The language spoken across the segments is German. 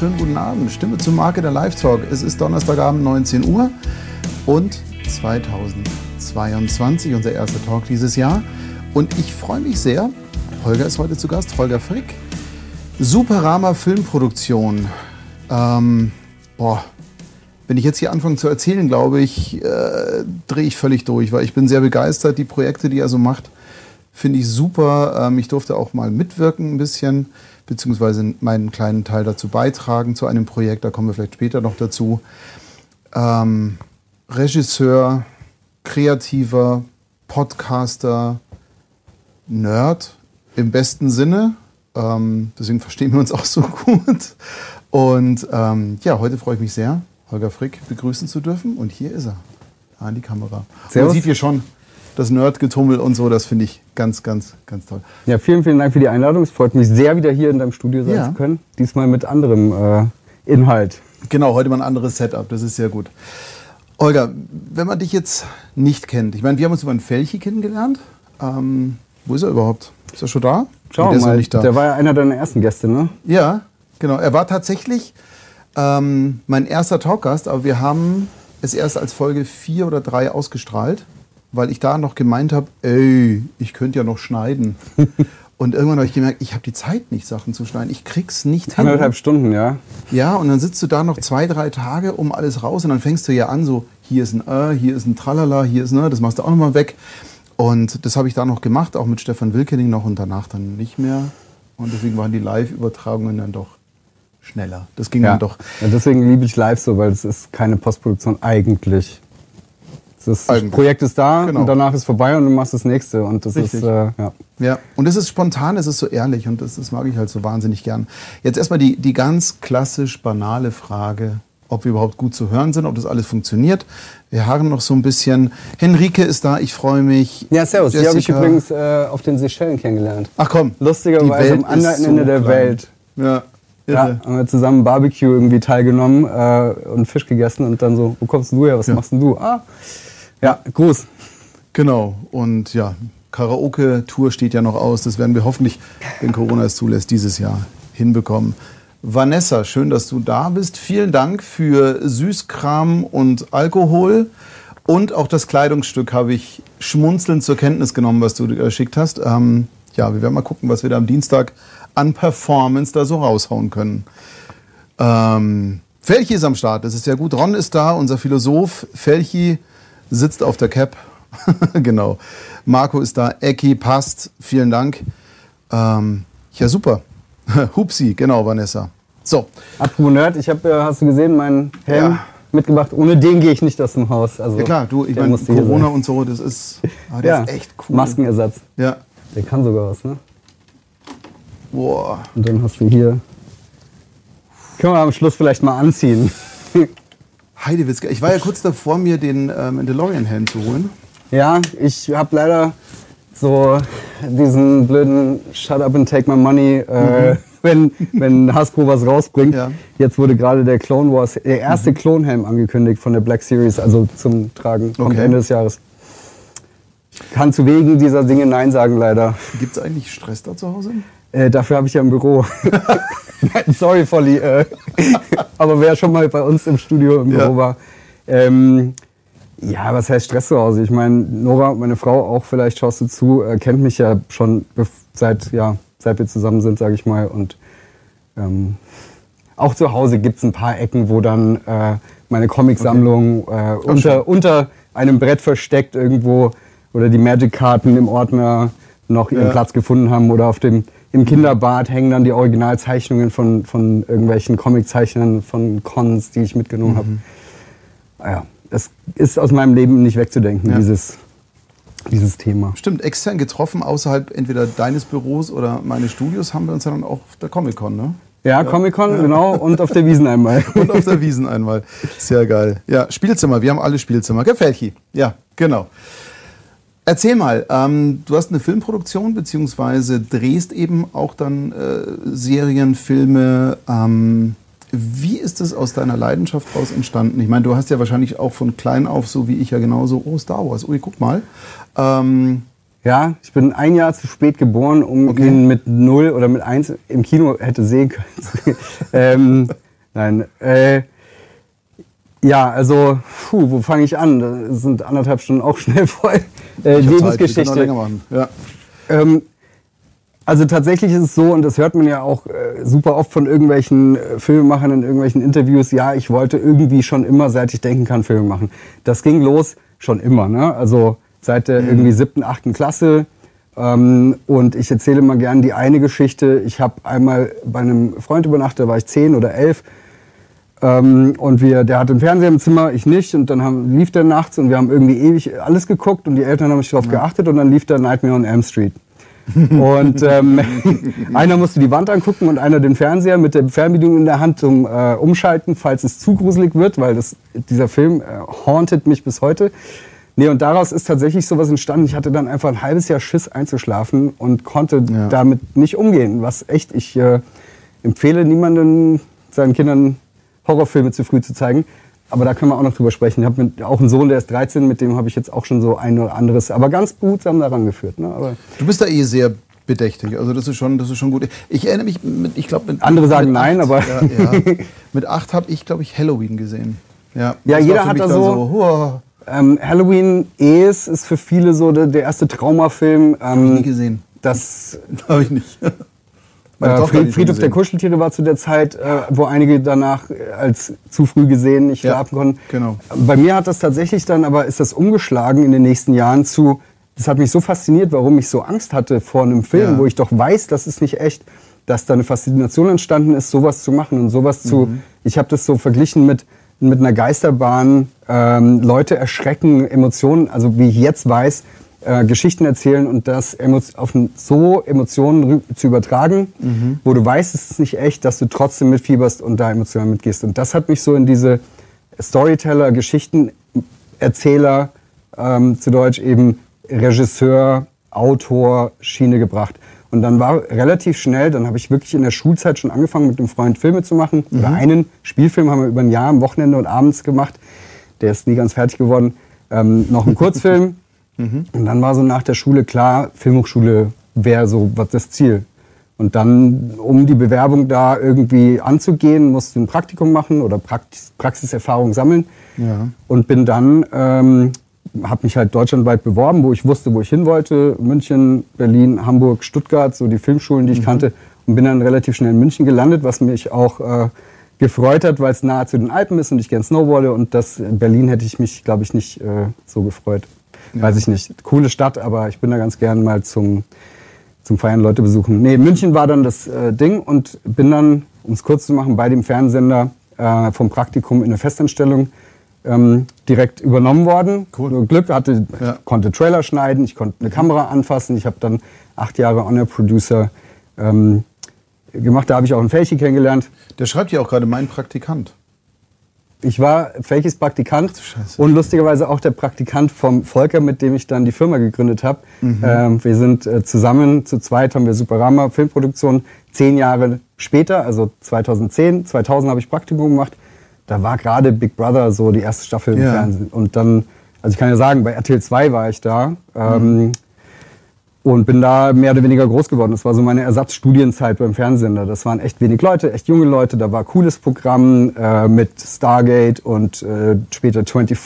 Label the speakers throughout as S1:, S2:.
S1: wunderschönen guten Abend. Stimme zur Marke der Live Talk. Es ist Donnerstagabend 19 Uhr und 2022, unser erster Talk dieses Jahr. Und ich freue mich sehr. Holger ist heute zu Gast, Holger Frick. Superama Filmproduktion. Ähm, boah, wenn ich jetzt hier anfange zu erzählen, glaube ich, äh, drehe ich völlig durch, weil ich bin sehr begeistert. Die Projekte, die er so macht, finde ich super. Ähm, ich durfte auch mal mitwirken ein bisschen, beziehungsweise meinen kleinen Teil dazu beitragen zu einem Projekt. Da kommen wir vielleicht später noch dazu. Ähm, Regisseur, kreativer, Podcaster, Nerd im besten Sinne. Ähm, deswegen verstehen wir uns auch so gut. Und ähm, ja, heute freue ich mich sehr, Holger Frick begrüßen zu dürfen. Und hier ist er, an die Kamera.
S2: Servus.
S1: Man sieht hier schon das Nerdgetummel und so. Das finde ich ganz, ganz, ganz toll.
S2: Ja, vielen, vielen Dank für die Einladung. Es freut mich sehr, wieder hier in deinem Studio sein
S1: Ja.
S2: zu können. Diesmal mit anderem äh, Inhalt.
S1: Genau, heute mal ein anderes Setup. Das ist sehr gut. Olga, wenn man dich jetzt nicht kennt, ich meine, wir haben uns über einen Felchi kennengelernt. Ähm, wo ist er überhaupt? Ist er schon da?
S2: Schauen
S1: Nee, der
S2: mal.
S1: nicht da.
S2: Der war ja einer deiner ersten Gäste, ne?
S1: Ja, genau. Er war tatsächlich ähm, mein erster Talkgast, aber wir haben es erst als Folge 4 oder 3 ausgestrahlt, weil ich da noch gemeint habe, ey, ich könnte ja noch schneiden. und irgendwann habe ich gemerkt, ich habe die Zeit nicht, Sachen zu schneiden. Ich krieg's nicht hin.
S2: Anderthalb Stunden, ja.
S1: Ja, und dann sitzt du da noch zwei, drei Tage um alles raus und dann fängst du ja an, so hier ist ein Äh, hier ist ein Tralala, hier ist ne, das machst du auch nochmal weg. Und das habe ich da noch gemacht, auch mit Stefan Wilkening noch und danach dann nicht mehr. Und deswegen waren die Live-Übertragungen dann doch schneller. Das ging
S2: ja.
S1: dann doch.
S2: ja. Deswegen liebe ich live so, weil es ist keine Postproduktion eigentlich. Das
S1: Eigentlich.
S2: Projekt ist da
S1: Genau.
S2: und danach ist vorbei und du machst das nächste. Und das
S1: Richtig.
S2: ist, äh, ja.
S1: Ja, und es ist spontan, es ist so ehrlich und das, das mag ich halt so wahnsinnig gern. Jetzt erstmal die, die ganz klassisch banale Frage, ob wir überhaupt gut zu hören sind, ob das alles funktioniert. Wir harren noch so ein bisschen. Henrike ist da, ich freue mich.
S2: Ja, servus. Die habe ich
S1: Jessica.
S2: übrigens äh, auf den Seychellen kennengelernt.
S1: Ach komm.
S2: Lustigerweise am anderen
S1: so
S2: Ende der
S1: klein.
S2: Welt.
S1: Ja,
S2: Ja,
S1: irre.
S2: haben wir zusammen Barbecue irgendwie teilgenommen äh, und Fisch gegessen und dann so, wo kommst du her, was
S1: Ja.
S2: machst du? Ah, ja, Gruß.
S1: Genau. Und ja, Karaoke-Tour steht ja noch aus. Das werden wir hoffentlich, wenn Corona es zulässt, dieses Jahr hinbekommen. Vanessa, schön, dass du da bist. Vielen Dank für Süßkram und Alkohol. Und auch das Kleidungsstück habe ich schmunzelnd zur Kenntnis genommen, was du geschickt hast. Ähm, ja, wir werden mal gucken, was wir da am Dienstag an Performance da so raushauen können. Ähm, Felchi ist am Start, das ist ja gut. Ron ist da, unser Philosoph. Felchi sitzt auf der Cap. genau. Marco ist da. Ecki passt. Vielen Dank. Ähm, ja, super. Hupsi, genau, Vanessa. So,
S2: Apropos Nerd, ich habe, hast du gesehen, meinen Helm
S1: Ja.
S2: mitgebracht. Ohne den gehe ich nicht aus dem Haus. Also,
S1: ja klar, du, ich meine, Corona und so, das ist, ah,
S2: ja,
S1: ist echt cool.
S2: Maskenersatz.
S1: Ja.
S2: Der kann sogar was, ne?
S1: Boah.
S2: Und dann hast du hier. Können wir am Schluss vielleicht mal anziehen.
S1: Heidewitzka. Ich war ja kurz davor, mir den ähm, Mandalorian-Helm zu holen.
S2: Ja, ich habe leider so diesen blöden Shut up and take my money, äh, wenn, wenn Hasbro was rausbringt.
S1: Ja.
S2: Jetzt wurde gerade der Clone Wars, der erste Klonhelm angekündigt von der Black Series, also zum Tragen, kommt
S1: Okay.
S2: Ende des Jahres. Ich kann zu wegen dieser Dinge Nein sagen, leider.
S1: Gibt es eigentlich Stress da zu Hause?
S2: Äh, dafür habe ich ja ein Büro. Sorry, Volli. Äh, aber wer schon mal bei uns im Studio im
S1: Ja.
S2: Büro war. Ähm, ja, was heißt Stress zu Hause? Ich meine, Nora, meine Frau, auch vielleicht schaust du zu, äh, kennt mich ja schon seit, ja, seit wir zusammen sind, sage ich mal. Und ähm, auch zu Hause gibt es ein paar Ecken, wo dann äh, meine Comicsammlung äh,
S1: schön.
S2: unter, unter einem Brett versteckt irgendwo oder die Magic-Karten im Ordner noch ihren
S1: Ja.
S2: Platz gefunden haben oder auf dem im Kinderbad hängen dann die Originalzeichnungen von, von irgendwelchen Comiczeichnern von Cons, die ich mitgenommen habe. Ah ja, das ist aus meinem Leben nicht wegzudenken,
S1: Ja.
S2: dieses, dieses Thema.
S1: Stimmt, extern getroffen, außerhalb entweder deines Büros oder meines Studios, haben wir uns ja dann auch auf der Comic-Con, ne?
S2: Ja, Comic-Con, genau, und auf der Wiesen einmal.
S1: Und auf der Wiesen einmal. Sehr geil. Ja, Spielzimmer, wir haben alle Spielzimmer. Gefällt dir? Ja, genau. Erzähl mal, ähm, du hast eine Filmproduktion, beziehungsweise drehst eben auch dann äh, Serien, Filme. Ähm, wie ist es aus deiner Leidenschaft raus entstanden? Ich meine, du hast ja wahrscheinlich auch von klein auf, so wie ich ja genauso, oh, Star Wars, ui, guck mal. Ähm,
S2: Ja, ich bin ein Jahr zu spät geboren, um
S1: Okay.
S2: ihn mit null oder mit eins im Kino hätte sehen können. ähm, Nein. Äh, ja, also, puh, wo fange ich an? Das sind anderthalb Stunden auch schnell voll. Äh, Lebensgeschichte. Ja. Ähm, also tatsächlich ist es so, und das hört man ja auch äh, super oft von irgendwelchen äh, Filmemachern in irgendwelchen Interviews, ja, ich wollte irgendwie schon immer, seit ich denken kann, Filme machen. Das ging los schon immer, ne? Also seit der mhm. irgendwie siebten, achten Klasse. Ähm, und ich erzähle mal gern die eine Geschichte. Ich habe einmal bei einem Freund übernachtet, da war ich zehn oder elf. Ähm, und wir, der hatte einen Fernseher im Zimmer, ich nicht. Und dann haben, lief der nachts und wir haben irgendwie ewig alles geguckt und die Eltern haben sich darauf ja. geachtet und dann lief der Nightmare on Elm Street. Und ähm, einer musste die Wand angucken und einer den Fernseher mit der Fernbedienung in der Hand zum äh, Umschalten, falls es zu gruselig wird, weil das, dieser Film äh, hauntet mich bis heute. Nee, und daraus ist tatsächlich sowas entstanden. Ich hatte dann einfach ein halbes Jahr Schiss einzuschlafen und konnte ja. damit nicht umgehen. Was echt, ich äh, empfehle niemanden, seinen Kindern Horrorfilme zu früh zu zeigen. Aber da können wir auch noch drüber sprechen. Ich habe auch einen Sohn, der ist 13, mit dem habe ich jetzt auch schon so ein oder anderes, aber ganz behutsam daran geführt. Ne?
S1: Du bist da eh sehr bedächtig. Also das ist schon, das ist schon gut. Ich erinnere mich, mit, ich glaube,
S2: andere sagen mit nein,
S1: acht,
S2: aber
S1: ja, ja. mit acht habe ich, glaube ich, Halloween gesehen.
S2: Ja, ja jeder hat da so. so ähm, Halloween Es ist für viele so der, der erste Traumafilm.
S1: Ähm, habe ich nie gesehen.
S2: Das
S1: habe ich nicht.
S2: Äh, Fried, Friedhof der Kuscheltiere war zu der Zeit, äh, wo einige danach äh, als zu früh gesehen nicht ja, schlafen konnten.
S1: Genau.
S2: Bei mir hat das tatsächlich dann, aber ist das umgeschlagen in den nächsten Jahren zu, das hat mich so fasziniert, warum ich so Angst hatte vor einem Film, ja. wo ich doch weiß, das ist nicht echt, dass da eine Faszination entstanden ist, sowas zu machen und sowas mhm. zu. Ich habe das so verglichen mit mit einer Geisterbahn ähm, Leute erschrecken, Emotionen, also wie ich jetzt weiß, äh, Geschichten erzählen und das auf so Emotionen zu übertragen, mhm. wo du weißt, es ist nicht echt, dass du trotzdem mitfieberst und da emotional mitgehst. Und das hat mich so in diese Storyteller, Geschichtenerzähler, ähm, zu Deutsch eben Regisseur, Autor, Schiene gebracht. Und dann war relativ schnell, dann habe ich wirklich in der Schulzeit schon angefangen, mit einem Freund Filme zu machen. Mhm. Oder einen Spielfilm haben wir über ein Jahr am Wochenende und abends gemacht. Der ist nie ganz fertig geworden. Ähm, noch ein Kurzfilm. Mhm. Und dann war so nach der Schule klar, Filmhochschule wäre so was das Ziel. Und dann, um die Bewerbung da irgendwie anzugehen, musste ein Praktikum machen oder Praxis, Praxiserfahrung sammeln. Ja. Und bin dann, ähm, habe mich halt deutschlandweit beworben, wo ich wusste, wo ich hin wollte. München, Berlin, Hamburg, Stuttgart, so die Filmschulen, die ich mhm. kannte. Und bin dann relativ schnell in München gelandet, was mich auch äh, gefreut hat, weil es nahe zu den Alpen ist und ich gern snowboarde. Und das in Berlin hätte ich mich, glaube ich, nicht äh, so gefreut. Ja. Weiß ich nicht. Coole Stadt, aber ich bin da ganz gern mal zum, zum Feiern Leute besuchen. Nee, München war dann das äh, Ding und bin dann, um es kurz zu machen, bei dem Fernsender äh, vom Praktikum in eine Festanstellung ähm, direkt übernommen worden. Cool. Glück hatte, ja. konnte Trailer schneiden, ich konnte eine Kamera anfassen. Ich habe dann acht Jahre Honor Producer ähm, gemacht. Da habe ich auch einen Felchi kennengelernt.
S1: Der schreibt ja auch gerade mein Praktikant.
S2: Ich war Fakis Praktikant und lustigerweise auch der Praktikant vom Volker, mit dem ich dann die Firma gegründet habe. Mhm. Ähm, wir sind äh, zusammen, zu zweit haben wir Superama Filmproduktion. Zehn Jahre später, also 2010, 2000 habe ich Praktikum gemacht. Da war gerade Big Brother so die erste Staffel im Fernsehen. Und dann, also ich kann ja sagen, bei RTL 2 war ich da. Ähm, mhm und bin da mehr oder weniger groß geworden. Das war so meine Ersatzstudienzeit beim Fernsehen. Das waren echt wenig Leute, echt junge Leute. Da war cooles Programm äh, mit Stargate und äh, später 24.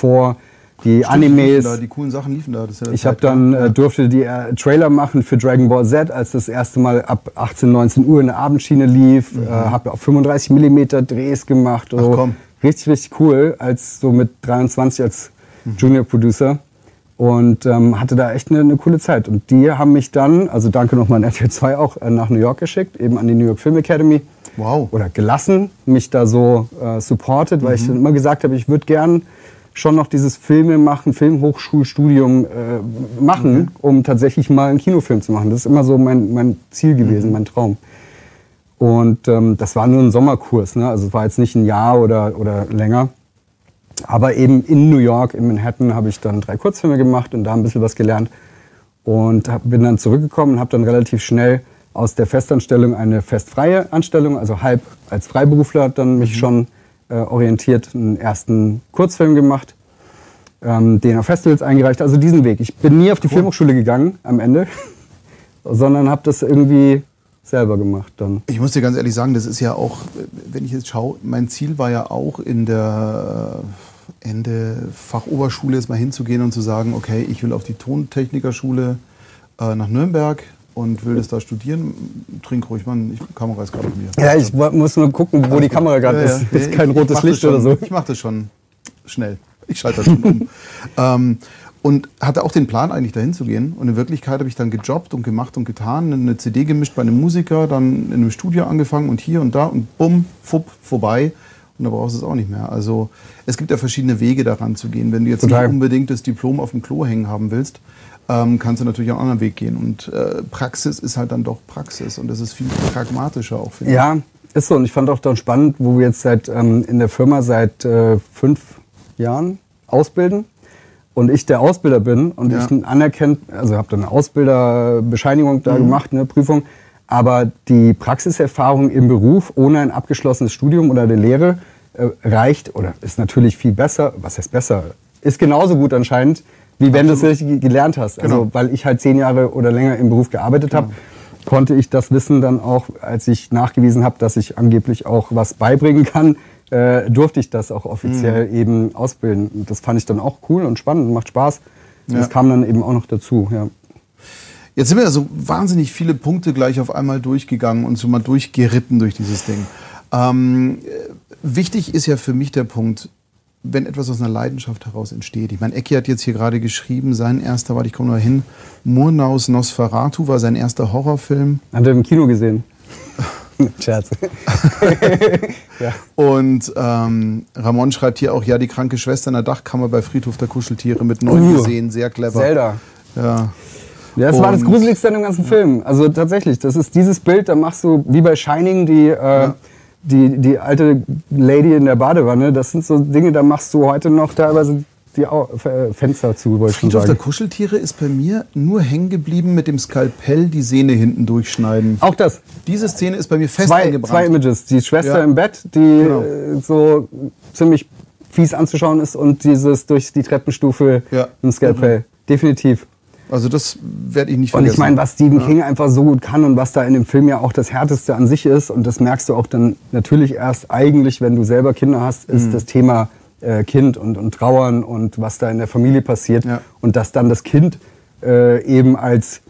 S2: Die Stimmt, Animes.
S1: Die, die, coolen Sachen liefen da.
S2: Ja ich habe dann äh, durfte die äh, Trailer machen für Dragon Ball Z, als das erste Mal ab 18, 19 Uhr in der Abendschiene lief. Mhm. Äh, habe auch 35 Millimeter Drehs gemacht.
S1: Ach, komm.
S2: Richtig, richtig cool, als so mit 23 als mhm. Junior Producer und ähm, hatte da echt eine, eine, coole Zeit. Und die haben mich dann, also danke nochmal an RTL 2 auch, äh, nach New York geschickt, eben an die New York Film Academy.
S1: Wow.
S2: Oder gelassen, mich da so äh, supported, weil ich mhm. dann immer gesagt habe, ich würde gern schon noch dieses Filme machen, Filmhochschulstudium äh, machen, okay. um tatsächlich mal einen Kinofilm zu machen. Das ist immer so mein, mein Ziel gewesen, mhm. mein Traum. Und ähm, das war nur ein Sommerkurs, ne? also es war jetzt nicht ein Jahr oder, oder länger. Aber eben in New York, in Manhattan, habe ich dann drei Kurzfilme gemacht und da ein bisschen was gelernt. Und bin dann zurückgekommen und habe dann relativ schnell aus der Festanstellung eine festfreie Anstellung, also halb als Freiberufler, dann mich mhm. schon äh, orientiert, einen ersten Kurzfilm gemacht, ähm, den auf Festivals eingereicht. Also diesen Weg. Ich bin nie auf die cool. Filmhochschule gegangen am Ende, sondern habe das irgendwie selber gemacht dann.
S1: Ich muss dir ganz ehrlich sagen, das ist ja auch, wenn ich jetzt schaue, mein Ziel war ja auch in der Ende Fachoberschule jetzt mal hinzugehen und zu sagen, okay, ich will auf die Tontechnikerschule äh, nach Nürnberg und will das da studieren. Trink ruhig, Mann, die Kamera ist gerade bei mir.
S2: Ja, ich muss nur gucken, wo die Kamera gerade ja, ist. Ja. Ist kein
S1: ich,
S2: rotes
S1: ich
S2: Licht
S1: schon,
S2: oder so.
S1: Ich mache das schon schnell. Ich schalte das schon um. ähm, und hatte auch den Plan, eigentlich dahin zu gehen. Und in Wirklichkeit habe ich dann gejobbt und gemacht und getan, eine CD gemischt bei einem Musiker, dann in einem Studio angefangen und hier und da und bumm, fupp, vorbei. Und da brauchst du es auch nicht mehr. Also es gibt ja verschiedene Wege daran zu gehen. Wenn du jetzt Total. nicht unbedingt das Diplom auf dem Klo hängen haben willst, ähm, kannst du natürlich auch einen anderen Weg gehen. Und äh, Praxis ist halt dann doch Praxis. Und das ist viel pragmatischer auch,
S2: finde ich. Ja, ist so. Und ich fand auch dann spannend, wo wir jetzt seit, ähm, in der Firma seit äh, fünf Jahren ausbilden und ich der Ausbilder bin und ja. ich anerkennt, also habe dann eine Ausbilderbescheinigung da mhm. gemacht, eine Prüfung, aber die Praxiserfahrung im Beruf ohne ein abgeschlossenes Studium oder eine Lehre äh, reicht oder ist natürlich viel besser, was heißt besser, ist genauso gut anscheinend, wie wenn du es richtig gelernt hast. Also, genau. Also weil ich halt zehn Jahre oder länger im Beruf gearbeitet genau. habe, konnte ich das Wissen dann auch, als ich nachgewiesen habe, dass ich angeblich auch was beibringen kann, äh, durfte ich das auch offiziell mhm. eben ausbilden. Und das fand ich dann auch cool und spannend und macht Spaß. Ja. Das kam dann eben auch noch dazu. Ja.
S1: Jetzt sind wir so wahnsinnig viele Punkte gleich auf einmal durchgegangen und so mal durchgeritten durch dieses Ding. Ähm, wichtig ist ja für mich der Punkt, wenn etwas aus einer Leidenschaft heraus entsteht. Ich meine, Ecki hat jetzt hier gerade geschrieben, sein erster, warte, ich komme mal hin, Murnaus Nosferatu war sein erster Horrorfilm.
S2: Hat er im Kino gesehen? Scherz.
S1: ja. Und ähm, Ramon schreibt hier auch, ja, die kranke Schwester in der Dachkammer bei Friedhof der Kuscheltiere mit neun uh, gesehen, sehr clever.
S2: Zelda. Ja. Ja, das und war das Gruseligste in dem ganzen Film. Also tatsächlich, das ist dieses Bild, da machst du wie bei Shining die, äh, ja. die, die alte Lady in der Badewanne. Das sind so Dinge, da machst du heute noch teilweise die Fenster zu, wollte ich schon sagen.
S1: der Kuscheltiere ist bei mir nur hängen geblieben mit dem Skalpell die Sehne hinten durchschneiden.
S2: Auch das.
S1: Diese Szene ist bei mir fest
S2: zwei,
S1: eingebrannt.
S2: Zwei Images. Die Schwester ja. im Bett, die genau. Äh, so ziemlich fies anzuschauen ist und dieses durch die Treppenstufe ja. im Skalpell. Mhm. Definitiv.
S1: Also das werde ich nicht vergessen.
S2: Und ich meine, was Stephen ja. King einfach so gut kann und was da in dem Film ja auch das Härteste an sich ist, und das merkst du auch dann natürlich erst eigentlich, wenn du selber Kinder hast, ist mhm. das Thema äh, Kind und, und Trauern und was da in der Familie passiert. Ja. Und dass dann das Kind äh, eben als,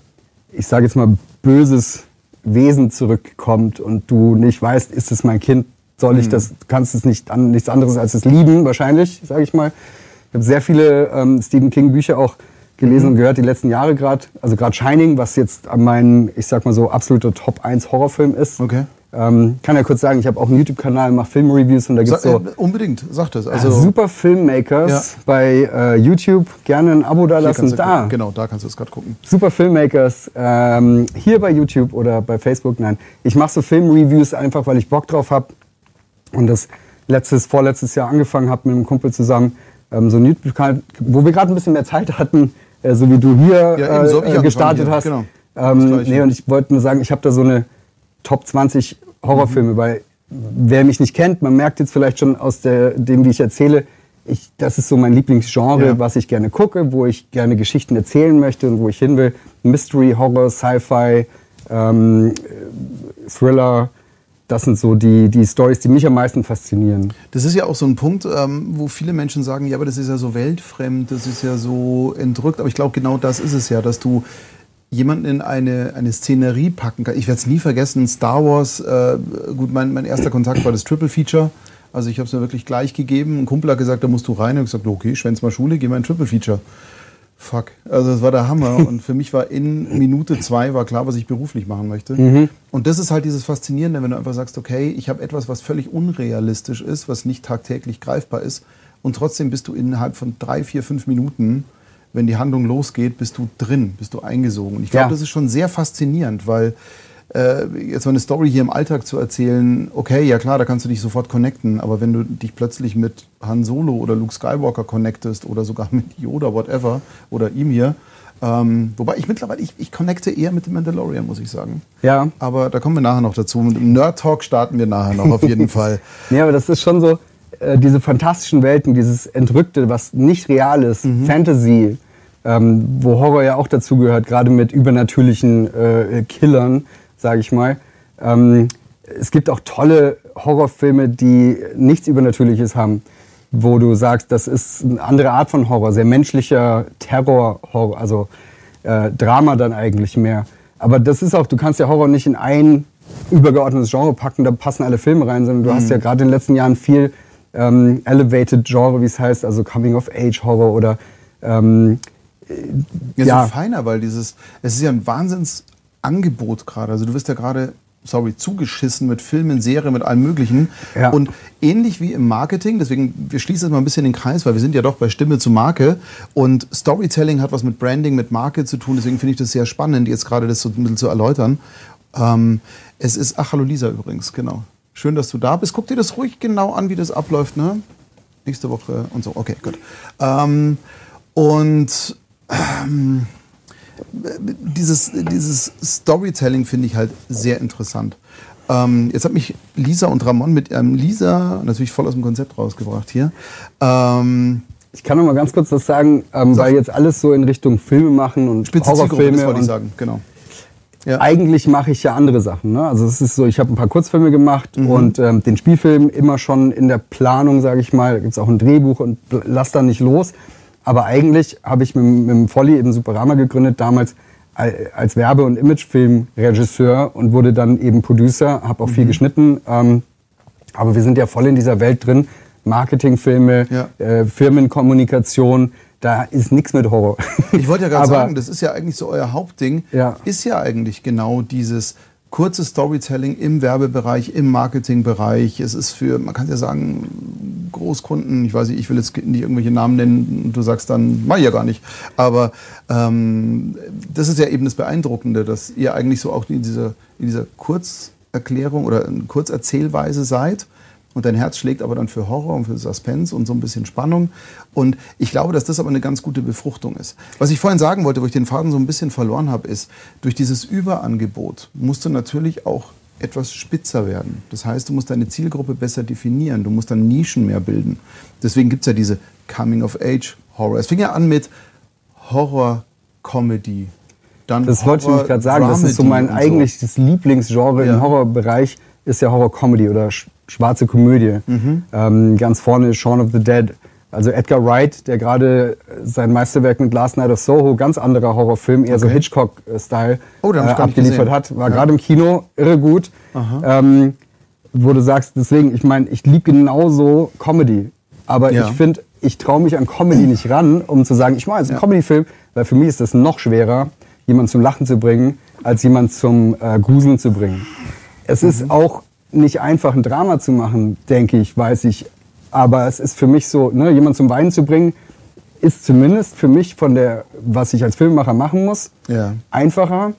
S2: ich sage jetzt mal, böses Wesen zurückkommt und du nicht weißt, ist es mein Kind, soll ich mhm. das, kannst es nicht an, nichts anderes als es lieben, wahrscheinlich, sage ich mal. Ich habe sehr viele ähm, Stephen King Bücher auch gelesen und gehört die letzten Jahre gerade. Also gerade Shining, was jetzt mein, ich sag mal so, absoluter Top 1 Horrorfilm ist.
S1: Okay.
S2: Ähm, kann ja kurz sagen, ich habe auch einen YouTube-Kanal, mache Filmreviews und da gibt es so. Äh,
S1: unbedingt, sag das.
S2: Also, äh, super Filmmakers ja. bei äh, YouTube. Gerne ein Abo da lassen. Da.
S1: Gucken. Genau, da kannst du es gerade gucken.
S2: Super Filmmakers. Ähm, hier bei YouTube oder bei Facebook. Nein, ich mache so Filmreviews einfach, weil ich Bock drauf habe. Und das letztes, vorletztes Jahr angefangen habe mit einem Kumpel zusammen. Ähm, so ein YouTube-Kanal, wo wir gerade ein bisschen mehr Zeit hatten äh, so wie du hier ja, so äh, gestartet hier. hast. Genau. Ähm, nee, und ich wollte nur sagen, ich habe da so eine Top 20 Horrorfilme, mhm. weil wer mich nicht kennt, man merkt jetzt vielleicht schon aus der, dem, wie ich erzähle, ich, das ist so mein Lieblingsgenre, ja. was ich gerne gucke, wo ich gerne Geschichten erzählen möchte und wo ich hin will. Mystery, Horror, Sci-Fi, ähm, Thriller, das sind so die, die Stories, die mich am meisten faszinieren.
S1: Das ist ja auch so ein Punkt, ähm, wo viele Menschen sagen, ja, aber das ist ja so weltfremd, das ist ja so entrückt. Aber ich glaube, genau das ist es ja, dass du jemanden in eine, eine Szenerie packen kannst. Ich werde es nie vergessen, Star Wars, äh, gut, mein, mein erster Kontakt war das Triple Feature. Also ich habe es mir wirklich gleich gegeben. Ein Kumpel hat gesagt, da musst du rein. Und ich habe gesagt, okay, schwänz mal Schule, geh mal ein Triple Feature. Fuck. Also das war der Hammer. Und für mich war in Minute zwei war klar, was ich beruflich machen möchte. Mhm. Und das ist halt dieses Faszinierende, wenn du einfach sagst, okay, ich habe etwas, was völlig unrealistisch ist, was nicht tagtäglich greifbar ist. Und trotzdem bist du innerhalb von drei, vier, fünf Minuten, wenn die Handlung losgeht, bist du drin, bist du eingesogen. Und ich glaube, ja. das ist schon sehr faszinierend, weil äh, jetzt mal eine Story hier im Alltag zu erzählen, okay, ja klar, da kannst du dich sofort connecten, aber wenn du dich plötzlich mit Han Solo oder Luke Skywalker connectest oder sogar mit Yoda, whatever, oder ihm hier, ähm, wobei ich mittlerweile, ich, ich connecte eher mit dem Mandalorian, muss ich sagen.
S2: Ja.
S1: Aber da kommen wir nachher noch dazu. Mit dem Nerd Talk starten wir nachher noch auf jeden Fall.
S2: Ja, aber das ist schon so, äh, diese fantastischen Welten, dieses Entrückte, was nicht real ist, mhm. Fantasy, ähm, wo Horror ja auch dazugehört, gerade mit übernatürlichen äh, Killern sage ich mal. Ähm, es gibt auch tolle Horrorfilme, die nichts Übernatürliches haben, wo du sagst, das ist eine andere Art von Horror, sehr menschlicher Terror, Horror, also äh, Drama dann eigentlich mehr. Aber das ist auch, du kannst ja Horror nicht in ein übergeordnetes Genre packen, da passen alle Filme rein, sondern du mhm. hast ja gerade in den letzten Jahren viel ähm, Elevated Genre, wie es heißt, also Coming of Age Horror oder ähm,
S1: ja, ja. So feiner, weil dieses, es ist ja ein Wahnsinnsangebot gerade. Also du wirst ja gerade sorry, zugeschissen mit Filmen, Serien, mit allem Möglichen. Ja. Und ähnlich wie im Marketing, deswegen, wir schließen jetzt mal ein bisschen den Kreis, weil wir sind ja doch bei Stimme zu Marke. Und Storytelling hat was mit Branding, mit Marke zu tun. Deswegen finde ich das sehr spannend, jetzt gerade das so ein bisschen zu erläutern. Ähm, es ist, ach, hallo Lisa übrigens, genau. Schön, dass du da bist. Guck dir das ruhig genau an, wie das abläuft, ne? Nächste Woche und so. Okay, gut. Ähm, und ähm, dieses, dieses Storytelling finde ich halt sehr interessant. Ähm, jetzt hat mich Lisa und Ramon mit ähm, Lisa natürlich voll aus dem Konzept rausgebracht hier. Ähm,
S2: ich kann noch mal ganz kurz was sagen, ähm, weil jetzt alles so in Richtung Filme machen und
S1: Spitze Horrorfilme. Das wollte ich sagen, genau.
S2: Ja. Eigentlich mache ich ja andere Sachen. Ne? Also es ist so, ich habe ein paar Kurzfilme gemacht mhm. und ähm, den Spielfilm immer schon in der Planung, sage ich mal. Da gibt es auch ein Drehbuch und lass da nicht los. Aber eigentlich habe ich mit, mit dem Volli eben Superama gegründet, damals als Werbe- und Imagefilmregisseur und wurde dann eben Producer, habe auch mhm. viel geschnitten. Ähm, aber wir sind ja voll in dieser Welt drin. Marketingfilme, ja. äh, Firmenkommunikation, da ist nichts mit Horror.
S1: Ich wollte ja gerade sagen, das ist ja eigentlich so euer Hauptding, ja. ist ja eigentlich genau dieses kurzes Storytelling im Werbebereich, im Marketingbereich. Es ist für, man kann ja sagen, Großkunden, ich weiß nicht, ich will jetzt nicht irgendwelche Namen nennen und du sagst dann, mach ich ja gar nicht. Aber ähm, das ist ja eben das Beeindruckende, dass ihr eigentlich so auch in dieser, in dieser Kurzerklärung oder Kurzerzählweise seid und dein Herz schlägt aber dann für Horror und für Suspense und so ein bisschen Spannung. Und ich glaube, dass das aber eine ganz gute Befruchtung ist. Was ich vorhin sagen wollte, wo ich den Faden so ein bisschen verloren habe, ist, durch dieses Überangebot musst du natürlich auch etwas spitzer werden. Das heißt, du musst deine Zielgruppe besser definieren. Du musst dann Nischen mehr bilden. Deswegen gibt es ja diese Coming-of-Age-Horror. Es fing ja an mit Horror-Comedy.
S2: Dann das wollte ich nämlich gerade sagen. Das ist so mein eigentliches so. Lieblingsgenre ja. im Horrorbereich ist ja Horror-Comedy oder schwarze Komödie. Mhm. Ähm, ganz vorne ist Shaun of the Dead. Also Edgar Wright, der gerade sein Meisterwerk mit Last Night of Soho, ganz anderer Horrorfilm, eher okay. so Hitchcock-Style oh, äh, abgeliefert hat, war ja. gerade im Kino irre gut. Ähm, wo du sagst, deswegen, ich meine, ich liebe genauso Comedy. Aber ja. ich finde, ich traue mich an Comedy nicht ran, um zu sagen, ich mache jetzt einen ja. Comedy-Film, weil für mich ist es noch schwerer, jemanden zum Lachen zu bringen, als jemanden zum äh, Gruseln zu bringen. Es mhm. ist auch nicht einfach, ein Drama zu machen, denke ich, weiß ich. Aber es ist für mich so, ne, jemanden zum Weinen zu bringen, ist zumindest für mich von der, was ich als Filmemacher machen muss, ja. einfacher,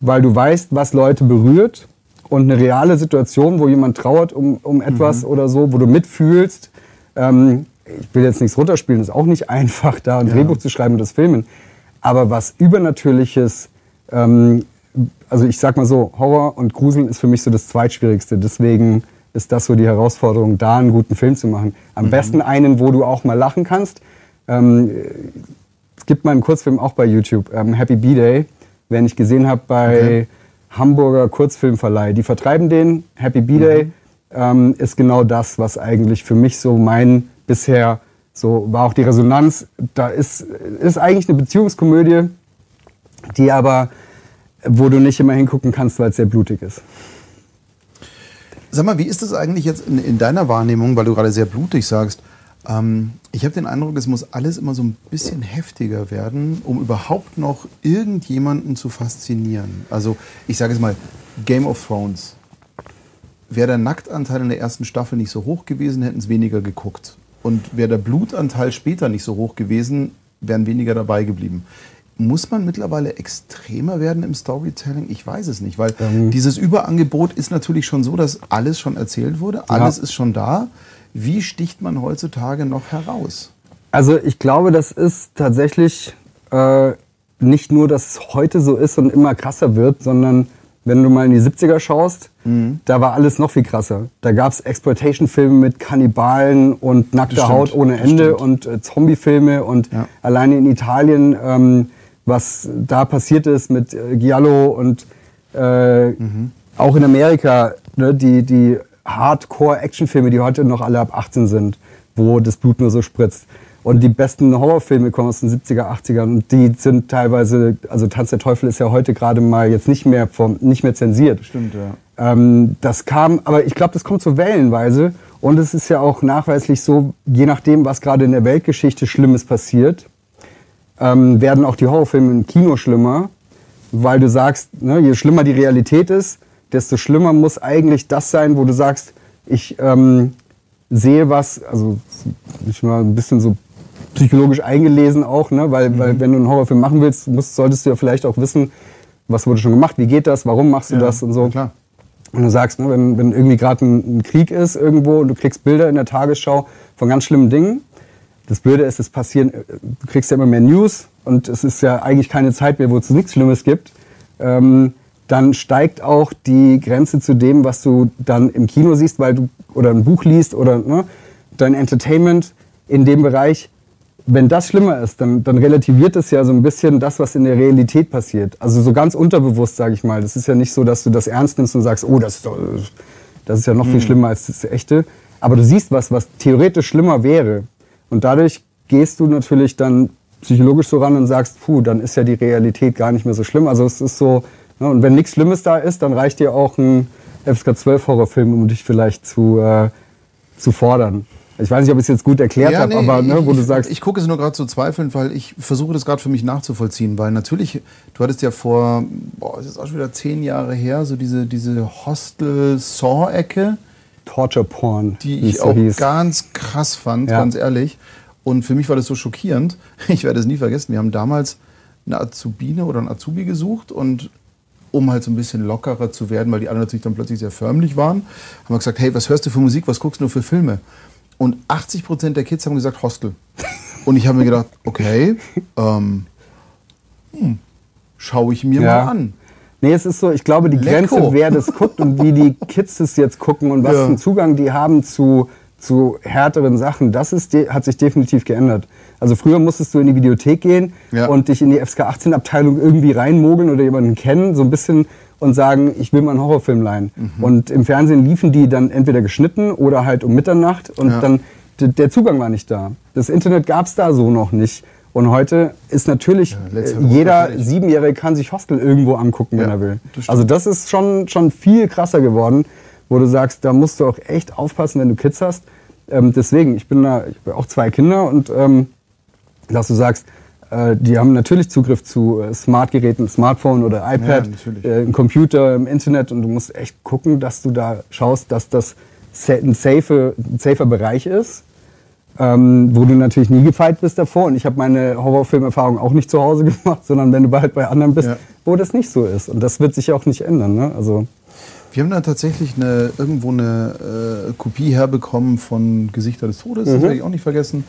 S2: weil du weißt, was Leute berührt und eine reale Situation, wo jemand trauert um, um etwas mhm. oder so, wo du mitfühlst. Ähm, ich will jetzt nichts runterspielen, ist auch nicht einfach, da ein ja. Drehbuch zu schreiben und das Filmen. Aber was Übernatürliches ähm, also ich sag mal so, Horror und Gruseln ist für mich so das Zweitschwierigste. Deswegen ist das so die Herausforderung, da einen guten Film zu machen. Am mhm. besten einen, wo du auch mal lachen kannst. Ähm, es gibt mal einen Kurzfilm auch bei YouTube, ähm, Happy B-Day, wenn ich gesehen habe bei okay. Hamburger Kurzfilmverleih. Die vertreiben den, Happy B-Day mhm. ähm, ist genau das, was eigentlich für mich so mein bisher so war auch die Resonanz. Da ist, ist eigentlich eine Beziehungskomödie, die aber wo du nicht immer hingucken kannst, weil es sehr blutig ist.
S1: Sag mal, wie ist das eigentlich jetzt in, in deiner Wahrnehmung, weil du gerade sehr blutig sagst? Ähm, ich habe den Eindruck, es muss alles immer so ein bisschen heftiger werden, um überhaupt noch irgendjemanden zu faszinieren. Also ich sage es mal, Game of Thrones. Wäre der Nacktanteil in der ersten Staffel nicht so hoch gewesen, hätten es weniger geguckt. Und wäre der Blutanteil später nicht so hoch gewesen, wären weniger dabei geblieben. Muss man mittlerweile extremer werden im Storytelling? Ich weiß es nicht, weil ähm. dieses Überangebot ist natürlich schon so, dass alles schon erzählt wurde, alles ja. ist schon da. Wie sticht man heutzutage noch heraus?
S2: Also ich glaube, das ist tatsächlich äh, nicht nur, dass es heute so ist und immer krasser wird, sondern wenn du mal in die 70er schaust, mhm. da war alles noch viel krasser. Da gab es Exploitation-Filme mit Kannibalen und nackter Haut ohne Ende und äh, Zombie-Filme und ja. alleine in Italien ähm, was da passiert ist mit äh, Giallo und Äh, Auch in Amerika, ne, die, die Hardcore-Actionfilme, die heute noch alle ab 18 sind, wo das Blut nur so spritzt. Und die besten Horrorfilme kommen aus den 70er, 80ern und die sind teilweise, also Tanz der Teufel ist ja heute gerade mal jetzt nicht mehr, vom, nicht mehr zensiert.
S1: Stimmt, ja.
S2: Ähm, das kam, aber ich glaube, das kommt so wellenweise. Und es ist ja auch nachweislich so, je nachdem, was gerade in der Weltgeschichte Schlimmes passiert, ähm, werden auch die Horrorfilme im Kino schlimmer, weil du sagst, ne, je schlimmer die Realität ist, desto schlimmer muss eigentlich das sein, wo du sagst, ich ähm, sehe was, also ich mal ein bisschen so psychologisch eingelesen auch, ne, weil, weil wenn du einen Horrorfilm machen willst, musst, solltest du ja vielleicht auch wissen, was wurde schon gemacht, wie geht das, warum machst du das und so.
S1: Klar.
S2: Und du sagst, ne, wenn, wenn irgendwie gerade ein, ein Krieg ist irgendwo und du kriegst Bilder in der Tagesschau von ganz schlimmen Dingen, das Blöde ist, es passieren, du kriegst ja immer mehr News und es ist ja eigentlich keine Zeit mehr, wo es nichts Schlimmes gibt. Ähm, dann steigt auch die Grenze zu dem, was du dann im Kino siehst, weil du oder ein Buch liest oder ne, dein Entertainment in dem Bereich. Wenn das schlimmer ist, dann, dann relativiert es ja so ein bisschen das, was in der Realität passiert. Also so ganz unterbewusst, sage ich mal. Das ist ja nicht so, dass du das ernst nimmst und sagst, oh, das ist, das ist ja noch viel schlimmer als das echte. Aber du siehst was, was theoretisch schlimmer wäre. Und dadurch gehst du natürlich dann psychologisch so ran und sagst, puh, dann ist ja die Realität gar nicht mehr so schlimm. Also es ist so, ne, und wenn nichts Schlimmes da ist, dann reicht dir auch ein FSK 12 Horrorfilm, um dich vielleicht zu, äh, zu fordern. Ich weiß nicht, ob ich es jetzt gut erklärt habe, aber ne, wo
S1: ich,
S2: du sagst,
S1: Ich gucke es nur gerade zu zweifeln, weil ich versuche das gerade für mich nachzuvollziehen. Weil natürlich, du hattest ja vor, boah, ist jetzt auch schon wieder zehn Jahre her, so diese, diese Hostel-Saw-Ecke,
S2: Torture Porn,
S1: die ich auch
S2: hieß.
S1: ganz krass fand,
S2: Ja.
S1: ganz ehrlich. Und für mich war das so schockierend. Ich werde es nie vergessen. Wir haben damals eine Azubine oder einen Azubi gesucht und um halt so ein bisschen lockerer zu werden, weil die anderen natürlich dann plötzlich sehr förmlich waren, haben wir gesagt, hey, was hörst du für Musik, was guckst du für Filme? Und 80 Prozent der Kids haben gesagt Hostel. Und ich habe mir gedacht, okay, ähm, hm, schaue ich mir
S2: Ja.
S1: mal an.
S2: Nee, es ist so, ich glaube, die
S1: Lecko.
S2: Grenze, wer das guckt und wie die Kids das jetzt gucken und was
S1: Ja.
S2: für einen Zugang die haben zu, zu härteren Sachen, das ist, hat sich definitiv geändert. Also früher musstest du in die Videothek gehen
S1: Ja.
S2: und dich in die FSK 18 Abteilung irgendwie reinmogeln oder jemanden kennen, so ein bisschen und sagen, ich will mal einen Horrorfilm leihen.
S1: Mhm.
S2: Und im Fernsehen liefen die dann entweder geschnitten oder halt um Mitternacht und
S1: Ja.
S2: dann der Zugang war nicht da. Das Internet gab es da so noch nicht. Und heute ist natürlich,
S1: let's
S2: äh, jeder. Siebenjährige kann sich Hostel irgendwo angucken, wenn
S1: Ja,
S2: er will.
S1: das.
S2: Also das ist schon, schon viel krasser geworden, wo du sagst, da musst du auch echt aufpassen, wenn du Kids hast. Ähm, deswegen, ich bin da, ich habe auch zwei Kinder und ähm, dass du sagst, äh, die haben natürlich Zugriff zu äh, Smartgeräten, Smartphone oder iPad,
S1: Ja,
S2: äh, Computer, im Internet und du musst echt gucken, dass du da schaust, dass das ein, safe, ein safer Bereich ist ähm, wo du natürlich nie gefeit bist davor. Und ich habe meine Horrorfilmerfahrung auch nicht zu Hause gemacht, sondern wenn du halt bei anderen bist,
S1: Ja.
S2: wo das nicht so ist. Und das wird sich auch nicht ändern. Ne? Also,
S1: Wir haben dann tatsächlich eine, irgendwo eine äh, Kopie herbekommen von Gesichter des Todes,
S2: Mhm.
S1: das werde ich auch nicht vergessen.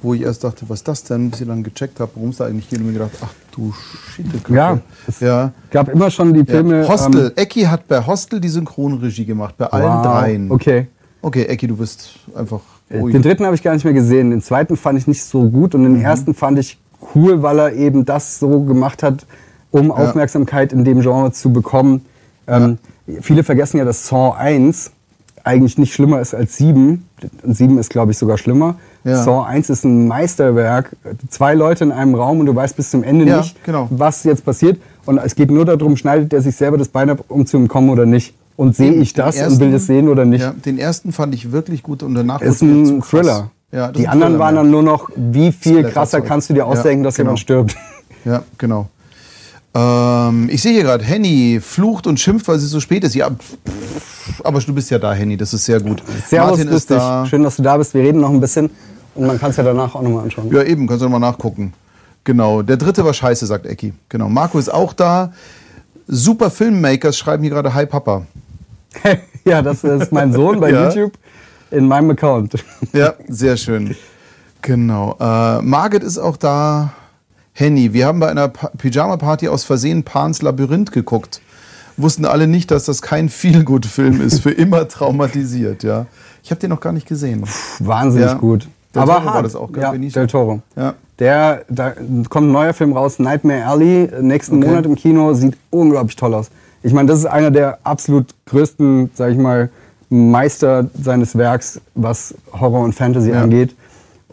S1: Wo ich erst dachte, was ist das denn? Bis ich dann gecheckt habe, worum es da eigentlich geht und mir gedacht, ach du Schittekacke.
S2: Ja, es
S1: ja.
S2: gab immer schon die Filme.
S1: ja. Hostel.
S2: ähm,
S1: Ecki hat bei Hostel die Synchronregie gemacht, bei allen
S2: wow,
S1: dreien.
S2: Okay.
S1: Okay, Ecki, du bist einfach
S2: Äh,
S1: ruhig.
S2: Den dritten habe ich gar nicht mehr gesehen. Den zweiten fand ich nicht so gut und den
S1: Mhm.
S2: ersten fand ich cool, weil er eben das so gemacht hat, um Aufmerksamkeit in dem Genre zu bekommen. Ähm, Viele vergessen ja, dass Saw 1 eigentlich nicht schlimmer ist als 7. Und 7 ist, glaube ich, sogar schlimmer.
S1: Ja.
S2: Saw 1 ist ein Meisterwerk. Zwei Leute in einem Raum und du weißt bis zum Ende
S1: Ja,
S2: nicht,
S1: genau.
S2: was jetzt passiert. Und es geht nur darum, schneidet er sich selber das Bein ab, um zu entkommen oder nicht. Und sehe ich das und
S1: ersten-
S2: will das sehen oder nicht.
S1: Ja, den ersten fand ich wirklich gut und danach
S2: Ist ein. Thriller.
S1: Ja,
S2: die anderen
S1: Thriller,
S2: waren
S1: ja.
S2: dann nur noch, wie viel krasser kannst du dir
S1: Ja,
S2: ausdenken, dass
S1: genau.
S2: jemand stirbt.
S1: Ja, genau. Ähm, ich sehe hier gerade, Henny flucht und schimpft, weil sie so spät ist. Ja, pff, aber du bist ja da, Henny, das ist sehr gut.
S2: Servus,
S1: Martin ist da.
S2: Schön, dass du da bist. Wir reden noch ein bisschen und man kann es ja danach auch nochmal anschauen.
S1: Ja, eben, kannst du noch mal nachgucken. Genau, der dritte war scheiße, sagt Ecki. Genau, Marco ist auch da. Super Filmmakers schreiben hier gerade Hi Papa.
S2: ja, das ist mein Sohn bei
S1: Ja.
S2: YouTube in meinem Account.
S1: Ja, sehr schön. Genau. Äh, Margit ist auch da. Henny, wir haben bei einer Pa- Pyjama-Party aus Versehen Pans Labyrinth geguckt. Wussten alle nicht, dass das kein Feelgood-Film ist, für immer traumatisiert, ja. Ich habe den noch gar nicht gesehen.
S2: Wahnsinnig
S1: Ja.
S2: gut.
S1: Del
S2: Aber
S1: Toro war
S2: hart.
S1: das auch,
S2: ja? Del Toro.
S1: Ja.
S2: Der, da kommt ein neuer Film raus, Nightmare Alley, nächsten
S1: Okay.
S2: Monat im Kino, sieht unglaublich toll aus. Ich meine, das ist einer der absolut größten, sag ich mal, Meister seines Werks, was Horror und Fantasy
S1: Ja.
S2: angeht.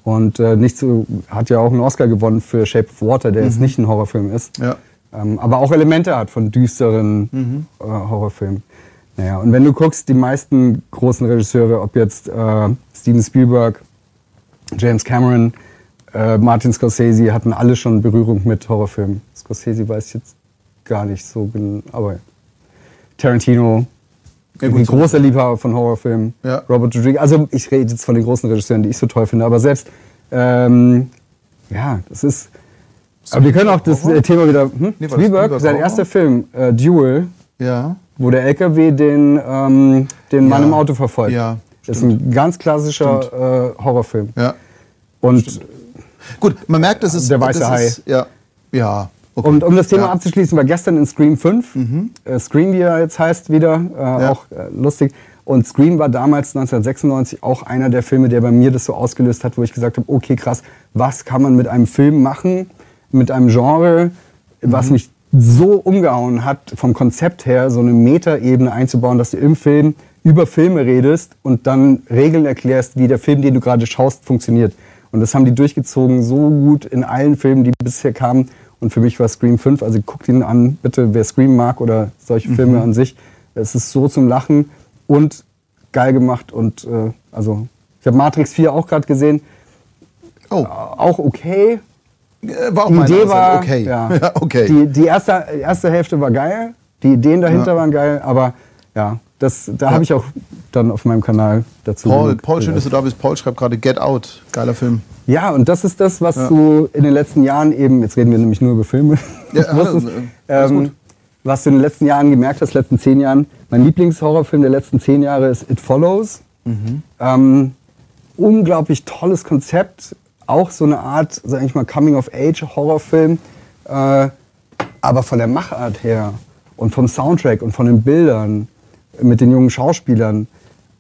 S2: Und äh, nicht so, hat ja auch einen Oscar gewonnen für Shape of Water, der jetzt nicht ein Horrorfilm ist.
S1: Ja.
S2: Ähm, aber auch Elemente hat von düsteren äh, Horrorfilmen. Naja, und wenn du guckst, die meisten großen Regisseure, ob jetzt äh, Steven Spielberg, James Cameron, äh, Martin Scorsese, hatten alle schon Berührung mit Horrorfilmen. Scorsese weiß ich jetzt gar nicht so genau, aber Tarantino,
S1: Ja,
S2: ein
S1: gut, so-
S2: großer Liebhaber von Horrorfilmen.
S1: Ja.
S2: Robert Rodriguez, also ich rede jetzt von den großen Regisseuren, die ich so toll finde, aber selbst, ähm, ja, das ist, aber wir können auch das
S1: Horror?
S2: äh, Thema wieder, hm?
S1: Nee,
S2: Spielberg, sein erster Film, äh, Duel,
S1: Ja.
S2: wo der LKW den, ähm, den Mann im Auto verfolgt.
S1: Ja,
S2: Das ist ein ganz klassischer äh, Horrorfilm.
S1: Ja.
S2: Und
S1: Gut, man merkt, das ist.
S2: Der weiße Hai.
S1: Ist, ja. Ja. Okay.
S2: um, um das Thema
S1: ja. Mhm.
S2: abzuschließen, war gestern in Scream 5, äh, Scream, wie er jetzt heißt, wieder, äh, auch äh, lustig. Und Scream war damals 1996 auch einer der Filme, der bei mir das so ausgelöst hat, wo ich gesagt habe, okay, krass, was kann man mit einem Film machen, mit einem Genre, was mich so umgehauen hat, vom Konzept her, so eine Metaebene einzubauen, dass du im Film über Filme redest und dann Regeln erklärst, wie der Film, den du gerade schaust, funktioniert. Und das haben die durchgezogen so gut in allen Filmen, die bisher kamen. Und für mich war Scream 5, also guckt ihn an, bitte, wer Scream mag oder solche Filme an sich. Es ist so zum Lachen und geil gemacht. Und äh, also, ich habe Matrix 4 auch gerade gesehen.
S1: Oh,
S2: Auch okay.
S1: äh, war auch
S2: Die
S1: meine
S2: Idee war,
S1: okay.
S2: ja,
S1: Ja, okay.
S2: Die, die erste, erste Hälfte war geil, die Ideen dahinter
S1: Ja.
S2: waren geil, aber ja, das, da habe ich auch dann auf meinem Kanal dazu.
S1: Paul, Paul, schön, dass du da bist. Paul schreibt gerade Get Out. Geiler Film.
S2: Ja, und das ist das, was
S1: Ja.
S2: du in den letzten Jahren eben, jetzt reden wir nämlich nur über Filme,
S1: Ja,
S2: was,
S1: alles,
S2: ist,
S1: äh, alles
S2: ähm, was du in den letzten Jahren gemerkt hast, letzten zehn Jahren. Mein Lieblingshorrorfilm der letzten zehn Jahre ist It Follows.
S1: Mhm.
S2: Ähm, unglaublich tolles Konzept, auch so eine Art, sag ich mal, Coming-of-Age-Horrorfilm, äh, aber von der Machart her und vom Soundtrack und von den Bildern mit den jungen Schauspielern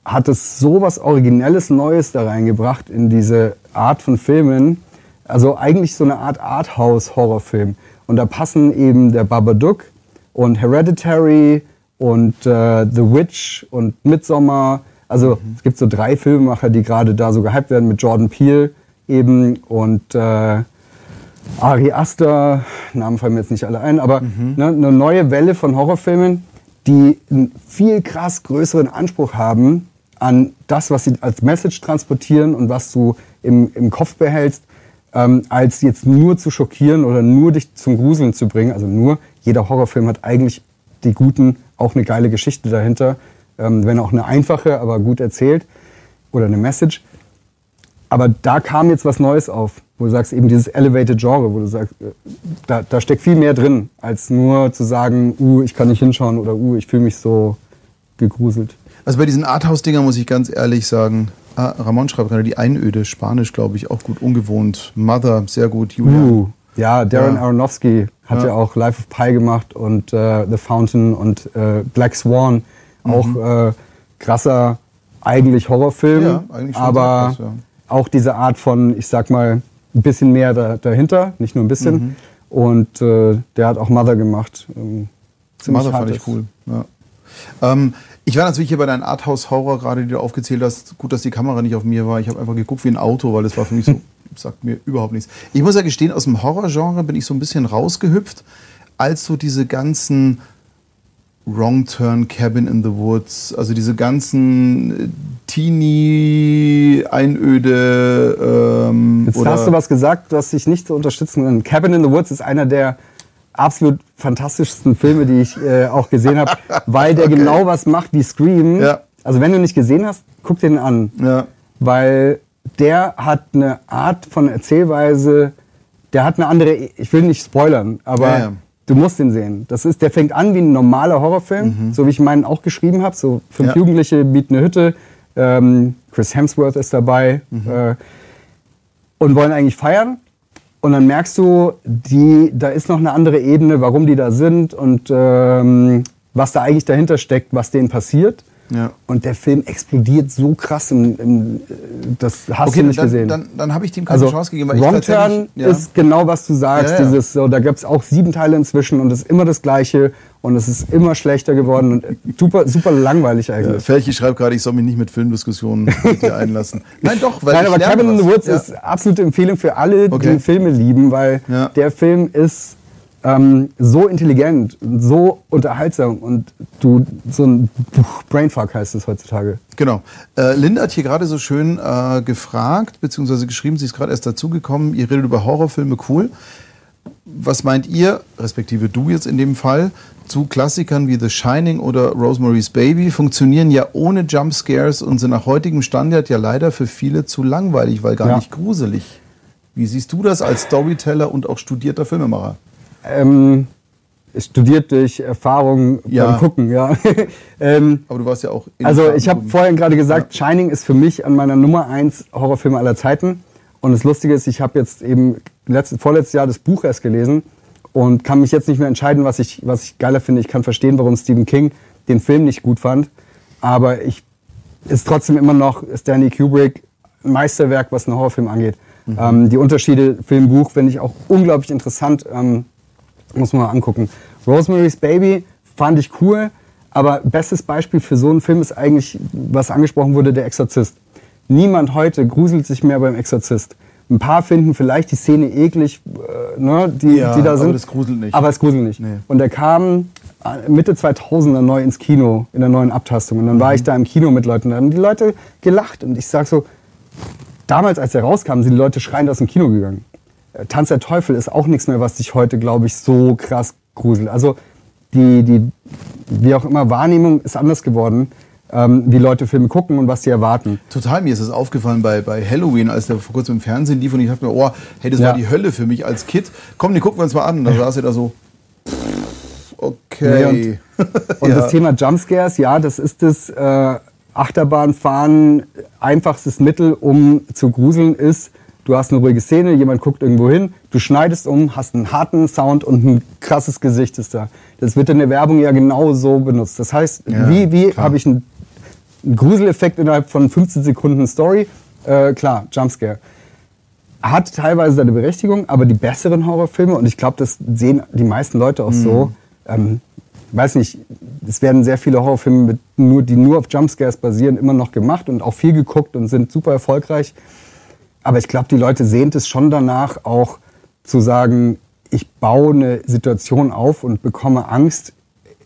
S2: hat es so was Originelles, Neues da reingebracht in diese Art von Filmen. Also eigentlich so eine Art Arthouse-Horrorfilm. Und da passen eben der Babadook und Hereditary und äh, The Witch und Midsommar. Also es gibt so drei Filmemacher, die gerade da so gehypt werden mit Jordan Peele eben und äh, Ari Aster, Namen fallen mir jetzt nicht alle ein, aber ne, eine neue Welle von Horrorfilmen, die einen viel krass größeren Anspruch haben an das, was sie als Message transportieren und was du im, im Kopf behältst, ähm, als jetzt nur zu schockieren oder nur dich zum Gruseln zu bringen. Also nur, jeder Horrorfilm hat eigentlich die guten, auch eine geile Geschichte dahinter, ähm, wenn auch eine einfache, aber gut erzählt oder eine Message. Aber da kam jetzt was Neues auf, wo du sagst, eben dieses Elevated Genre, wo du sagst, äh, da, da steckt viel mehr drin, als nur zu sagen, uh, ich kann nicht hinschauen oder uh, ich fühle mich so gegruselt.
S1: Also bei diesen Arthouse-Dingern muss ich ganz ehrlich sagen, ah, Ramon schreibt gerade die Einöde, Spanisch glaube ich, auch gut, ungewohnt. Mother, sehr gut, Julia.
S2: Uh, ja, Darren
S1: Ja.
S2: Aronofsky hat ja.
S1: Ja.
S2: auch Life of Pi gemacht und äh, The Fountain und äh, Black Swan, auch äh, krasser eigentlich Horrorfilm,
S1: Ja, eigentlich schon
S2: aber
S1: krass.
S2: Auch diese Art von, ich sag mal, ein bisschen mehr da, dahinter, nicht nur ein bisschen.
S1: Mhm.
S2: Und äh, der hat auch Mother gemacht. Ähm,
S1: Mother fand ich cool. Ja. Ähm, ich war natürlich hier bei deinem Arthouse-Horror gerade, die du aufgezählt hast. Gut, dass die Kamera nicht auf mir war. Ich habe einfach geguckt wie ein Auto, weil das war für mich so, sagt mir überhaupt nichts. Ich muss ja gestehen, aus dem Horrorgenre bin ich so ein bisschen rausgehüpft, als so diese ganzen Wrong Turn Cabin in the Woods, also diese ganzen Teenie-Einöde. Ähm,
S2: Jetzt hast du was gesagt, was ich nicht so unterstützen kann. Cabin in the Woods ist einer der absolut fantastischsten Filme, die ich äh, auch gesehen habe, weil der
S1: Okay.
S2: genau was macht wie Scream.
S1: Ja.
S2: Also wenn du nicht gesehen hast, guck den an.
S1: Ja.
S2: Weil der hat eine Art von Erzählweise, der hat eine andere, ich will nicht spoilern, aber
S1: ja.
S2: Du musst ihn sehen. Das ist, der fängt an wie ein normaler Horrorfilm, so wie ich meinen auch geschrieben habe. So fünf
S1: Mhm. Ja.
S2: Jugendliche bieten eine Hütte, ähm, Chris Hemsworth ist dabei
S1: Mhm.
S2: äh, und wollen eigentlich feiern. Und dann merkst du, die, da ist noch eine andere Ebene, warum die da sind und ähm, was da eigentlich dahinter steckt, was denen passiert.
S1: Ja.
S2: Und der Film explodiert so krass. Im, im, das hast
S1: Okay,
S2: du nicht
S1: dann,
S2: gesehen.
S1: dann, dann habe ich dem keine
S2: also
S1: Chance gegeben. Weil
S2: Wrong Turn
S1: ja.
S2: ist genau, was du sagst.
S1: Ja, ja.
S2: Dieses, so, da gibt es auch sieben Teile inzwischen und es ist immer das Gleiche und es ist immer schlechter geworden und super, super langweilig
S1: Ja,
S2: eigentlich.
S1: Felchi schreibt gerade, ich soll mich nicht mit Filmdiskussionen mit dir einlassen. Nein, doch, weil
S2: Nein, aber Cabin in the. Woods
S1: Ja.
S2: ist absolute Empfehlung für alle,
S1: Okay.
S2: die Filme lieben, weil
S1: Ja.
S2: der Film ist ähm, so intelligent, und so unterhaltsam und du so ein Brainfuck heißt es heutzutage.
S1: Genau. Äh, Linda hat hier gerade so schön äh, gefragt, beziehungsweise geschrieben, sie ist gerade erst dazugekommen, ihr redet über Horrorfilme, cool. Was meint ihr, respektive du jetzt in dem Fall, zu Klassikern wie The Shining oder Rosemary's Baby? Funktionieren ja ohne Jumpscares und sind nach heutigem Standard ja leider für viele zu langweilig, weil gar
S2: Ja.
S1: nicht gruselig. Wie siehst du das als Storyteller und auch studierter Filmemacher?
S2: Ähm, studiert durch Erfahrung
S1: Ja.
S2: beim Gucken, ja. ähm,
S1: Aber du warst ja auch in
S2: Also ich habe vorhin gerade gesagt, Shining ist für mich an meiner Nummer 1 Horrorfilm aller Zeiten. Und das Lustige ist, ich habe jetzt eben letzt, vorletztes Jahr das Buch erst gelesen und kann mich jetzt nicht mehr entscheiden, was ich, was ich geiler finde. Ich kann verstehen, warum Stephen King den Film nicht gut fand. Aber ich ist trotzdem immer noch Stanley Kubrick ein Meisterwerk, was einen Horrorfilm angeht. Ähm, die Unterschiede Film, Buch finde ich auch unglaublich interessant. Ähm, muss man mal angucken. Rosemary's Baby fand ich cool, aber bestes Beispiel für so einen Film ist eigentlich, was angesprochen wurde, der Exorzist. Niemand heute gruselt sich mehr beim Exorzist. Ein paar finden vielleicht die Szene eklig, äh, ne, die,
S1: Ja,
S2: die da
S1: aber
S2: sind.
S1: das gruselt nicht.
S2: Aber es gruselt nicht.
S1: Nee.
S2: Und der kam äh, Mitte 2000er neu ins Kino, in der neuen Abtastung. Und dann
S1: Mhm.
S2: war ich da im Kino mit Leuten. Da haben die Leute gelacht. Und ich sag so, damals, als er rauskam, sind die Leute schreiend aus dem Kino gegangen. Tanz der Teufel ist auch nichts mehr, was dich heute, glaube ich, so krass gruselt. Also die, die, wie auch immer, Wahrnehmung ist anders geworden, ähm, wie Leute Filme gucken und was sie erwarten.
S1: Total, mir ist es aufgefallen bei, bei Halloween, als der vor kurzem im Fernsehen lief und ich dachte mir, oh, hey, das
S2: Ja.
S1: war die Hölle für mich als Kind. Komm, die gucken wir uns mal an. Und dann saß er da so, okay.
S2: Und
S1: Ja.
S2: das Thema Jumpscares, ja, das ist das äh, Achterbahnfahren, einfachstes Mittel, um zu gruseln, ist, du hast eine ruhige Szene, jemand guckt irgendwo hin, du schneidest um, hast einen harten Sound und ein krasses Gesicht ist da. Das wird in der Werbung ja genau so benutzt. Das heißt,
S1: Ja,
S2: wie, wie habe ich einen, einen Gruseleffekt innerhalb von 15 Sekunden Story? Äh, klar, Jumpscare. Hat teilweise seine Berechtigung, aber die besseren Horrorfilme, und ich glaube, das sehen die meisten Leute auch so, ähm, weiß nicht, es werden sehr viele Horrorfilme, mit nur, die nur auf Jumpscares basieren, immer noch gemacht und auch viel geguckt und sind super erfolgreich. Aber ich glaube, die Leute sehnt es schon danach, auch zu sagen, ich baue eine Situation auf und bekomme Angst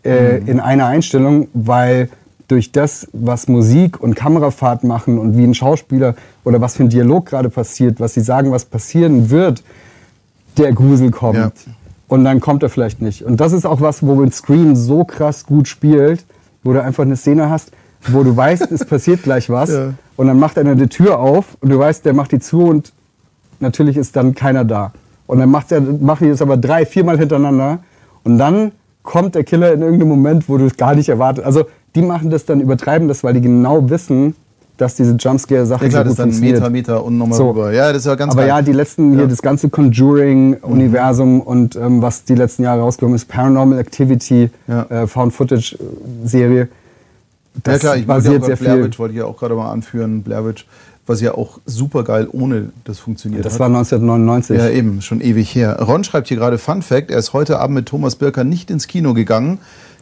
S2: äh, in einer Einstellung, weil durch das, was Musik und Kamerafahrt machen und wie ein Schauspieler oder was für ein Dialog gerade passiert, was sie sagen, was passieren wird, der Grusel kommt.
S1: Ja.
S2: Und dann kommt er vielleicht nicht. Und das ist auch was, wo ein Scream so krass gut spielt, wo du einfach eine Szene hast, wo du weißt, es passiert gleich was.
S1: Ja.
S2: Und dann macht einer die Tür auf und du weißt, der macht die zu und natürlich ist dann keiner da. Und dann macht er, machen die das aber drei, viermal hintereinander. Und dann kommt der Killer in irgendeinem Moment, wo du es gar nicht erwartet. Also die machen das dann, übertreiben das, weil die genau wissen, dass diese Jumpscare-Sache
S1: Ja klar,
S2: so
S1: das
S2: gut
S1: ist dann. Meter, Meter und nochmal
S2: So.
S1: rüber. Ja, das ist ja ganz
S2: Aber
S1: geil.
S2: ja, die letzten, hier das ganze Conjuring-Universum und ähm, was die letzten Jahre rausgekommen ist, Paranormal Activity,
S1: Ja.
S2: äh, Found-Footage-Serie,
S1: ja
S2: das
S1: klar, ich wollte ja
S2: basiert
S1: auch
S2: sehr
S1: Blair
S2: viel.
S1: Witch, wollte ich ja auch gerade mal anführen, Blair Witch, was ja auch super geil ohne das funktioniert
S2: Das
S1: hat.
S2: war 1999.
S1: Ja, eben, schon ewig her. Ron schreibt hier gerade Fun Fact, er ist heute Abend mit Thomas Birker nicht ins Kino gegangen,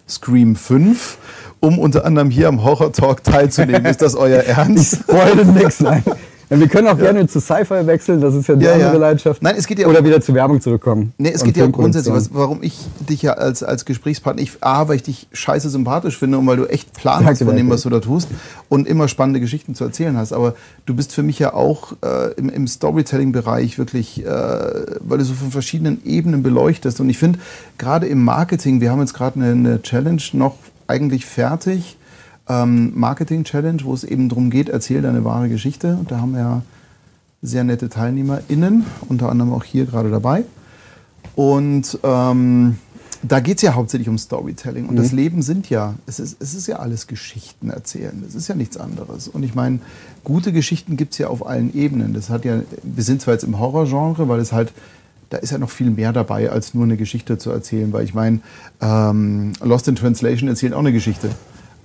S1: Scream 5, um unter anderem hier am Horror Talk teilzunehmen. Ist das euer
S2: Ich
S1: Ernst?
S2: spoilere nichts, nein. Ja, wir können auch gerne zu Sci-Fi wechseln, das ist ja die
S1: Ja, ja.
S2: andere Leidenschaft.
S1: Nein, es geht ja
S2: Oder wieder zur Werbung zurückkommen.
S1: Nee, es geht ja grundsätzlich, was, warum ich dich ja als, als Gesprächspartner, ich, A, weil ich dich scheiße sympathisch finde und weil du echt Plan
S2: Danke,
S1: hast von dem, was du da tust und immer spannende Geschichten zu erzählen hast. Aber du bist für mich ja auch äh, im, im Storytelling-Bereich wirklich, äh, weil du so von verschiedenen Ebenen beleuchtest. Und ich finde, gerade im Marketing, wir haben jetzt gerade eine, eine Challenge noch eigentlich fertig, ähm, Marketing-Challenge, wo es eben darum geht, erzähl deine wahre Geschichte. Und da haben wir ja sehr nette TeilnehmerInnen, unter anderem auch hier gerade dabei. Und ähm, da geht es ja hauptsächlich um Storytelling. Und das Leben sind ja, es ist, es ist ja alles Geschichten erzählen. Das ist ja nichts anderes. Und ich meine, gute Geschichten gibt es ja auf allen Ebenen. Das hat ja, wir sind zwar jetzt im Horrorgenre, weil es halt, da ist ja noch viel mehr dabei, als nur eine Geschichte zu erzählen. Weil ich meine, ähm, Lost in Translation erzählt auch eine Geschichte.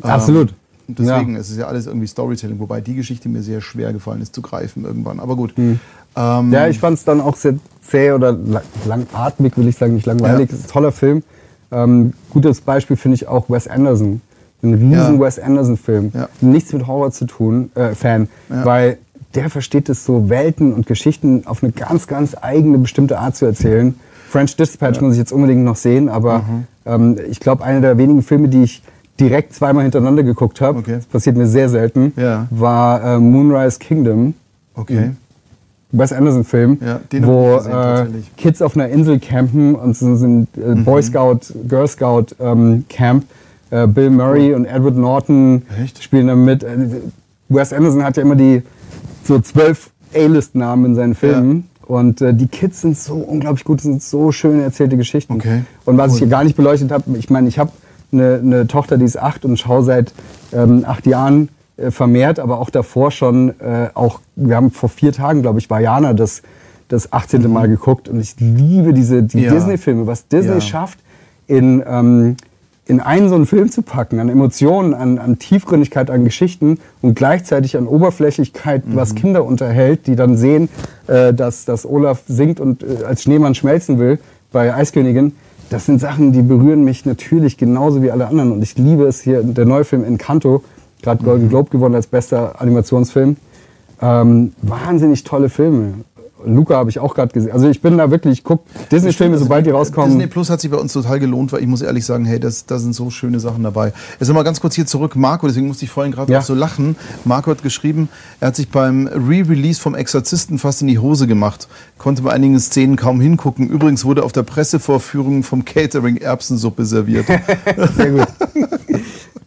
S2: Absolut.
S1: Und deswegen, es ist ja alles irgendwie Storytelling, wobei die Geschichte mir sehr schwer gefallen ist zu greifen irgendwann. Aber gut.
S2: Hm.
S1: Ähm,
S2: Ja, ich fand es dann auch sehr zäh oder la- langatmig, will ich sagen, nicht langweilig.
S1: Ja.
S2: Es ist ein toller Film. Ähm, gutes Beispiel finde ich auch Wes Anderson. Ein riesen
S1: Ja.
S2: Wes Anderson-Film.
S1: Ja.
S2: Nichts mit Horror zu tun, äh, Fan,
S1: Ja.
S2: weil der versteht es so, Welten und Geschichten auf eine ganz, ganz eigene, bestimmte Art zu erzählen. French Dispatch muss ich jetzt unbedingt noch sehen, aber
S1: Mhm.
S2: ähm, ich glaube, einer der wenigen Filme, die ich direkt zweimal hintereinander geguckt habe,
S1: Okay.
S2: das passiert mir sehr selten,
S1: Ja.
S2: war äh, Moonrise Kingdom.
S1: Okay.
S2: Wes Anderson-Film,
S1: Ja,
S2: wo
S1: ich gesehen,
S2: äh. Kids auf einer Insel campen und so sind äh,
S1: Mhm.
S2: Boy Scout, Girl Scout ähm, Camp. Äh, Bill Murray und Edward Norton
S1: Echt?
S2: spielen da mit. Äh, Wes Anderson hat ja immer die so zwölf A-List-Namen in seinen Filmen. Und äh, die Kids sind so unglaublich gut, sind so schön erzählte Geschichten.
S1: Okay,
S2: Und was
S1: cool.
S2: ich hier gar nicht beleuchtet habe, ich meine, ich habe eine, eine Tochter, die ist acht und schaue seit ähm, acht Jahren äh, vermehrt, aber auch davor schon, äh, auch, wir haben vor vier Tagen, glaube ich, Vajana das, das 18. Mal geguckt und ich liebe diese die
S1: Mhm. Ja.
S2: Disney-Filme, was Disney
S1: Ja.
S2: schafft, in, ähm, in einen so einen Film zu packen, an Emotionen, an, an Tiefgründigkeit, an Geschichten und gleichzeitig an Oberflächlichkeit,
S1: Mhm.
S2: was Kinder unterhält, die dann sehen, äh, dass, dass Olaf singt und äh, als Schneemann schmelzen will bei Eiskönigin. Das sind Sachen, die berühren mich natürlich genauso wie alle anderen. Und ich liebe es hier, der neue Film Encanto, gerade Golden Globe gewonnen als bester Animationsfilm. Ähm, wahnsinnig tolle Filme. Luca habe ich auch gerade gesehen. Also ich bin da wirklich, ich gucke Disney-Filme, sobald die rauskommen.
S1: Disney Plus hat sich bei uns total gelohnt, weil ich muss ehrlich sagen, hey, das, da sind so schöne Sachen dabei. Jetzt nochmal ganz kurz hier zurück, Marco, deswegen musste ich vorhin gerade
S2: Ja.
S1: auch so lachen. Marco hat geschrieben, er hat sich beim Re-Release vom Exorzisten fast in die Hose gemacht, konnte bei einigen Szenen kaum hingucken. Übrigens wurde auf der Pressevorführung vom Catering Erbsensuppe serviert.
S2: Sehr gut.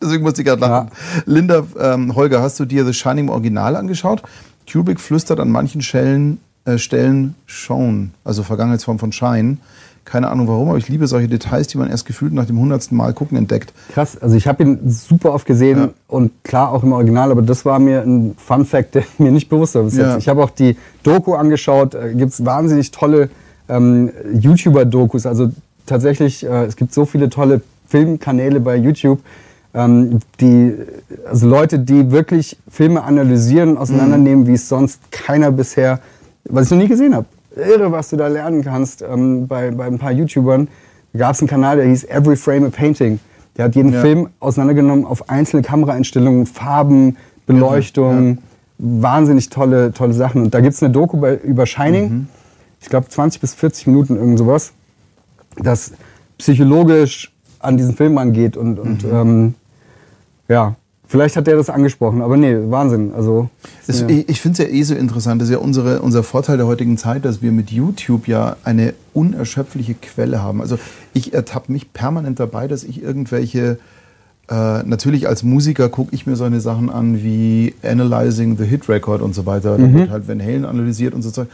S1: Deswegen musste ich gerade lachen. Linda, ähm, Holger, hast du dir The Shining im Original angeschaut? Kubrick flüstert an manchen Stellen, Stellen Shown, also Vergangenheitsform von Shine. Keine Ahnung warum, aber ich liebe solche Details, die man erst gefühlt nach dem hundertsten Mal gucken entdeckt.
S2: Krass, also ich habe ihn super oft gesehen
S1: Ja.
S2: und klar auch im Original, aber das war mir ein Fun Fact, der mir nicht bewusst war bis
S1: Ja.
S2: jetzt. Ich habe auch die Doku angeschaut, äh, gibt es wahnsinnig tolle ähm, YouTuber-Dokus, also tatsächlich, äh, es gibt so viele tolle Filmkanäle bei YouTube, ähm, die, also Leute, die wirklich Filme analysieren, auseinandernehmen, wie es sonst keiner bisher, was ich noch nie gesehen habe. Irre, was du da lernen kannst ähm, bei, bei ein paar YouTubern. Da gab es einen Kanal, der hieß Every Frame a Painting. Der hat jeden
S1: Ja.
S2: Film auseinandergenommen auf einzelne Kameraeinstellungen, Farben, Beleuchtung. Wahnsinnig tolle, tolle Sachen. Und da gibt es eine Doku bei, über Shining.
S1: Mhm.
S2: Ich glaube 20 bis 40 Minuten, irgend sowas. Das psychologisch an diesen Film angeht. Und, und
S1: Mhm.
S2: ähm, ja, vielleicht hat der das angesprochen. Aber nee, Wahnsinn. Also, ja.
S1: Ich, ich finde es ja eh so interessant. Das ist ja unsere, unser Vorteil der heutigen Zeit, dass wir mit YouTube ja eine unerschöpfliche Quelle haben. Also ich ertappe mich permanent dabei, dass ich irgendwelche, äh, natürlich als Musiker gucke ich mir so eine Sachen an wie Analyzing the Hit Record und so weiter. Da wird halt Van Halen analysiert und so Zeug.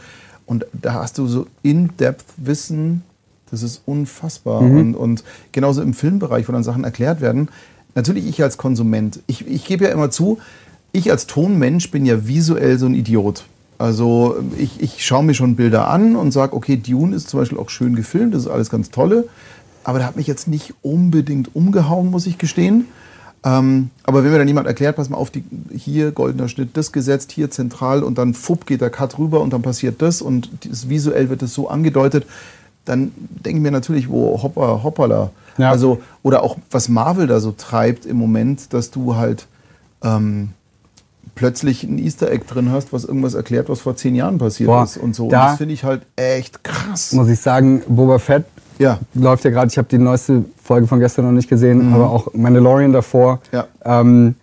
S1: Und da hast du so In-Depth-Wissen, das ist unfassbar. Und, und genauso im Filmbereich, wo dann Sachen erklärt werden. Natürlich ich als Konsument. Ich, ich gebe ja immer zu, ich als Tonmensch bin ja visuell so ein Idiot. Also ich, ich schaue mir schon Bilder an und sage, okay, Dune ist zum Beispiel auch schön gefilmt, das ist alles ganz tolle. Aber der hat mich jetzt nicht unbedingt umgehauen, muss ich gestehen. Ähm, aber wenn mir dann jemand erklärt, pass mal auf, die, hier goldener Schnitt, das gesetzt, hier zentral und dann fupp geht der Cut rüber und dann passiert das und das, visuell wird das so angedeutet, dann denke ich mir natürlich, wo hoppa, hoppala.
S2: Ja.
S1: Also, oder auch was Marvel da so treibt im Moment, dass du halt ähm, plötzlich ein Easter Egg drin hast, was irgendwas erklärt, was vor zehn Jahren passiert
S2: Boah,
S1: ist und so.
S2: da-
S1: und das finde ich halt echt krass.
S2: muss ich sagen, Boba Fett
S1: Ja.
S2: läuft ja gerade. Ich habe die neueste Folge von gestern noch nicht gesehen, aber auch Mandalorian davor.
S1: Mhm. Ja.
S2: Ähm,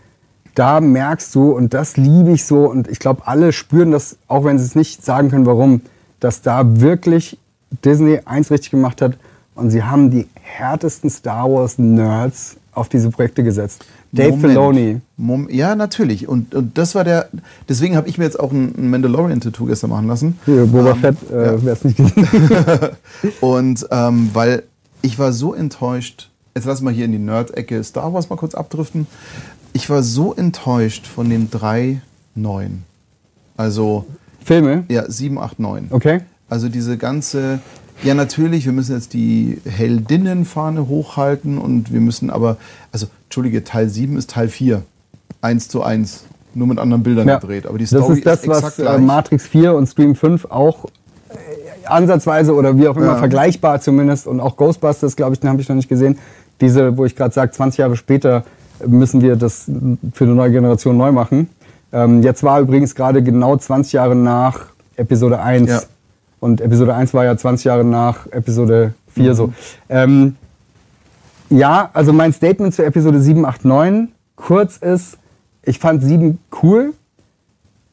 S2: da merkst du, und das liebe ich so, und ich glaube, alle spüren das, auch wenn sie es nicht sagen können, warum, dass da wirklich Disney eins richtig gemacht hat und sie haben die härtesten Star Wars Nerds auf diese Projekte gesetzt. Dave
S1: Moment.
S2: Filoni.
S1: Mom ja, natürlich. Und, und das war der. Deswegen habe ich mir jetzt auch ein, Mandalorian-Tattoo gestern machen lassen.
S2: Hier, Boba
S1: Ähm,
S2: Fett, äh,
S1: ja.
S2: wer es nicht gesehen.
S1: Und ähm, weil ich war so enttäuscht, jetzt lassen wir hier in die Nerd-Ecke Star Wars mal kurz abdriften. Ich war so enttäuscht von den drei neuen. Also,
S2: Filme?
S1: ja, 7, 8, 9.
S2: Okay.
S1: Also diese ganze, ja natürlich, wir müssen jetzt die Heldinnenfahne hochhalten und wir müssen aber, also entschuldige, Teil 7 ist Teil 4. eins zu eins, nur mit anderen Bildern
S2: Ja.
S1: gedreht. Aber die
S2: Das
S1: Story
S2: ist das,
S1: exakt
S2: was äh,
S1: gleich.
S2: Matrix 4 und Scream 5 auch äh, ansatzweise oder wie auch immer
S1: Ja.
S2: vergleichbar zumindest und auch Ghostbusters, glaube ich, den habe ich noch nicht gesehen. Diese, wo ich gerade sage, 20 Jahre später müssen wir das für eine neue Generation neu machen. Ähm, jetzt war übrigens gerade genau 20 Jahre nach Episode 1
S1: Ja.
S2: Und Episode 1 war ja 20 Jahre nach Episode 4
S1: Mhm.
S2: so. Ähm, ja, also mein Statement zu Episode 7, 8, 9 kurz ist, ich fand 7 cool,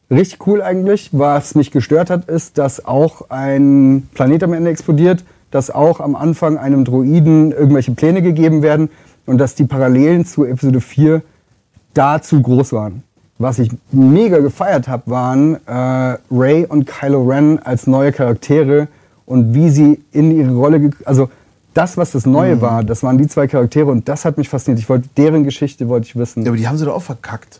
S2: richtig cool eigentlich. Was mich gestört hat, ist, dass auch ein Planet am Ende explodiert, dass auch am Anfang einem Droiden irgendwelche Pläne gegeben werden und dass die Parallelen zu Episode 4 da zu groß waren. Was ich mega gefeiert habe, waren äh, Ray und Kylo Ren als neue Charaktere und wie sie in ihre Rolle, also das, was das Neue war, das waren die zwei Charaktere und das hat mich fasziniert. Ich wollte deren Geschichte wollte ich wissen.
S1: ja, aber die haben sie doch auch verkackt.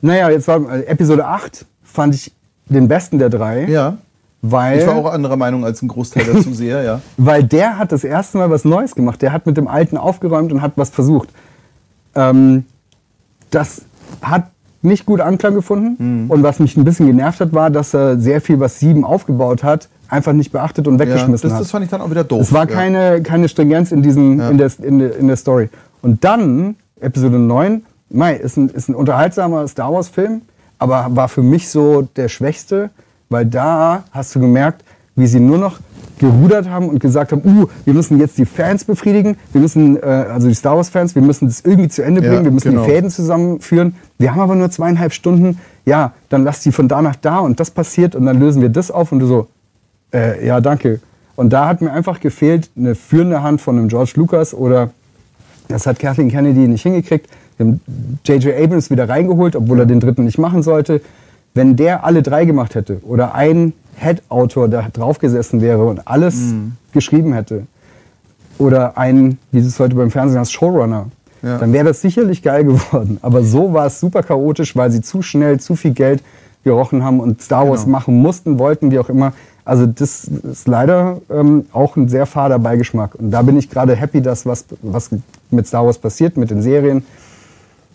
S2: Naja, jetzt war äh, Episode 8 fand ich den besten der drei.
S1: Ja.
S2: Weil,
S1: Ich war auch anderer Meinung als ein Großteil der Zuseher, ja.
S2: weil der hat das erste Mal was Neues gemacht. Der hat mit dem Alten aufgeräumt und hat was versucht. Ähm, das hat nicht gut Anklang gefunden. Und was mich ein bisschen genervt hat, war, dass er sehr viel, was Sieben aufgebaut hat, einfach nicht beachtet und
S1: ja
S2: weggeschmissen
S1: das,
S2: hat.
S1: das fand ich dann auch wieder doof.
S2: Es war
S1: ja.
S2: keine, keine Stringenz in, diesen, in, der, in, der, in der Story. Und dann, Episode 9, mei, ist ein, ist ein unterhaltsamer Star Wars-Film, aber war für mich so der schwächste, weil da hast du gemerkt, wie sie nur noch gerudert haben und gesagt haben, uh, wir müssen jetzt die Fans befriedigen, wir müssen, äh, also die Star Wars-Fans, wir müssen das irgendwie zu Ende
S1: Ja,
S2: bringen, wir müssen
S1: genau.
S2: die Fäden zusammenführen. Wir haben aber nur zweieinhalb Stunden, ja, dann lass die von da nach da und das passiert und dann lösen wir das auf und du so, äh, ja, danke. Und da hat mir einfach gefehlt eine führende Hand von einem George Lucas oder das hat Kathleen Kennedy nicht hingekriegt. Wir haben J.J. Abrams wieder reingeholt, obwohl er den dritten nicht machen sollte. Wenn der alle drei gemacht hätte oder ein Head-Autor da drauf gesessen wäre und alles
S1: Mhm.
S2: geschrieben hätte oder ein, wie du es heute beim Fernsehen hast, Showrunner,
S1: Ja.
S2: dann wäre das sicherlich geil geworden. Aber so war es super chaotisch, weil sie zu schnell zu viel Geld gerochen haben und Star Wars
S1: Genau.
S2: machen mussten, wollten, wie auch immer. Also das ist leider ähm, auch ein sehr fader Beigeschmack. Und da bin ich gerade happy, dass was, was mit Star Wars passiert, mit den Serien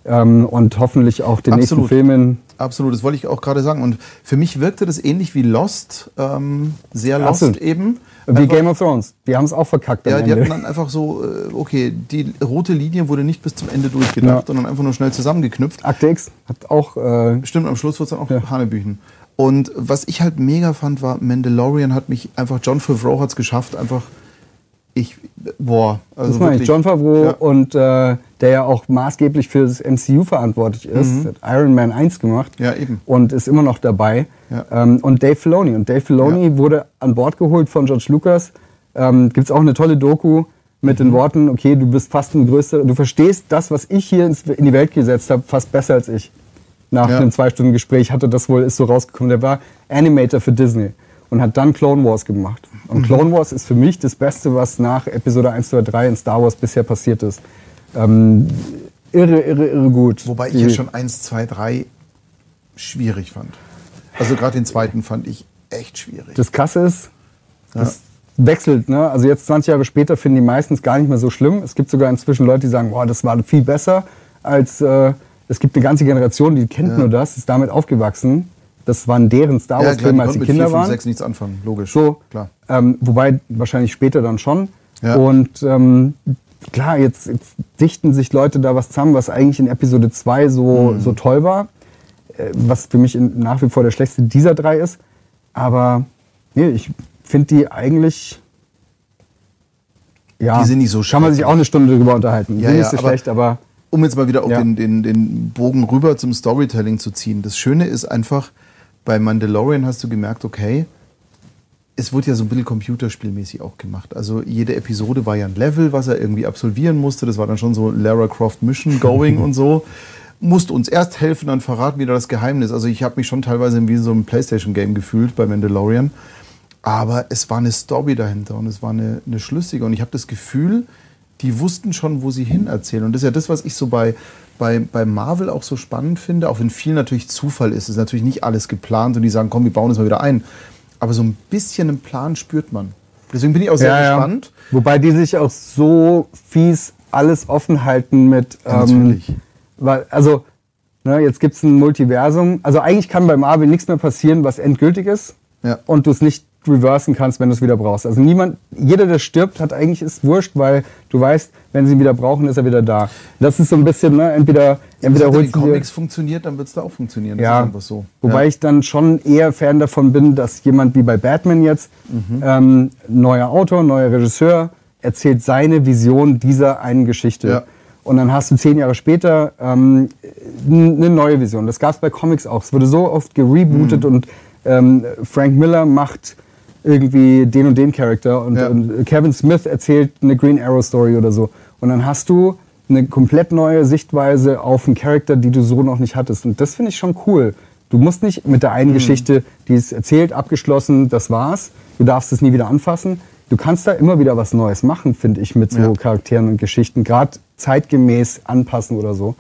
S2: ähm, und hoffentlich auch den
S1: Absolut.
S2: nächsten Filmen.
S1: Absolut, das wollte ich auch gerade sagen. Und für mich wirkte das ähnlich wie Lost, ähm, sehr Lost
S2: Absolut.
S1: eben.
S2: Wie
S1: Einfach-
S2: Game of Thrones. Die haben es auch verkackt am
S1: Ja, die hatten dann einfach so, äh, okay, die rote Linie wurde nicht bis zum Ende durchgedacht,
S2: Ja.
S1: sondern einfach nur schnell zusammengeknüpft.
S2: Akte X hat auch äh,
S1: Stimmt, am Schluss wurde es dann auch
S2: Ja.
S1: Hanebüchen. Und was ich halt mega fand, war, Mandalorian hat mich einfach, John Favreau hat es geschafft, einfach, ich, boah, also
S2: Das meine ich. John Favreau
S1: Ja.
S2: und äh, der ja auch maßgeblich für das MCU verantwortlich ist, hat Iron Man 1 gemacht
S1: Mhm. Ja, eben.
S2: und ist immer noch dabei.
S1: Ja.
S2: Ähm, und Dave Filoni. Und Dave Filoni
S1: Ja.
S2: wurde an Bord geholt von George Lucas. Ähm, Gibt es auch eine tolle Doku mit
S1: Mhm.
S2: den Worten, okay, du bist fast ein größer, du verstehst das, was ich hier ins, in die Welt gesetzt habe, fast besser als ich. Nach einem zwei Stunden Gespräch hatte das wohl, ist so rausgekommen. Der war Animator für Disney und hat dann Clone Wars gemacht.
S1: Mhm.
S2: Und Clone Wars ist für mich das Beste, was nach Episode 1, 2, 3 in Star Wars bisher passiert ist. Ähm, irre, irre, irre gut.
S1: Wobei ich ja schon 1, 2, 3 schwierig fand. Also gerade den zweiten fand ich echt schwierig.
S2: Das Krasse ist, das wechselt. Ne? Also jetzt 20 Jahre später finden die meistens gar nicht mehr so schlimm. Es gibt sogar inzwischen Leute, die sagen, boah, das war viel besser als... Äh, es gibt eine ganze Generation, die kennt nur das, ist damit aufgewachsen. Das waren deren Star
S1: ja,
S2: Wars
S1: klar,
S2: Filme, als
S1: mit
S2: Kinder
S1: 4, 5,
S2: waren.
S1: 6 nichts anfangen, logisch.
S2: So,
S1: Klar.
S2: Ähm, wobei wahrscheinlich später dann schon.
S1: Ja.
S2: Und ähm, klar, jetzt, jetzt dichten sich Leute da was zusammen, was eigentlich in Episode 2 so,
S1: Mhm.
S2: so toll war. Äh, was für mich in, nach wie vor der schlechteste dieser drei ist. Aber nee, ich finde die eigentlich. Ja,
S1: Die sind nicht so
S2: Kann man sich auch eine Stunde drüber unterhalten.
S1: Ja,
S2: sind
S1: ja,
S2: nicht so
S1: aber-
S2: schlecht, aber
S1: Um jetzt mal wieder auch
S2: Ja.
S1: den, den, den Bogen rüber zum Storytelling zu ziehen. Das Schöne ist einfach, bei Mandalorian hast du gemerkt, okay, es wurde ja so ein bisschen computerspielmäßig auch gemacht. Also jede Episode war ja ein Level, was er irgendwie absolvieren musste. Das war dann schon so Lara Croft Mission Going und so. Musste uns erst helfen, dann verraten wieder das Geheimnis. Also ich habe mich schon teilweise wie in so einem Playstation-Game gefühlt bei Mandalorian. Aber es war eine Story dahinter und es war eine, eine schlüssige. Und ich habe das Gefühl, die wussten schon, wo sie hin erzählen. Und das ist ja das, was ich so bei, bei, bei Marvel auch so spannend finde, auch wenn viel natürlich Zufall ist. Es ist natürlich nicht alles geplant und die sagen, komm, wir bauen das mal wieder ein. Aber so ein bisschen einen Plan spürt man. Deswegen bin ich auch sehr
S2: Ja, ja.
S1: gespannt.
S2: Wobei die sich auch so fies alles offen halten mit.
S1: Ja,
S2: ähm,
S1: natürlich.
S2: weil, also Ne, jetzt gibt es ein Multiversum. Also eigentlich kann bei Marvel nichts mehr passieren, was endgültig ist.
S1: Ja.
S2: Und du es nicht reversen kannst, wenn du es wieder brauchst. Also niemand, jeder, der stirbt, hat eigentlich ist wurscht, weil du weißt, wenn sie ihn wieder brauchen, ist er wieder da. Das ist so ein bisschen, ne, entweder, entweder
S1: Wenn es in
S2: holst du dir,
S1: Comics funktioniert, dann wird es da auch funktionieren. Das
S2: ja,
S1: so.
S2: wobei
S1: ja.
S2: ich dann schon eher Fan davon bin, dass jemand wie bei Batman jetzt,
S1: Mhm.
S2: ähm, neuer Autor, neuer Regisseur, erzählt seine Vision dieser einen Geschichte.
S1: Ja.
S2: Und dann hast du zehn Jahre später ähm, eine neue Vision. Das gab es bei Comics auch. Es wurde so oft gerebootet
S1: Mhm.
S2: und ähm, Frank Miller macht irgendwie den und den Charakter und,
S1: Ja.
S2: und Kevin Smith erzählt eine Green Arrow Story oder so. Und dann hast du eine komplett neue Sichtweise auf einen Charakter, die du so noch nicht hattest. Und das finde ich schon cool. Du musst nicht mit der einen Geschichte, die ist erzählt, abgeschlossen, das war's. Du darfst es nie wieder anfassen. Du kannst da immer wieder was Neues machen, finde ich, mit so
S1: Ja.
S2: Charakteren und Geschichten. Gerade zeitgemäß anpassen oder so.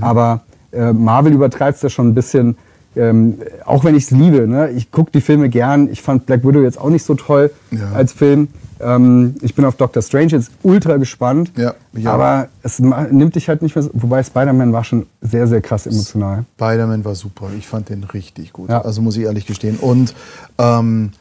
S2: Aber äh, Marvel übertreibt es da schon ein bisschen. Ähm, auch wenn ich es liebe, ne? ich gucke die Filme gern. Ich fand Black Widow jetzt auch nicht so toll
S1: Ja.
S2: als Film. Ähm, ich bin auf Doctor Strange jetzt ultra gespannt.
S1: Ja, auch.
S2: aber es nimmt dich halt nicht mehr so. Wobei Spider-Man war schon sehr, sehr krass emotional.
S1: Spider-Man war super. Ich fand den richtig gut.
S2: Ja.
S1: Also muss ich ehrlich gestehen. Und ähm,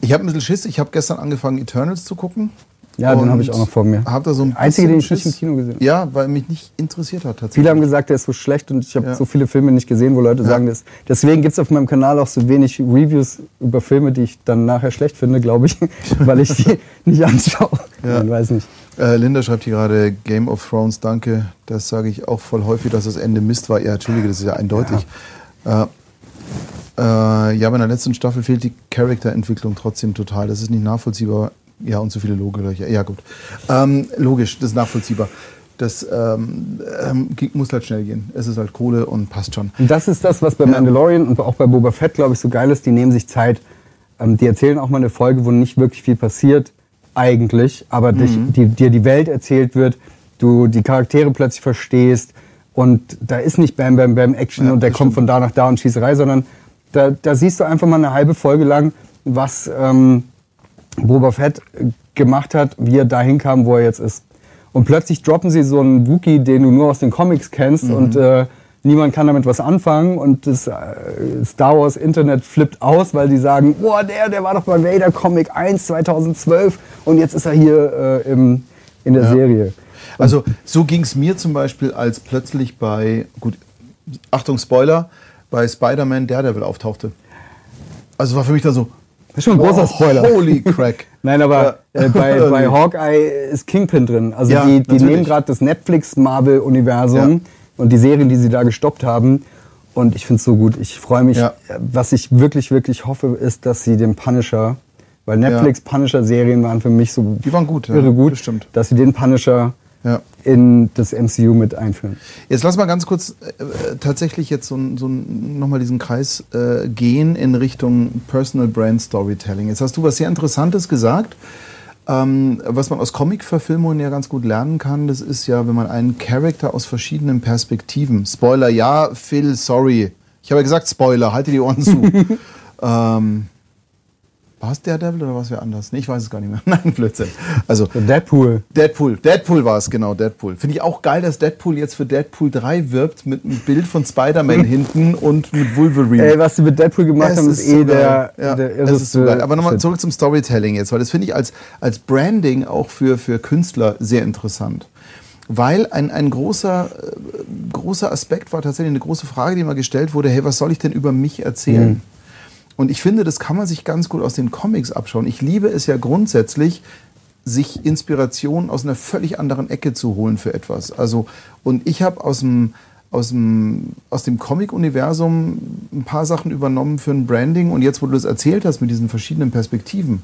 S1: ich habe ein bisschen Schiss. Ich habe gestern angefangen, Eternals zu gucken.
S2: Ja, den habe ich auch noch vor mir.
S1: Hab da so ein
S2: Einzige, den ich nicht im. Kino gesehen habe.
S1: Ja, weil mich nicht interessiert hat tatsächlich.
S2: Viele haben gesagt, der ist so schlecht und ich habe
S1: Ja.
S2: so viele Filme nicht gesehen, wo Leute sagen das. Deswegen gibt es auf meinem Kanal auch so wenig Reviews über Filme, die ich dann nachher schlecht finde, glaube ich, weil ich die nicht anschaue.
S1: Ja.
S2: Ich weiß nicht.
S1: Äh, Linda schreibt hier gerade Game of Thrones, danke. Das sage ich auch voll häufig, dass das Ende Mist war. Ja, Entschuldige, das ist ja eindeutig. Äh, äh, ja, bei der letzten Staffel fehlt die Charakterentwicklung trotzdem total. Das ist nicht nachvollziehbar. Ja, und zu viele Logolöcher. Ja, gut. Ähm, logisch, das ist nachvollziehbar. Das ähm, ähm, muss halt schnell gehen. Es ist halt Kohle und passt schon.
S2: Und das ist das, was bei. Mandalorian und auch bei Boba Fett, glaube ich, so geil ist. Die nehmen sich Zeit. Ähm, die erzählen auch mal eine Folge, wo nicht wirklich viel passiert, eigentlich, aber dich,
S1: Mhm.
S2: die, dir die Welt erzählt wird, du die Charaktere plötzlich verstehst und da ist nicht Bam, Bam, Bam Action
S1: Ja,
S2: und der kommt
S1: stimmt.
S2: von da nach da und Schießerei, sondern da, da siehst du einfach mal eine halbe Folge lang, was ähm, Boba Fett gemacht hat, wie er dahin kam, wo er jetzt ist. Und plötzlich droppen sie so einen Wookie, den du nur aus den Comics kennst
S1: Mhm.
S2: und äh, niemand kann damit was anfangen und das äh, Star Wars Internet flippt aus, weil die sagen, boah, der, der war doch bei Vader Comic 1 2012 und jetzt ist er hier äh, im, in der
S1: Ja.
S2: Serie.
S1: Also so ging es mir zum Beispiel, als plötzlich bei, gut, Achtung Spoiler, bei Spider-Man Daredevil auftauchte. Also war für mich dann so,
S2: Das ist schon ein großer
S1: oh,
S2: Spoiler.
S1: Holy crack.
S2: Nein, aber äh, bei, bei Hawkeye ist Kingpin drin. Also
S1: Ja,
S2: die, die
S1: natürlich.
S2: nehmen gerade das Netflix-Marvel-Universum
S1: Ja.
S2: und die Serien, die sie da gestoppt haben. Und ich finde es so gut. Ich freue mich.
S1: Ja.
S2: Was ich wirklich, wirklich hoffe, ist, dass sie den Punisher, weil Netflix-Punisher-Serien waren für mich so
S1: Die waren gut,
S2: irre gut,
S1: das stimmt.
S2: dass sie den Punisher
S1: Ja.
S2: in das MCU mit einführen.
S1: Jetzt lass mal ganz kurz äh, tatsächlich jetzt so, so nochmal diesen Kreis äh, gehen in Richtung Personal Brand Storytelling. Jetzt hast du was sehr Interessantes gesagt, ähm, was man aus Comic-Verfilmungen ja ganz gut lernen kann. Das ist ja, wenn man einen Charakter aus verschiedenen Perspektiven, Spoiler, ja, Phil, sorry. Ich habe ja gesagt Spoiler, halte die Ohren zu. ähm, war es Daredevil oder war es wer anders? Nee, ich weiß es gar nicht mehr. Nein, Blödsinn. Also,
S2: So Deadpool.
S1: Deadpool, Deadpool war es, genau, Deadpool. Finde ich auch geil, dass Deadpool jetzt für Deadpool 3 wirbt mit einem Bild von Spider-Man hinten und mit Wolverine.
S2: Ey, was sie mit Deadpool gemacht
S1: Es
S2: haben, ist, eh
S1: so
S2: der,
S1: ja,
S2: der
S1: es ist so geil. Aber nochmal zurück zum Storytelling jetzt, weil das finde ich als, als Branding auch für, für Künstler sehr interessant. Weil ein, ein großer, äh, großer Aspekt war tatsächlich eine große Frage, die mal gestellt wurde, hey, was soll ich denn über mich erzählen?
S2: Mhm.
S1: Und ich finde, das kann man sich ganz gut aus den Comics abschauen. Ich liebe es ja grundsätzlich, sich Inspiration aus einer völlig anderen Ecke zu holen für etwas. Also, und ich habe aus dem, aus dem, aus dem Comic-Universum ein paar Sachen übernommen für ein Branding und jetzt, wo du das erzählt hast mit diesen verschiedenen Perspektiven.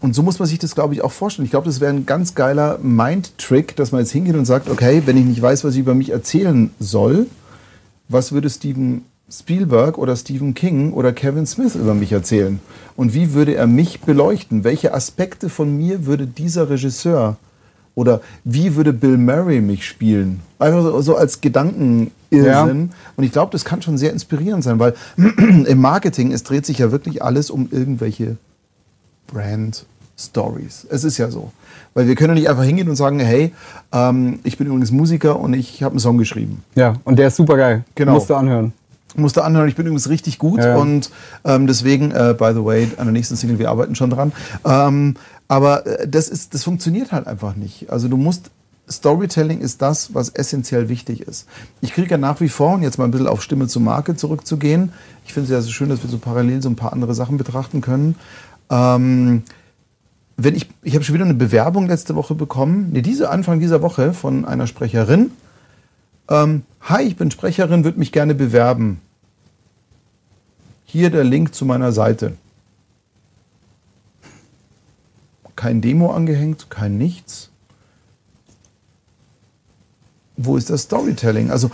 S1: Und so muss man sich das, glaube ich, auch vorstellen. Ich glaube, das wäre ein ganz geiler Mind-Trick, dass man jetzt hingeht und sagt, okay, wenn ich nicht weiß, was ich über mich erzählen soll, was würde Steven Spielberg oder Stephen King oder Kevin Smith über mich erzählen? Und wie würde er mich beleuchten? Welche Aspekte von mir würde dieser Regisseur oder wie würde Bill Murray mich spielen? Einfach so, als Gedankenirrsinn. Und ich glaube, das kann schon sehr inspirierend sein, weil im Marketing, es dreht sich ja wirklich alles um irgendwelche Brand Stories. Es ist ja so. Weil wir können nicht einfach hingehen und sagen, hey, ähm, ich bin übrigens Musiker und ich habe einen Song geschrieben.
S2: Ja, und der ist super geil.
S1: Genau.
S2: Musst du anhören.
S1: Musste anhören, ich bin übrigens richtig gut
S2: Ja.
S1: und ähm, deswegen, äh, by the way, an der nächsten Single, wir arbeiten schon dran. Ähm, aber äh, das, ist, das funktioniert halt einfach nicht. Also du musst, Storytelling ist das, was essentiell wichtig ist. Ich kriege ja nach wie vor, und jetzt mal ein bisschen auf Stimme zur Marke zurückzugehen, ich finde es ja so schön, dass wir so parallel so ein paar andere Sachen betrachten können. Ähm, wenn ich, ich habe schon wieder eine Bewerbung letzte Woche bekommen, nee, diese Anfang dieser Woche von einer Sprecherin. Ähm, Hi, ich bin Sprecherin, würde mich gerne bewerben. Hier der Link zu meiner Seite. Kein Demo angehängt, kein nichts. Wo ist das Storytelling? Also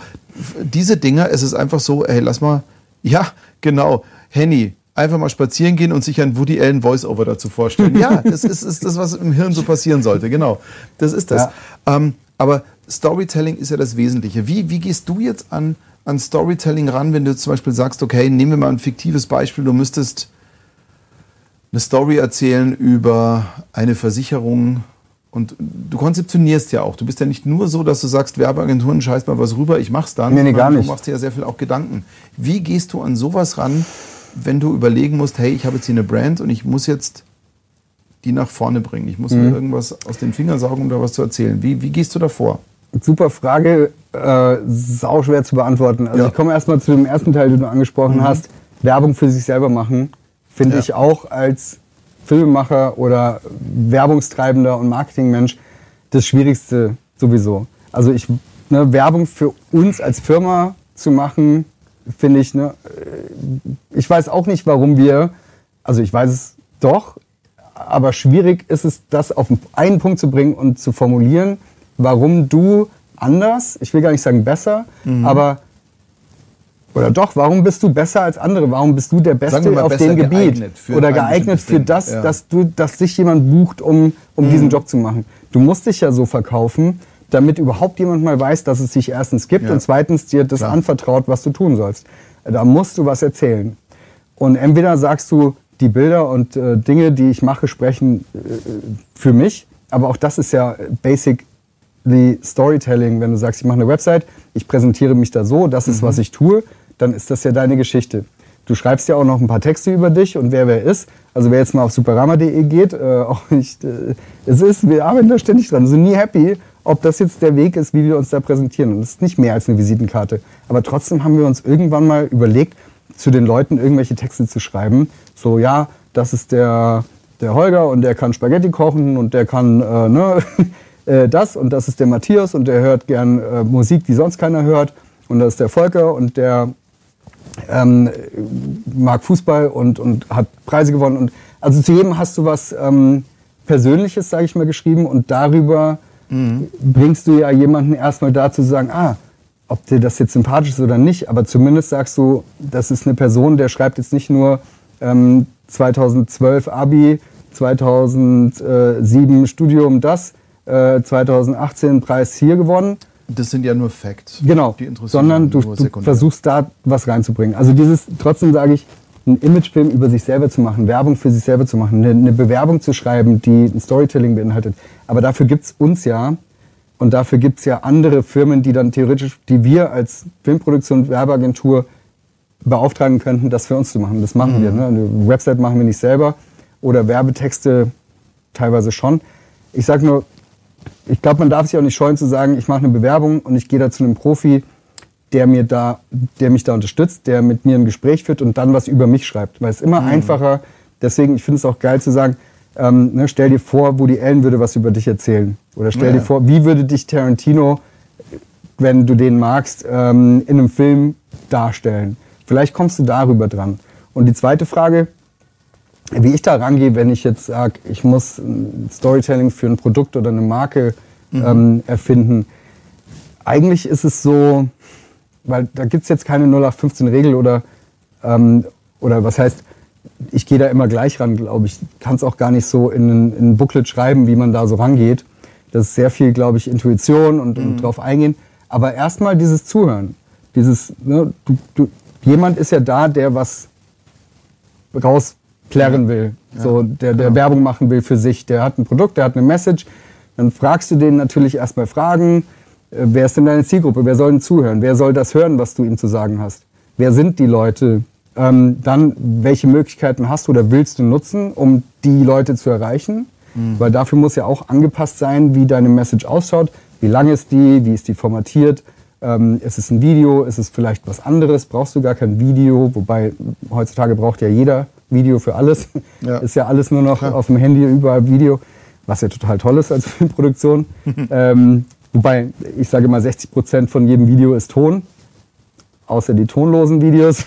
S1: diese Dinger, es ist einfach so, hey, lass mal, ja, genau, Henny, einfach mal spazieren gehen und sich ein Woody Allen Voiceover dazu vorstellen. Ja, das ist, ist das, was im Hirn so passieren sollte, genau. Das ist das. Ähm, aber Storytelling ist ja das Wesentliche. Wie, wie gehst du jetzt an, an Storytelling ran, wenn du zum Beispiel sagst, okay, nehmen wir mal ein fiktives Beispiel, du müsstest eine Story erzählen über eine Versicherung und du konzeptionierst ja auch. Du bist ja nicht nur so, dass du sagst, Werbeagenturen scheiß mal was rüber, ich mach's dann.
S2: Nee, nee, gar nicht.
S1: Du machst dir ja sehr viel auch Gedanken. Wie gehst du an sowas ran, wenn du überlegen musst, hey, ich habe jetzt hier eine Brand und ich muss jetzt die nach vorne bringen. Ich muss
S2: Mhm.
S1: mir irgendwas aus den Fingern saugen, um da was zu erzählen. Wie, wie gehst du davor?
S2: Super Frage, äh, sau schwer zu beantworten. Also
S1: Ja.
S2: ich komme erstmal zu dem ersten Teil, den du angesprochen hast. Werbung für sich selber machen, finde
S1: Ja.
S2: ich auch als Filmemacher oder Werbungstreibender und Marketingmensch das Schwierigste sowieso. Also ich, ne, Werbung für uns als Firma zu machen, finde ich, ne, äh, ich weiß auch nicht, warum wir, also ich weiß es doch, aber schwierig ist es, das auf einen Punkt zu bringen und zu formulieren, warum du anders, ich will gar nicht sagen besser,
S1: Mhm.
S2: aber oder doch, warum bist du besser als andere? Warum bist du der Beste auf dem Gebiet? Oder geeignet für das,
S1: ja. Mhm.
S2: dass, du, dass dich jemand bucht, um, um diesen Job zu machen. Du musst dich ja so verkaufen, damit überhaupt jemand mal weiß, dass es dich erstens gibt
S1: Ja.
S2: und zweitens dir das
S1: Klar.
S2: anvertraut, was du tun sollst. Da musst du was erzählen. Und entweder sagst du, die Bilder und äh, Dinge, die ich mache, sprechen äh, für mich. Aber auch das ist ja basically Storytelling. Wenn du sagst, ich mache eine Website, ich präsentiere mich da so, das ist, was ich tue, dann ist das ja deine Geschichte. Du schreibst ja auch noch ein paar Texte über dich und wer wer ist. Also wer jetzt mal auf superrama.de geht, äh, auch nicht, äh, es ist, wir arbeiten da ständig dran, sind nie happy, ob das jetzt der Weg ist, wie wir uns da präsentieren. Und das ist nicht mehr als eine Visitenkarte. Aber trotzdem haben wir uns irgendwann mal überlegt, zu den Leuten irgendwelche Texte zu schreiben. So, ja, das ist der, der Holger und der kann Spaghetti kochen und der kann äh, ne, äh, das und das ist der Matthias und der hört gern äh, Musik, die sonst keiner hört. Und das ist der Volker und der ähm, mag Fußball und, und hat Preise gewonnen. Und also zu jedem hast du was ähm, Persönliches, sage ich mal, geschrieben und darüber bringst du ja jemanden erstmal dazu zu sagen, ah, ob dir das jetzt sympathisch ist oder nicht, aber zumindest sagst du, das ist eine Person, der schreibt jetzt nicht nur ähm, 2012 Abi, 2007 Studium das, äh, 2018 Preis hier gewonnen,
S1: Das sind ja nur Facts.
S2: Genau,
S1: Die interessieren
S2: sondern du, du versuchst da was reinzubringen. Also dieses, trotzdem sage ich, einen Imagefilm über sich selber zu machen, Werbung für sich selber zu machen, eine, eine Bewerbung zu schreiben, die ein Storytelling beinhaltet. Aber dafür gibt's uns ja und dafür gibt's ja andere Firmen, die dann theoretisch, die wir als Filmproduktion, Werbeagentur beauftragen könnten, das für uns zu machen. Das machen wir. Ne? Eine Website machen wir nicht selber oder Werbetexte teilweise schon. Ich sage nur, ich glaube, man darf sich auch nicht scheuen zu sagen, ich mache eine Bewerbung und ich gehe da zu einem Profi, der mir da, der mich da unterstützt, der mit mir ein Gespräch führt und dann was über mich schreibt. Weil es ist immer einfacher. Deswegen, ich finde es auch geil zu sagen, ähm, ne, stell dir vor, Woody Allen würde was über dich erzählen. Oder stell
S1: Ja.
S2: dir vor, wie würde dich Tarantino, wenn du den magst, ähm, in einem Film darstellen. Vielleicht kommst du darüber dran. Und die zweite Frage, wie ich da rangehe, wenn ich jetzt sage, ich muss ein Storytelling für ein Produkt oder eine Marke ähm, erfinden. Eigentlich ist es so, weil da gibt es jetzt keine 0815-Regel oder, ähm, oder was heißt, ich gehe da immer gleich ran, glaube ich. Kann es auch gar nicht so in ein Booklet schreiben, wie man da so rangeht. Das ist sehr viel, glaube ich, Intuition und, und drauf eingehen. Aber erstmal dieses Zuhören. Dieses, ne, du, du, jemand ist ja da, der was klären will, so der, der Werbung machen will für sich. Der hat ein Produkt, der hat eine Message. Dann fragst du den natürlich erstmal Fragen. Äh, Wer ist denn deine Zielgruppe? Wer soll denn zuhören? Wer soll das hören, was du ihm zu sagen hast? Wer sind die Leute? Ähm, dann, welche Möglichkeiten hast du oder willst du nutzen, um die Leute zu erreichen? Weil dafür muss ja auch angepasst sein, wie deine Message ausschaut. Wie lang ist die? Wie ist die formatiert? Ähm, ist es ein Video? Ist es vielleicht was anderes? Brauchst du gar kein Video? Wobei heutzutage braucht ja jeder Video für alles.
S1: Ja.
S2: Ist ja alles nur noch
S1: Klar.
S2: auf dem Handy überall Video, was ja total toll ist als Filmproduktion. ähm, wobei ich sage mal, 60 Prozent von jedem Video ist Ton, außer die tonlosen Videos,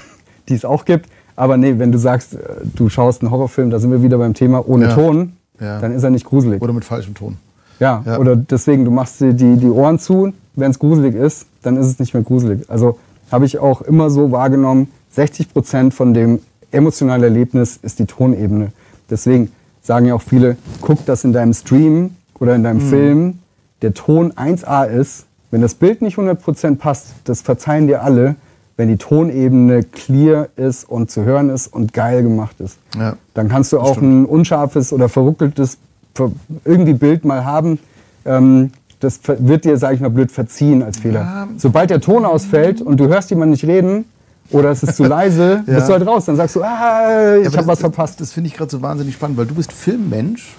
S2: die es auch gibt. Aber nee, wenn du sagst, äh, du schaust einen Horrorfilm, da sind wir wieder beim Thema ohne
S1: Ja.
S2: Ton,
S1: Ja.
S2: dann ist er nicht gruselig.
S1: Oder mit falschem Ton.
S2: Ja,
S1: Ja.
S2: oder deswegen, du machst dir die, die Ohren zu, wenn es gruselig ist, dann ist es nicht mehr gruselig. Also habe ich auch immer so wahrgenommen, 60 Prozent von dem emotionalen Erlebnis ist die Tonebene. Deswegen sagen ja auch viele, guck, dass in deinem Stream oder in deinem Film der Ton 1A ist. Wenn das Bild nicht 100 Prozent passt, das verzeihen dir alle, wenn die Tonebene clear ist und zu hören ist und geil gemacht ist.
S1: Ja.
S2: Dann kannst du auch
S1: stimmt.
S2: ein unscharfes oder verruckeltes ver- irgendwie Bild mal haben. Ähm, das wird dir, sag ich mal, blöd verziehen als Fehler.
S1: Ja.
S2: Sobald der Ton ausfällt und du hörst jemanden nicht reden oder es ist zu leise,
S1: Ja.
S2: bist du halt raus. Dann sagst du, ah, ich
S1: Aber
S2: habe was verpasst.
S1: Das finde ich gerade so wahnsinnig spannend, weil du bist Filmmensch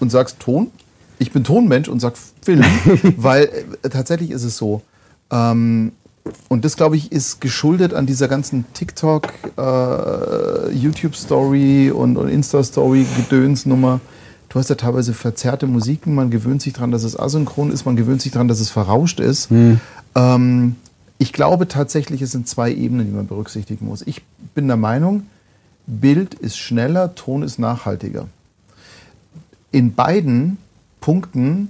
S1: und sagst Ton. Ich bin Tonmensch und sag Film, weil äh, tatsächlich ist es so. Ähm, und das, glaube ich, ist geschuldet an dieser ganzen TikTok, äh, YouTube-Story und, und Insta-Story-Gedönsnummer. Du hast ja teilweise verzerrte Musiken, man gewöhnt sich daran, dass es asynchron ist, man gewöhnt sich daran, dass es verrauscht ist. Ähm, ich glaube tatsächlich, es sind zwei Ebenen, die man berücksichtigen muss. Ich bin der Meinung, Bild ist schneller, Ton ist nachhaltiger. In beiden Punkten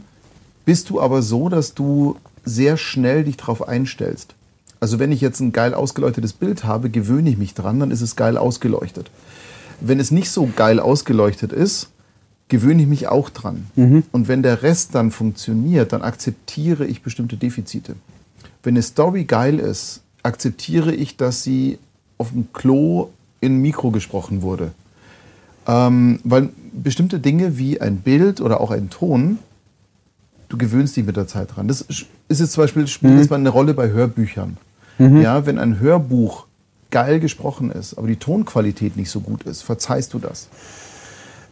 S1: bist du aber so, dass du sehr schnell dich darauf einstellst. Also wenn ich jetzt ein geil ausgeleuchtetes Bild habe, gewöhne ich mich dran, dann ist es geil ausgeleuchtet. Wenn es nicht so geil ausgeleuchtet ist, gewöhne ich mich auch dran. Und wenn der Rest dann funktioniert, dann akzeptiere ich bestimmte Defizite. Wenn eine Story geil ist, akzeptiere ich, dass sie auf dem Klo in Mikro gesprochen wurde. Ähm, weil bestimmte Dinge wie ein Bild oder auch ein Ton, du gewöhnst dich mit der Zeit dran. Das ist jetzt zum Beispiel, spielt jetzt mal eine Rolle bei Hörbüchern. Ja, wenn ein Hörbuch geil gesprochen ist, aber die Tonqualität nicht so gut ist, verzeihst du das.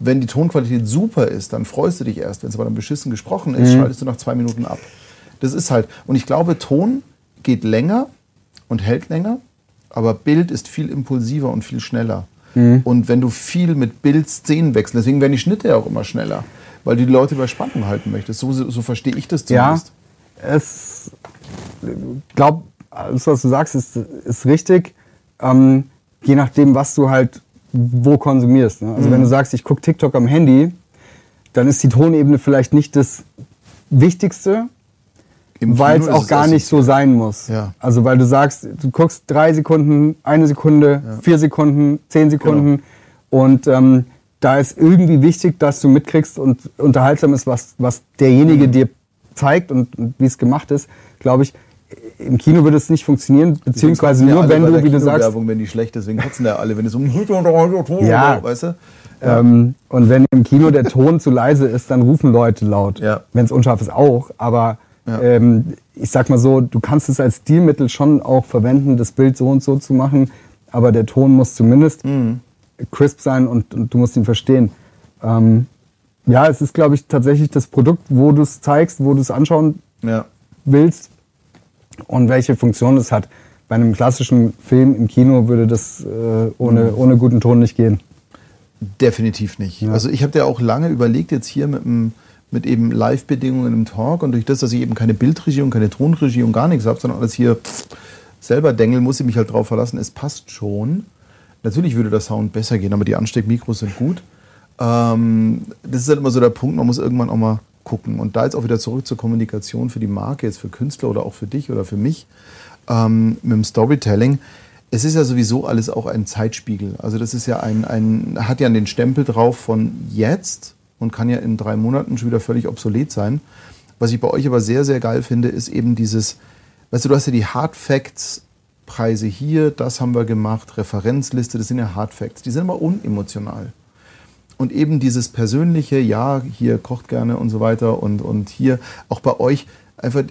S1: Wenn die Tonqualität super ist, dann freust du dich erst. Wenn es aber dann beschissen gesprochen ist, schaltest du nach zwei Minuten ab. Das ist halt. Und ich glaube, Ton geht länger und hält länger, aber Bild ist viel impulsiver und viel schneller. Und wenn du viel mit Bild Szenen wechselst, deswegen werden die Schnitte ja auch immer schneller, weil du die Leute bei Spannung halten möchtest. So, so verstehe ich das
S2: Ja,
S1: zumindest.
S2: es glaube, alles, was du sagst, ist, ist richtig. Ähm, je nachdem, was du halt wo konsumierst. Ne? Also wenn du sagst, ich gucke TikTok am Handy, dann ist die Tonebene vielleicht nicht das Wichtigste, weil es auch gar nicht so sein muss.
S1: Ja.
S2: Also weil du sagst, du guckst drei Sekunden, eine Sekunde, vier Sekunden, zehn Sekunden und ähm, da ist irgendwie wichtig, dass du mitkriegst und unterhaltsam ist, was, was derjenige
S1: Mhm.
S2: dir zeigt und, und wie es gemacht ist, glaube ich. Im Kino würde es nicht funktionieren, beziehungsweise nur
S1: ja
S2: wenn du, wie du sagst,
S1: Kinowerbung, wenn die schlecht ist, deswegen kotzen ja alle, wenn es um
S2: Ja.
S1: weißt du?
S2: Ähm, und wenn im Kino der Ton zu leise ist, dann rufen Leute laut.
S1: Ja.
S2: Wenn es unscharf ist, auch. Aber
S1: Ja.
S2: ähm, ich sag mal so, du kannst es als Stilmittel schon auch verwenden, das Bild so und so zu machen. Aber der Ton muss zumindest
S1: Mhm.
S2: crisp sein und, und du musst ihn verstehen. Ähm, ja, es ist, glaube ich, tatsächlich das Produkt, wo du es zeigst, wo du es anschauen
S1: Ja.
S2: willst und welche Funktion es hat. Bei einem klassischen Film im Kino würde das äh, ohne, ohne guten Ton nicht gehen.
S1: Definitiv nicht. Also ich habe ja auch lange überlegt, jetzt hier mit, mit eben Live-Bedingungen im Talk und durch das, dass ich eben keine Bildregie und keine Tonregie und gar nichts habe, sondern alles hier selber dengel, muss ich mich halt drauf verlassen, es passt schon. Natürlich würde der Sound besser gehen, aber die Ansteckmikros sind gut. Ähm, das ist halt immer so der Punkt, man muss irgendwann auch mal gucken. Und da jetzt auch wieder zurück zur Kommunikation für die Marke, jetzt für Künstler oder auch für dich oder für mich, ähm, mit dem Storytelling. Es ist ja sowieso alles auch ein Zeitspiegel. Also das ist ja ein, ein, hat ja den Stempel drauf von jetzt und kann ja in drei Monaten schon wieder völlig obsolet sein. Was ich bei euch aber sehr, sehr geil finde, ist eben dieses, weißt du, du hast ja die Hard Facts Preise hier, das haben wir gemacht, Referenzliste, das sind ja Hard Facts. Die sind aber unemotional. Und eben dieses persönliche, ja, hier kocht gerne und so weiter und, und hier auch bei euch einfach,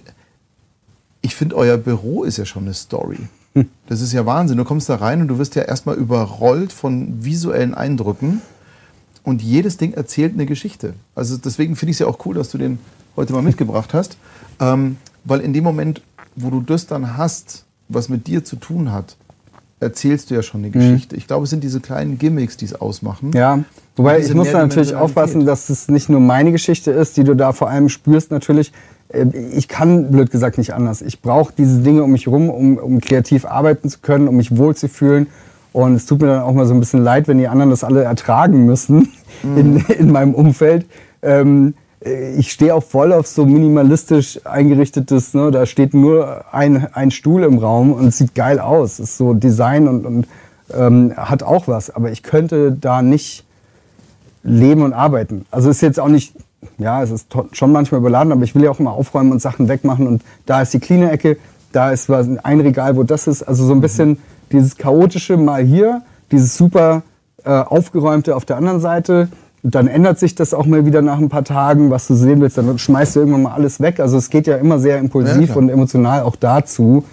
S1: ich finde, euer Büro ist ja schon eine Story. Hm. Das ist ja Wahnsinn. Du kommst da rein und du wirst ja erstmal überrollt von visuellen Eindrücken und jedes Ding erzählt eine Geschichte. Also deswegen finde ich es ja auch cool, dass du den heute mal mitgebracht hast, ähm, weil in dem Moment, wo du das dann hast, was mit dir zu tun hat, erzählst du ja schon eine mhm. Geschichte. Ich glaube, es sind diese kleinen Gimmicks, die es ausmachen.
S2: Ja, wobei ich muss da natürlich aufpassen, dass es nicht nur meine Geschichte ist, die du da vor allem spürst natürlich. Äh, ich kann, blöd gesagt, nicht anders. Ich brauche diese Dinge um mich herum, um, um kreativ arbeiten zu können, um mich wohlzufühlen. Und es tut mir dann auch mal so ein bisschen leid, wenn die anderen das alle ertragen müssen mhm. in, in meinem Umfeld. Ähm, äh, ich stehe auch voll auf so minimalistisch eingerichtetes, ne? da steht nur ein, ein Stuhl im Raum und es sieht geil aus. Ist so Design und, und ähm, hat auch was. Aber ich könnte da nicht leben und arbeiten. Also ist jetzt auch nicht, ja, es ist schon manchmal überladen, aber ich will ja auch immer aufräumen und Sachen wegmachen. Und da ist die cleane Ecke, da ist was, ein Regal, wo das ist. Also so ein bisschen dieses chaotische mal hier, dieses super äh, aufgeräumte auf der anderen Seite und dann ändert sich das auch mal wieder nach ein paar Tagen, was du sehen willst. Dann schmeißt du irgendwann mal alles weg. Also es geht ja immer sehr impulsiv ja, und emotional auch dazu.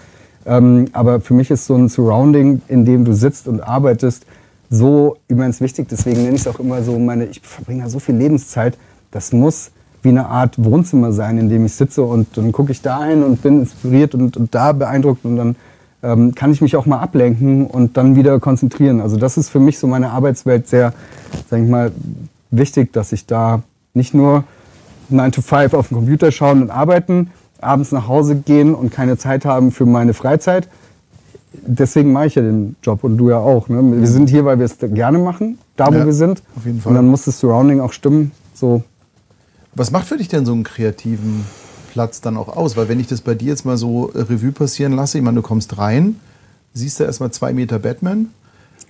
S2: Ähm, aber für mich ist so ein Surrounding, in dem du sitzt und arbeitest, so immens wichtig. Deswegen nenne ich es auch immer so, meine, ich verbringe ja so viel Lebenszeit. Das muss wie eine Art Wohnzimmer sein, in dem ich sitze und dann gucke ich da ein und bin inspiriert und, und da beeindruckt und dann ähm, kann ich mich auch mal ablenken und dann wieder konzentrieren. Also das ist für mich so meine Arbeitswelt sehr, sag ich mal, wichtig, dass ich da nicht nur 9 to 5 auf dem Computer schauen und arbeiten, abends nach Hause gehen und keine Zeit haben für meine Freizeit. Deswegen mache ich ja den Job und du ja auch. Ne? Wir sind hier, weil wir es gerne machen, da wo ja, wir sind. Auf jeden Fall. Und dann muss das Surrounding auch stimmen. So.
S1: Was macht für dich denn so einen kreativen Platz dann auch aus? Weil wenn ich das bei dir jetzt mal so Revue passieren lasse, ich meine, du kommst rein, siehst du erstmal zwei Meter Batman,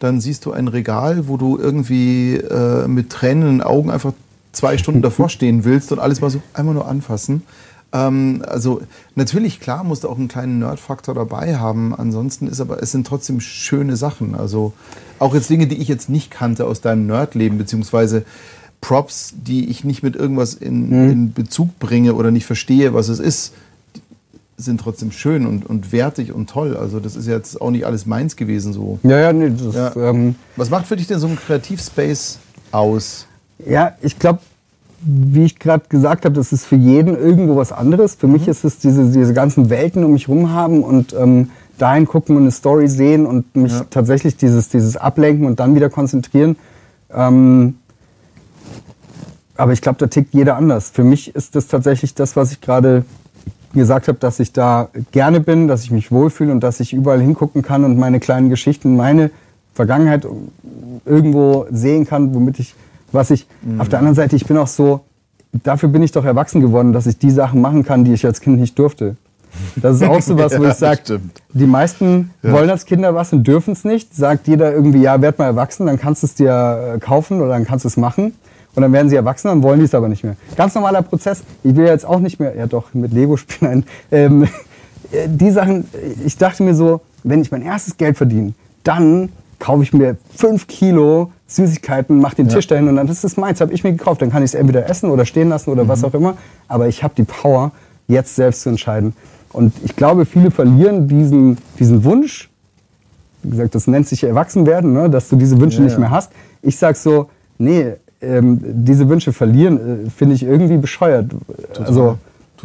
S1: dann siehst du ein Regal, wo du irgendwie äh, mit Tränen in den Augen einfach zwei Stunden davor stehen willst und alles mal so einmal nur anfassen. Ähm, also natürlich, klar, musst du auch einen kleinen Nerd-Faktor dabei haben. Ansonsten ist aber, es sind trotzdem schöne Sachen. Also auch jetzt Dinge, die ich jetzt nicht kannte aus deinem Nerd-Leben, beziehungsweise Props, die ich nicht mit irgendwas in, mhm. in Bezug bringe oder nicht verstehe, was es ist sind trotzdem schön und, und wertig und toll. Also das ist jetzt auch nicht alles meins gewesen so.
S2: Ja, ja, nee. Das, ja. Ähm,
S1: Was macht für dich denn so ein Kreativspace aus?
S2: Ja, ich glaube, wie ich gerade gesagt habe, das ist für jeden irgendwo was anderes. Für mhm. mich ist es diese, diese ganzen Welten um mich herum haben und ähm, dahin gucken und eine Story sehen und mich ja. tatsächlich dieses, dieses Ablenken und dann wieder konzentrieren. Ähm, aber ich glaube, da tickt jeder anders. Für mich ist das tatsächlich das, was ich gerade gesagt habe, dass ich da gerne bin, dass ich mich wohlfühle und dass ich überall hingucken kann und meine kleinen Geschichten, meine Vergangenheit irgendwo sehen kann, womit ich, was ich, mhm. auf der anderen Seite, ich bin auch so, dafür bin ich doch erwachsen geworden, dass ich die Sachen machen kann, die ich als Kind nicht durfte. Das ist auch so was, wo ja, ich sage, die meisten ja. wollen als Kinder was und dürfen es nicht. Sagt jeder irgendwie, ja, werd mal erwachsen, dann kannst du es dir äh, kaufen oder dann kannst du es machen. Und dann werden sie erwachsen, dann wollen die es aber nicht mehr. Ganz normaler Prozess. Ich will jetzt auch nicht mehr, ja doch, mit Lego spielen. Ähm, äh, die Sachen, ich dachte mir so, wenn ich mein erstes Geld verdiene, dann kaufe ich mir fünf Kilo Süßigkeiten, mache den ja. Tisch dahin und dann das ist meins, habe ich mir gekauft. Dann kann ich es entweder essen oder stehen lassen oder mhm. was auch immer. Aber ich habe die Power, jetzt selbst zu entscheiden. Und ich glaube, viele verlieren diesen, diesen Wunsch. Wie gesagt, das nennt sich Erwachsenwerden, ne? dass du diese Wünsche ja, nicht mehr hast. Ich sage so, nee, ähm, diese Wünsche verlieren, äh, finde ich irgendwie bescheuert. Total. Also,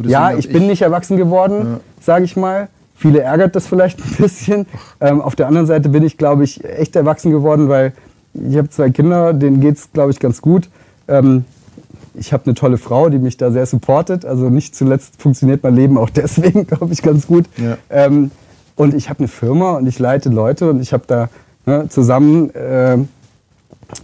S2: ja, ich bin nicht erwachsen geworden, ja. sage ich mal. Viele ärgert das vielleicht ein bisschen. Ähm, auf der anderen Seite bin ich, glaube ich, echt erwachsen geworden, weil ich habe zwei Kinder, denen geht es, glaube ich, ganz gut. Ähm, ich habe eine tolle Frau, die mich da sehr supportet. Also nicht zuletzt funktioniert mein Leben auch deswegen, glaube ich, ganz gut. Ja. Ähm, und ich habe eine Firma und ich leite Leute und ich habe da ne, zusammen äh,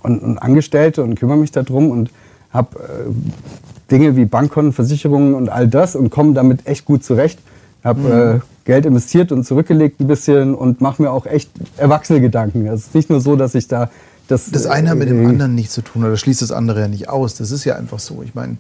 S2: und, und Angestellte und kümmere mich darum und habe äh, Dinge wie Bankkonten, Versicherungen und all das und komme damit echt gut zurecht. Habe mhm. äh, Geld investiert und zurückgelegt ein bisschen und mache mir auch echt erwachsene Gedanken. Es ist nicht nur so, dass ich da
S1: das. Das eine hat mit dem äh, anderen nichts zu tun oder schließt das andere ja nicht aus. Das ist ja einfach so. Ich meine,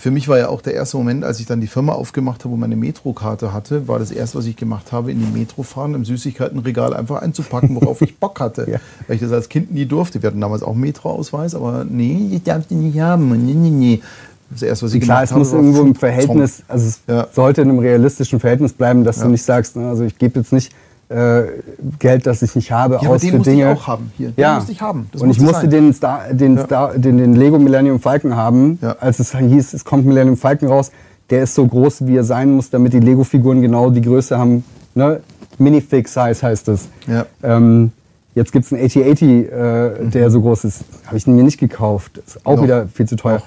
S1: Für mich war ja auch der erste Moment, als ich dann die Firma aufgemacht habe und meine Metrokarte hatte, war das erste, was ich gemacht habe, in die Metro fahren, im Süßigkeitenregal einfach einzupacken, worauf ich Bock hatte. ja. Weil ich das als Kind nie durfte. Wir hatten damals auch Metro-Ausweis, aber nee, ich darf den nicht haben. Nee, nee, nee.
S2: Das erste, was ich Klar, gemacht es muss irgendwo im Verhältnis, also es ja. sollte in einem realistischen Verhältnis bleiben, dass ja. du nicht sagst, ne, also ich gebe jetzt nicht äh, Geld, das ich nicht habe, ja, aus den für Dinge.
S1: Ich auch haben hier. Den
S2: ja. musste ich haben. Das und ich musste den, Star, den, ja. Star, den, den, Lego Millennium Falcon haben, als es hieß, es kommt Millennium Falcon raus. Der ist so groß, wie er sein muss, damit die Lego-Figuren genau die Größe haben. Ne? Minifig-Size heißt es. Ja. Ähm, jetzt gibt es einen 8080, äh, mhm. der so groß ist. Habe ich mir nicht gekauft. Ist auch Doch. wieder viel zu teuer. Doch.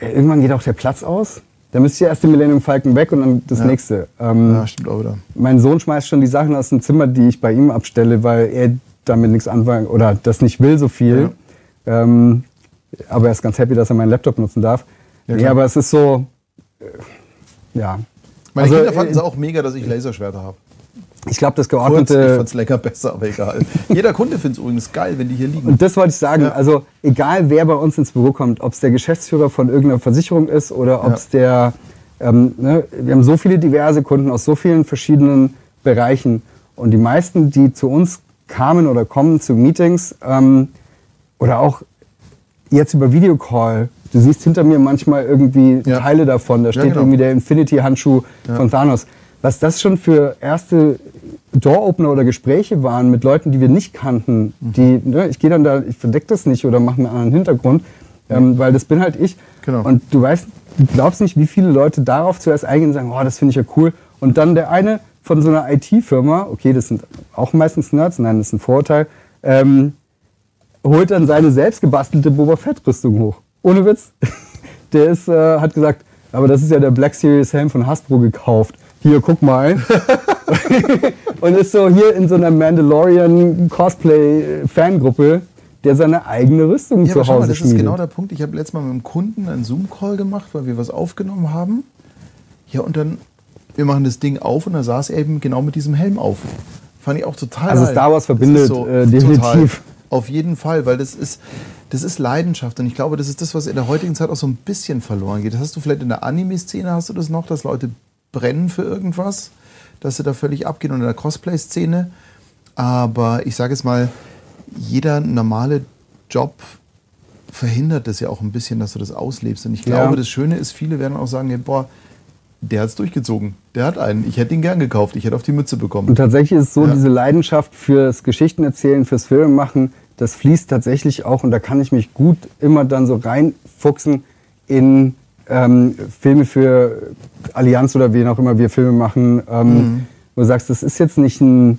S2: Äh, irgendwann geht auch der Platz aus. Da müsste ja erst den Millennium Falcon weg und dann das ja. nächste.
S1: Ähm, ja, stimmt auch wieder.
S2: Mein Sohn schmeißt schon die Sachen aus dem Zimmer, die ich bei ihm abstelle, weil er damit nichts anfangen oder das nicht will so viel. Ja. Ähm, aber er ist ganz happy, dass er meinen Laptop nutzen darf. Ja, nee, aber es ist so, äh, ja.
S1: Meine also, Kinder fanden es äh, auch mega, dass ich Laserschwerter habe.
S2: Ich glaube, das geordnete.
S1: Kurz, ich fand's lecker besser, aber egal. Jeder Kunde findet es übrigens geil, wenn die hier liegen.
S2: Und das wollte ich sagen. Ja. Also, egal wer bei uns ins Büro kommt, ob es der Geschäftsführer von irgendeiner Versicherung ist oder ob es ja. der. Ähm, ne, wir haben so viele diverse Kunden aus so vielen verschiedenen Bereichen. Und die meisten, die zu uns kamen oder kommen zu Meetings ähm, oder auch jetzt über Videocall, du siehst hinter mir manchmal irgendwie ja. Teile davon. Da steht genau. irgendwie der Infinity-Handschuh von Thanos was das schon für erste Door-Opener oder Gespräche waren mit Leuten, die wir nicht kannten. Mhm. Die, ne, ich gehe dann da, ich verdecke das nicht oder mache einen anderen Hintergrund, ähm, weil das bin halt ich. Genau. Und du weißt, du glaubst nicht, wie viele Leute darauf zuerst eingehen und sagen, oh, das finde ich ja cool. Und dann der eine von so einer IT-Firma, okay, das sind auch meistens Nerds, nein, das ist ein Vorurteil, ähm, holt dann seine selbst gebastelte Boba Fett-Rüstung hoch. Ohne Witz. Der ist, äh, hat gesagt, aber das ist ja der Black Series Helm von Hasbro gekauft hier, guck mal. und ist so hier in so einer Mandalorian-Cosplay-Fangruppe, der seine eigene Rüstung ja, zu Hause mal,
S1: Das
S2: schmiedet.
S1: ist genau der Punkt. Ich habe letztes Mal mit einem Kunden einen Zoom-Call gemacht, weil wir was aufgenommen haben. Ja, und dann, wir machen das Ding auf und da saß er eben genau mit diesem Helm auf. Fand ich auch total
S2: Also Star Wars verbindet so äh, definitiv.
S1: Auf jeden Fall, weil das ist, das ist Leidenschaft. Und ich glaube, das ist das, was in der heutigen Zeit auch so ein bisschen verloren geht. Das hast du vielleicht in der Anime-Szene, hast du das noch, dass Leute brennen für irgendwas, dass sie da völlig abgehen und in der Cosplay-Szene. Aber ich sage es mal, jeder normale Job verhindert das ja auch ein bisschen, dass du das auslebst. Und ich glaube, ja. das Schöne ist, viele werden auch sagen, ja, boah, der hat es durchgezogen. Der hat einen. Ich hätte ihn gern gekauft. Ich hätte auf die Mütze bekommen.
S2: Und tatsächlich ist es so, ja. diese Leidenschaft fürs Geschichtenerzählen, fürs Filmemachen, das fließt tatsächlich auch, und da kann ich mich gut immer dann so reinfuchsen in ähm, Filme für Allianz oder wen auch immer wir Filme machen, ähm, mhm. wo du sagst, das ist jetzt nicht ein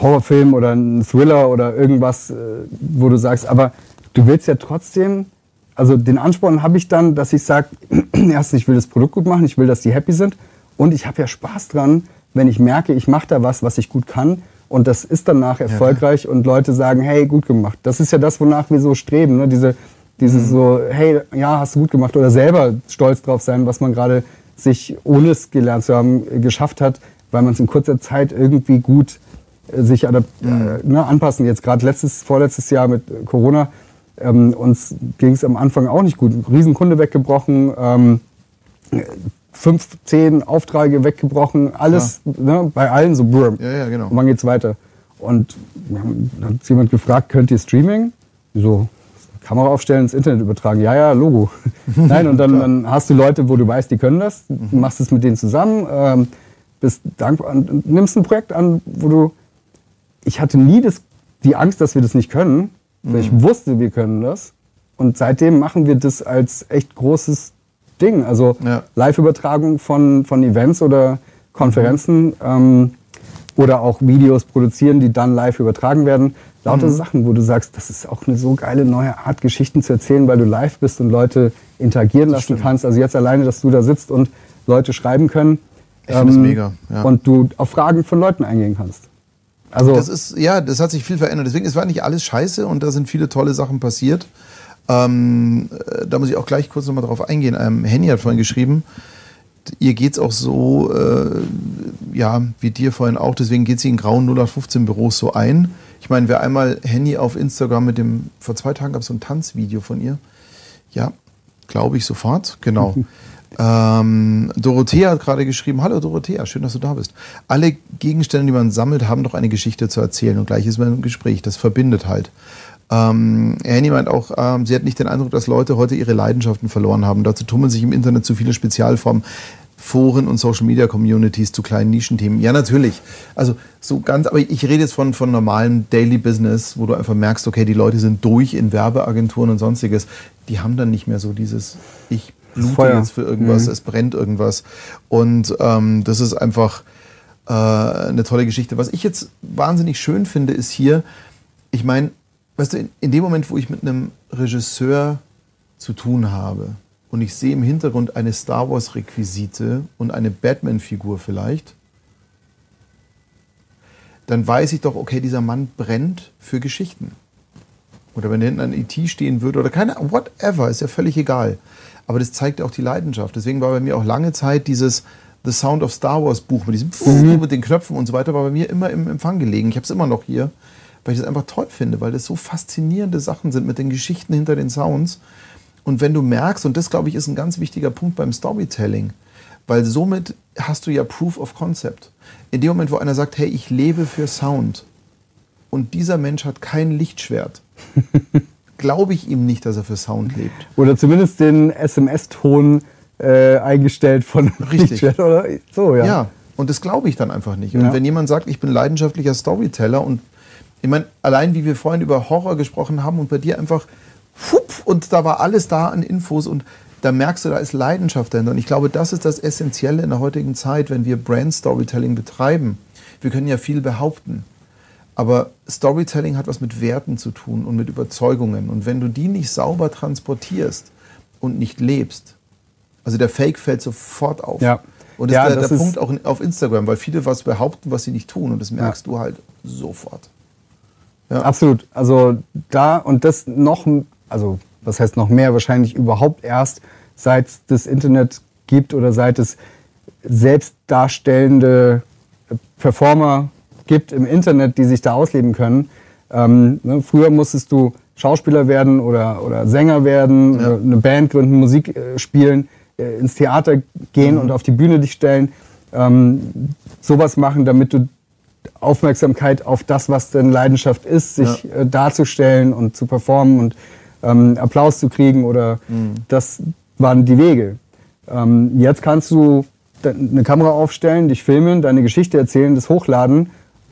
S2: Horrorfilm oder ein Thriller oder irgendwas, äh, wo du sagst, aber du willst ja trotzdem, also den Ansporn habe ich dann, dass ich sage, erstens, ich will das Produkt gut machen, ich will, dass die happy sind und ich habe ja Spaß dran, wenn ich merke, ich mache da was, was ich gut kann und das ist danach erfolgreich ja, und Leute sagen, hey, gut gemacht. Das ist ja das, wonach wir so streben, ne? diese dieses mhm. so, hey, ja, hast du gut gemacht oder selber stolz drauf sein, was man gerade sich, ohne es gelernt zu haben, geschafft hat, weil man es in kurzer Zeit irgendwie gut äh, sich mhm. äh, ne, anpassen. Jetzt gerade letztes, vorletztes Jahr mit Corona, ähm, uns ging es am Anfang auch nicht gut. Riesenkunde weggebrochen, ähm, fünf, zehn Aufträge weggebrochen, alles ne, bei allen so brr.
S1: Ja, ja, genau.
S2: Und wann geht's weiter? Und dann hat jemand gefragt, könnt ihr Streaming? So, Kamera aufstellen, ins Internet übertragen. Ja, ja, Logo. Nein, und dann, dann, hast du Leute, wo du weißt, die können das, mhm. machst es mit denen zusammen, ähm, bist dankbar nimmst ein Projekt an, wo du. Ich hatte nie das, die Angst, dass wir das nicht können, weil ich mhm. wusste, wir können das. Und seitdem machen wir das als echt großes Ding. Also ja. Live-Übertragung von, von Events oder Konferenzen. Mhm. Ähm, oder auch Videos produzieren, die dann live übertragen werden. Lauter mhm. Sachen, wo du sagst, das ist auch eine so geile neue Art, Geschichten zu erzählen, weil du live bist und Leute interagieren das lassen stimmt. kannst. Also jetzt alleine, dass du da sitzt und Leute schreiben können.
S1: Ich ähm, das mega. Ja.
S2: Und du auf Fragen von Leuten eingehen kannst.
S1: Also das ist, ja, das hat sich viel verändert. Deswegen, es war nicht alles scheiße und da sind viele tolle Sachen passiert. Ähm, äh, da muss ich auch gleich kurz nochmal drauf eingehen. Ähm, Henny hat vorhin geschrieben, ihr geht es auch so, äh, ja, wie dir vorhin auch, deswegen geht sie in grauen 0815 Büros so ein. Ich meine, wer einmal Henny auf Instagram mit dem, vor zwei Tagen gab es so ein Tanzvideo von ihr. Ja, Glaube ich sofort, genau. ähm, Dorothea hat gerade geschrieben, hallo Dorothea, schön, dass du da bist. Alle Gegenstände, die man sammelt, haben doch eine Geschichte zu erzählen und gleich ist man im Gespräch, das verbindet halt. Ähm, Annie meint auch, ähm, sie hat nicht den Eindruck, dass Leute heute ihre Leidenschaften verloren haben. Dazu tummeln sich im Internet zu viele Spezialformen. Foren und Social Media Communities zu kleinen Nischenthemen. Ja, natürlich. Also so ganz, aber ich rede jetzt von, von normalem Daily Business, wo du einfach merkst, okay, die Leute sind durch in Werbeagenturen und sonstiges. Die haben dann nicht mehr so dieses, ich blute Feuer. jetzt für irgendwas, mhm. es brennt irgendwas. Und ähm, das ist einfach äh, eine tolle Geschichte. Was ich jetzt wahnsinnig schön finde, ist hier, ich meine, weißt du, in, in dem Moment, wo ich mit einem Regisseur zu tun habe, und ich sehe im Hintergrund eine Star Wars-Requisite und eine Batman-Figur vielleicht, dann weiß ich doch, okay, dieser Mann brennt für Geschichten. Oder wenn hinten ein E.T. stehen würde oder keine, whatever, ist ja völlig egal. Aber das zeigt auch die Leidenschaft. Deswegen war bei mir auch lange Zeit dieses The Sound of Star Wars Buch mit diesem mhm. mit den Knöpfen und so weiter, war bei mir immer im Empfang gelegen. Ich habe es immer noch hier, weil ich das einfach toll finde, weil das so faszinierende Sachen sind mit den Geschichten hinter den Sounds. Und wenn du merkst, und das glaube ich ist ein ganz wichtiger Punkt beim Storytelling, weil somit hast du ja Proof of Concept. In dem Moment, wo einer sagt, hey, ich lebe für Sound und dieser Mensch hat kein Lichtschwert, glaube ich ihm nicht, dass er für Sound lebt.
S2: Oder zumindest den SMS-Ton äh, eingestellt von
S1: Richtig. Lichtschwert oder so, ja. Ja, und das glaube ich dann einfach nicht. Und ja. wenn jemand sagt, ich bin leidenschaftlicher Storyteller und ich meine, allein wie wir vorhin über Horror gesprochen haben und bei dir einfach fupp, und da war alles da an Infos und da merkst du, da ist Leidenschaft dahinter. Und ich glaube, das ist das Essentielle in der heutigen Zeit, wenn wir Brand Storytelling betreiben. Wir können ja viel behaupten. Aber Storytelling hat was mit Werten zu tun und mit Überzeugungen. Und wenn du die nicht sauber transportierst und nicht lebst, also der Fake fällt sofort auf.
S2: Ja.
S1: Und das ja, ist der, der Punkt auch auf Instagram, weil viele was behaupten, was sie nicht tun. Und das merkst ja. du halt sofort.
S2: Ja. Absolut. Also da und das noch also was heißt noch mehr, wahrscheinlich überhaupt erst seit es das Internet gibt oder seit es selbstdarstellende Performer gibt im Internet, die sich da ausleben können. Ähm, ne, früher musstest du Schauspieler werden oder, oder Sänger werden, ja. eine Band gründen, Musik äh, spielen, äh, ins Theater gehen mhm. und auf die Bühne dich stellen. Ähm, sowas machen, damit du Aufmerksamkeit auf das, was deine Leidenschaft ist, sich ja. äh, darzustellen und zu performen und ähm, Applaus zu kriegen oder mhm. das waren die Wege. Ähm, jetzt kannst du eine Kamera aufstellen, dich filmen, deine Geschichte erzählen, das hochladen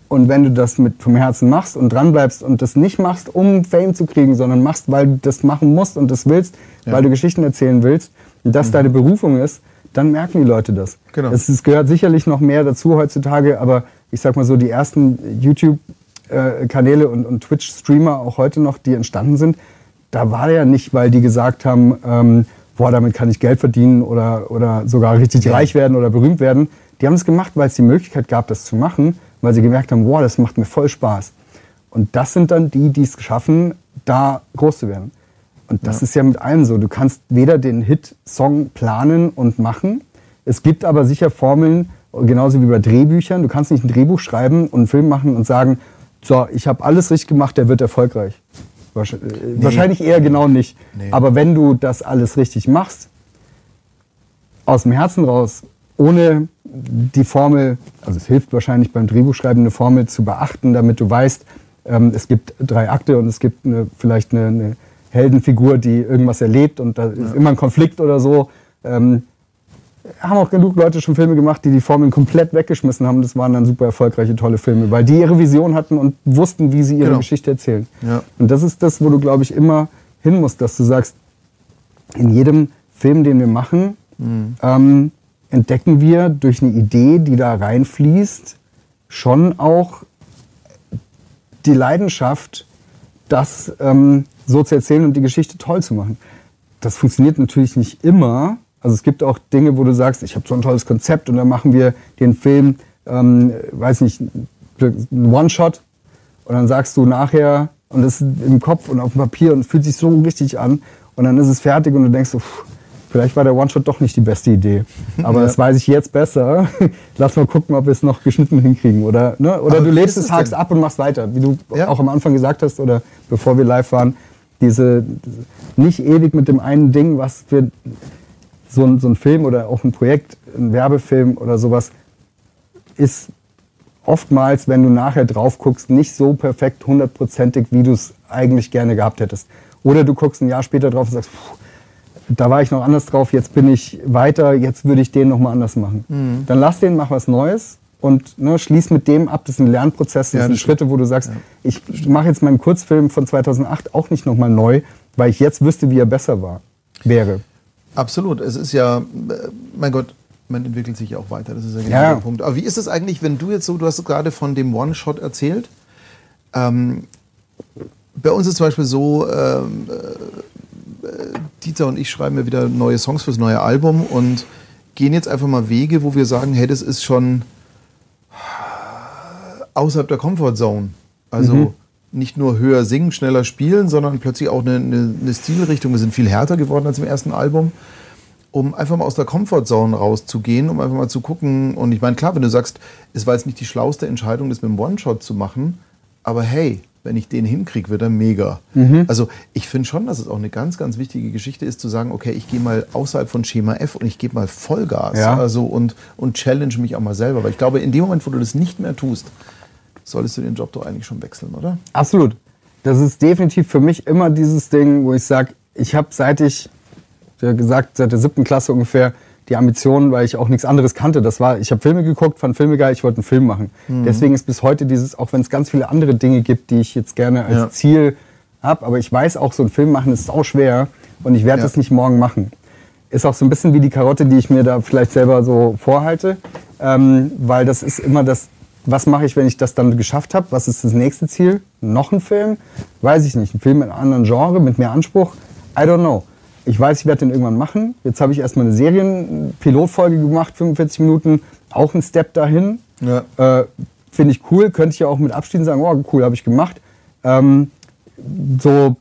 S2: und wenn du das mit vom Herzen machst und dranbleibst und das nicht machst, um Fame zu kriegen, sondern machst, weil du das machen musst und das willst, ja. weil du Geschichten erzählen willst und das mhm. deine Berufung ist, dann merken die Leute das. Genau. Es, es, gehört sicherlich noch mehr dazu heutzutage, aber ich sag mal so, die ersten YouTube-Kanäle und, und Twitch-Streamer auch heute noch, die entstanden sind, da war ja nicht, weil die gesagt haben, ähm, boah, damit kann ich Geld verdienen oder, oder sogar richtig ja. reich werden oder berühmt werden. Die haben es gemacht, weil es die Möglichkeit gab, das zu machen, weil sie gemerkt haben, boah, das macht mir voll Spaß. Und das sind dann die, die es schaffen, da groß zu werden. Und das ja. ist ja mit allem so. Du kannst weder den Hit-Song planen und machen. Es gibt aber sicher Formeln, genauso wie bei Drehbüchern. Du kannst nicht ein Drehbuch schreiben und einen Film machen und sagen, so, ich habe alles richtig gemacht, der wird erfolgreich. Wahrscheinlich, äh, nee. wahrscheinlich eher genau nicht. Nee. Aber wenn du das alles richtig machst, aus dem Herzen raus, ohne die Formel, also es hilft wahrscheinlich beim Drehbuchschreiben, eine Formel zu beachten, damit du weißt, ähm, es gibt drei Akte und es gibt eine, vielleicht eine, eine, Heldenfigur, die irgendwas erlebt und da ist immer ein Konflikt oder so. Ähm, haben auch genug Leute schon Filme gemacht, die die Formeln komplett weggeschmissen haben. Das waren dann super erfolgreiche, tolle Filme, weil die ihre Vision hatten und wussten, wie sie ihre genau. Geschichte erzählen. Ja. Und das ist das, wo du, glaube ich, immer hin musst, dass du sagst, in jedem Film, den wir machen, mhm. ähm, entdecken wir durch eine Idee, die da reinfließt, schon auch die Leidenschaft, das ähm, so zu erzählen und die Geschichte toll zu machen. Das funktioniert natürlich nicht immer, also es gibt auch Dinge, wo du sagst, ich habe so ein tolles Konzept und dann machen wir den Film, ähm, weiß nicht, ein One-Shot. Und dann sagst du nachher, und das ist im Kopf und auf dem Papier und fühlt sich so richtig an. Und dann ist es fertig und du denkst so, pff, vielleicht war der One-Shot doch nicht die beste Idee. Aber ja. das weiß ich jetzt besser. Lass mal gucken, ob wir es noch geschnitten hinkriegen. Oder, ne? oder du lebst es, hakst ab und machst weiter. Wie du ja. auch am Anfang gesagt hast oder bevor wir live waren, Diese, nicht ewig mit dem einen Ding, was wir so ein, so ein Film oder auch ein Projekt, ein Werbefilm oder sowas, ist oftmals, wenn du nachher drauf guckst, nicht so perfekt hundertprozentig, wie du es eigentlich gerne gehabt hättest. Oder du guckst ein Jahr später drauf und sagst, pff, da war ich noch anders drauf, jetzt bin ich weiter, jetzt würde ich den nochmal anders machen. Mhm. Dann lass den, mach was Neues und ne, schließ mit dem ab. Das ist ein Lernprozess, das ja, sind Schritte, wo du sagst, ja. ich mache jetzt meinen Kurzfilm von 2008 auch nicht nochmal neu, weil ich jetzt wüsste, wie er besser war, wäre.
S1: Absolut. Es ist ja, äh, mein Gott, man entwickelt sich ja auch weiter. Das ist ja genau ja. der Punkt. Aber wie ist es eigentlich, wenn du jetzt so, du hast gerade von dem One-Shot erzählt. Ähm, bei uns ist zum Beispiel so, ähm, äh, Dieter und ich schreiben ja wieder neue Songs fürs neue Album und gehen jetzt einfach mal Wege, wo wir sagen, hey, das ist schon außerhalb der Comfortzone. Also mhm. nicht nur höher singen, schneller spielen, sondern plötzlich auch eine, eine, eine Stilrichtung. Wir sind viel härter geworden als im ersten Album um einfach mal aus der Comfortzone rauszugehen, um einfach mal zu gucken. Und ich meine, klar, wenn du sagst, es war jetzt nicht die schlauste Entscheidung, das mit dem One-Shot zu machen, aber hey, wenn ich den hinkriege, wird er mega. Mhm. Also ich finde schon, dass es auch eine ganz, ganz wichtige Geschichte ist, zu sagen, okay, ich gehe mal außerhalb von Schema F und ich gebe mal Vollgas ja. also, und, und challenge mich auch mal selber. Weil ich glaube, in dem Moment, wo du das nicht mehr tust, solltest du den Job doch eigentlich schon wechseln, oder?
S2: Absolut. Das ist definitiv für mich immer dieses Ding, wo ich sage, ich habe seit ich ja gesagt, seit der siebten Klasse ungefähr die Ambition, weil ich auch nichts anderes kannte. Das war, ich habe Filme geguckt, fand Filme geil, ich wollte einen Film machen. Mhm. Deswegen ist bis heute dieses, auch wenn es ganz viele andere Dinge gibt, die ich jetzt gerne als ja. Ziel habe, aber ich weiß auch, so ein Film machen ist auch schwer und ich werde ja. das nicht morgen machen. Ist auch so ein bisschen wie die Karotte, die ich mir da vielleicht selber so vorhalte, ähm, weil das ist immer das, was mache ich, wenn ich das dann geschafft habe? Was ist das nächste Ziel? Noch ein Film? Weiß ich nicht. Ein Film in einem anderen Genre, mit mehr Anspruch? I don't know ich weiß, ich werde den irgendwann machen. Jetzt habe ich erstmal eine Serienpilotfolge gemacht, 45 Minuten, auch ein Step dahin. Ja. Äh, Finde ich cool, könnte ich ja auch mit Abschied sagen, oh cool, habe ich gemacht. Ähm, so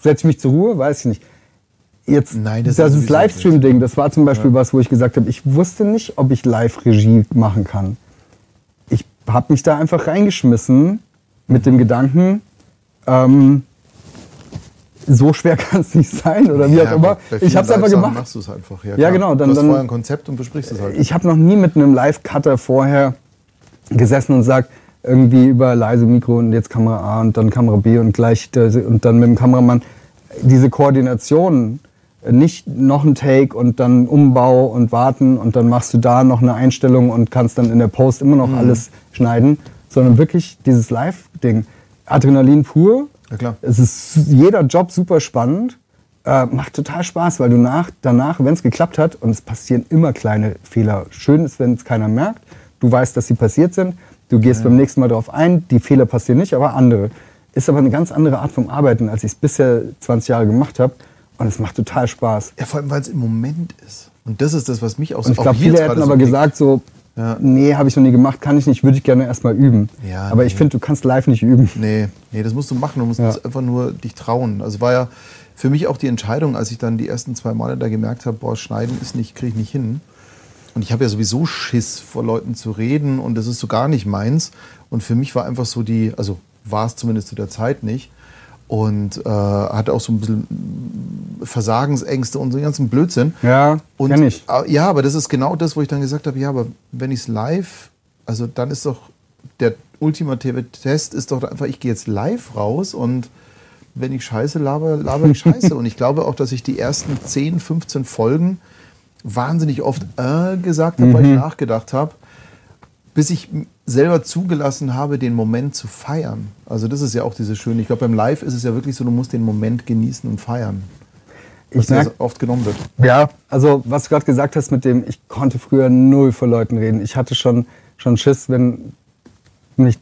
S2: setze ich mich zur Ruhe, weiß ich nicht. Jetzt, Nein, das, das ist Livestream-Ding, das war zum Beispiel ja. was, wo ich gesagt habe, ich wusste nicht, ob ich Live-Regie machen kann. Ich habe mich da einfach reingeschmissen mit dem Gedanken, ähm, so schwer kann es nicht sein oder wie ja, auch immer. Ich habe es einfach gemacht.
S1: machst du es einfach. Ja,
S2: ja genau.
S1: Dann, du hast dann, vorher ein Konzept und besprichst es halt.
S2: Ich habe noch nie mit einem Live-Cutter vorher gesessen und sagt irgendwie über leise Mikro und jetzt Kamera A und dann Kamera B und gleich und dann mit dem Kameramann diese Koordination nicht noch ein Take und dann Umbau und warten und dann machst du da noch eine Einstellung und kannst dann in der Post immer noch mhm. alles schneiden, sondern wirklich dieses Live-Ding. Adrenalin pur, ja, klar. Es ist jeder Job super spannend. Äh, macht total Spaß, weil du nach, danach, wenn es geklappt hat, und es passieren immer kleine Fehler. Schön ist, wenn es keiner merkt. Du weißt, dass sie passiert sind. Du gehst ja. beim nächsten Mal darauf ein. Die Fehler passieren nicht, aber andere. Ist aber eine ganz andere Art vom Arbeiten, als ich es bisher 20 Jahre gemacht habe. Und es macht total Spaß.
S1: Ja, vor allem, weil es im Moment ist. Und das ist das, was mich auch
S2: so Und ich glaube, viele hätten aber so gesagt, so, ja. Nee, habe ich noch nie gemacht, kann ich nicht, würde ich gerne erstmal üben. Ja, Aber nee. ich finde, du kannst live nicht üben.
S1: Nee, nee, das musst du machen. Du musst ja. einfach nur dich trauen. Also war ja für mich auch die Entscheidung, als ich dann die ersten zwei Male da gemerkt habe, boah, schneiden ist nicht, kriege ich nicht hin. Und ich habe ja sowieso Schiss, vor Leuten zu reden und das ist so gar nicht meins. Und für mich war einfach so die, also war es zumindest zu der Zeit nicht, und äh, hatte auch so ein bisschen Versagensängste und so einen ganzen Blödsinn.
S2: Ja,
S1: und,
S2: kenn ich.
S1: Äh, ja, aber das ist genau das, wo ich dann gesagt habe, ja, aber wenn ich es live, also dann ist doch der ultimative Test ist doch einfach, ich gehe jetzt live raus und wenn ich Scheiße laber, laber ich Scheiße. und ich glaube auch, dass ich die ersten 10, 15 Folgen wahnsinnig oft äh gesagt habe, mhm. weil ich mhm. nachgedacht habe, bis ich selber zugelassen habe, den Moment zu feiern. Also das ist ja auch diese schöne. Ich glaube, beim Live ist es ja wirklich so, du musst den Moment genießen und feiern.
S2: Was ich merke, oft genommen wird. Ja, also was du gerade gesagt hast mit dem, ich konnte früher null vor Leuten reden. Ich hatte schon, schon Schiss, wenn mich,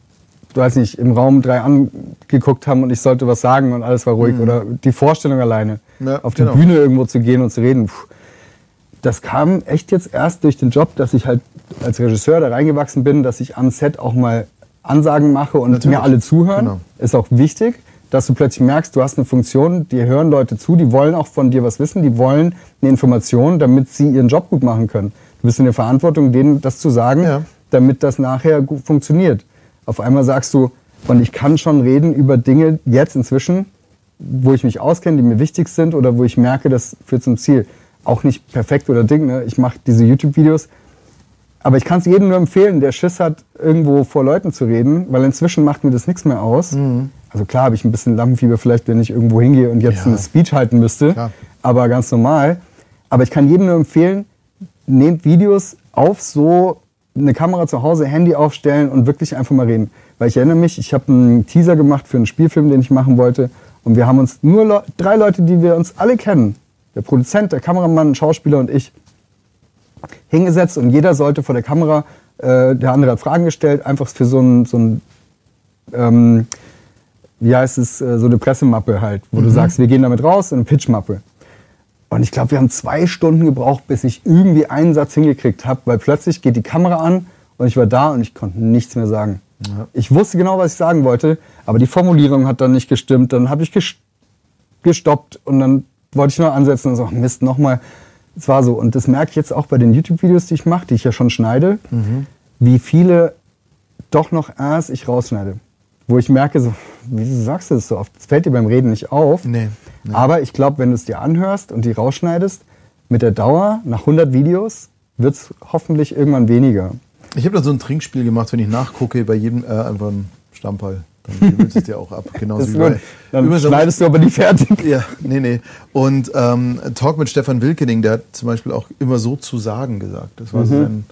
S2: du weiß nicht, im Raum drei angeguckt haben und ich sollte was sagen und alles war ruhig. Mhm. Oder die Vorstellung alleine, ja, auf genau. die Bühne irgendwo zu gehen und zu reden. Puh. Das kam echt jetzt erst durch den Job, dass ich halt als Regisseur da reingewachsen bin, dass ich am Set auch mal Ansagen mache und Natürlich. mir alle zuhören. Genau. Ist auch wichtig, dass du plötzlich merkst, du hast eine Funktion, die hören Leute zu, die wollen auch von dir was wissen, die wollen eine Information, damit sie ihren Job gut machen können. Du bist in der Verantwortung, denen das zu sagen, ja. damit das nachher gut funktioniert. Auf einmal sagst du, und ich kann schon reden über Dinge jetzt inzwischen, wo ich mich auskenne, die mir wichtig sind oder wo ich merke, das führt zum Ziel. Auch nicht perfekt oder Ding, ne? ich mache diese YouTube-Videos, aber ich kann es jedem nur empfehlen, der Schiss hat, irgendwo vor Leuten zu reden, weil inzwischen macht mir das nichts mehr aus.
S1: Mhm.
S2: Also klar habe ich ein bisschen Lampenfieber vielleicht, wenn ich irgendwo hingehe und jetzt
S1: Ja.
S2: eine Speech halten müsste,
S1: Klar.
S2: aber ganz normal. Aber ich kann jedem nur empfehlen, nehmt Videos auf, so eine Kamera zu Hause, Handy aufstellen und wirklich einfach mal reden. Weil ich erinnere mich, ich habe einen Teaser gemacht für einen Spielfilm, den ich machen wollte. Und wir haben uns nur Leu- drei Leute, die wir uns alle kennen. Der Produzent, der Kameramann, ein Schauspieler und ich hingesetzt und jeder sollte vor der Kamera, äh, der andere hat Fragen gestellt, einfach für so ein, so ein ähm, wie heißt es, äh, so eine Pressemappe halt, wo du sagst, wir gehen damit raus, eine Pitchmappe. Und ich glaube, wir haben zwei Stunden gebraucht, bis ich irgendwie einen Satz hingekriegt habe, weil plötzlich geht die Kamera an und ich war da und ich konnte nichts mehr sagen. Ich wusste genau, was ich sagen wollte, aber die Formulierung hat dann nicht gestimmt. Dann habe ich ges gestoppt und dann wollte ich noch ansetzen und so, Mist, nochmal. Es war so. Und das merke ich jetzt auch bei den YouTube-Videos, die ich mache, die ich ja schon schneide, wie viele doch noch erst ich rausschneide. Wo ich merke, so, wieso sagst du das so oft? Das fällt dir beim Reden nicht auf.
S1: Nee, nee.
S2: Aber ich glaube, wenn du es dir anhörst und die rausschneidest, mit der Dauer, nach 100 Videos, wird es hoffentlich irgendwann weniger.
S1: Ich habe da so ein Trinkspiel gemacht, wenn ich nachgucke, bei jedem äh, einfach ein Stammball. Dann gewöhnst du es dir auch ab. Genauso wie bei,
S2: dann
S1: Übrigens-
S2: schneidest du aber nicht fertig.
S1: Ja, nee, nee. Und ähm, Talk mit Stefan Wilkening, der hat zum Beispiel auch immer so zu sagen gesagt. Das war
S2: Mhm.
S1: so sein,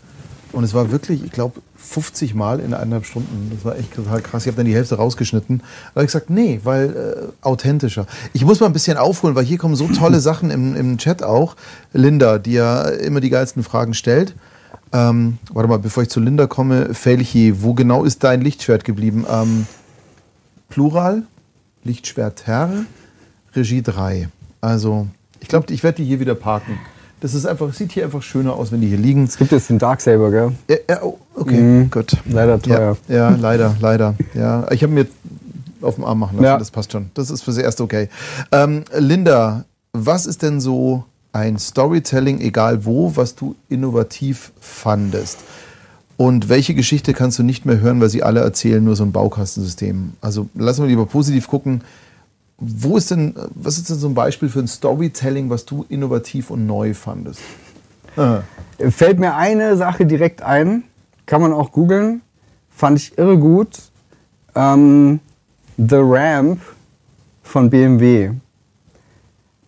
S1: und es war wirklich, ich glaube, 50 Mal in eineinhalb Stunden. Das war echt total krass. Ich habe dann die Hälfte rausgeschnitten. Da habe ich gesagt, nee, weil äh, authentischer. Ich muss mal ein bisschen aufholen, weil hier kommen so tolle Sachen im, im Chat auch. Linda, die ja immer die geilsten Fragen stellt. Ähm, warte mal, bevor ich zu Linda komme, Felchi, wo genau ist dein Lichtschwert geblieben? Ähm, Plural, Lichtschwerter, Regie 3. Also, ich glaube, ich werde die hier wieder parken. Das ist einfach, sieht hier einfach schöner aus, wenn die hier liegen.
S2: Es gibt jetzt den Darksaber, gell?
S1: Ja, ja, oh, okay,
S2: Mhm.
S1: gut.
S2: Leider teuer.
S1: Ja, ja, leider, leider. Ja, ich habe mir auf dem Arm machen lassen,
S2: Ja.
S1: das passt schon. Das ist fürs Erste okay. Ähm, Linda, was ist denn so ein Storytelling, egal wo, was du innovativ fandest? Und welche Geschichte kannst du nicht mehr hören, weil sie alle erzählen, nur so ein Baukastensystem? Also lassen wir lieber positiv gucken. Wo ist denn, was ist denn so ein Beispiel für ein Storytelling, was du innovativ und neu fandest? Ah,
S2: Fällt mir eine Sache direkt ein, kann man auch googeln, fand ich irre gut. Ähm, The Ramp von BMW.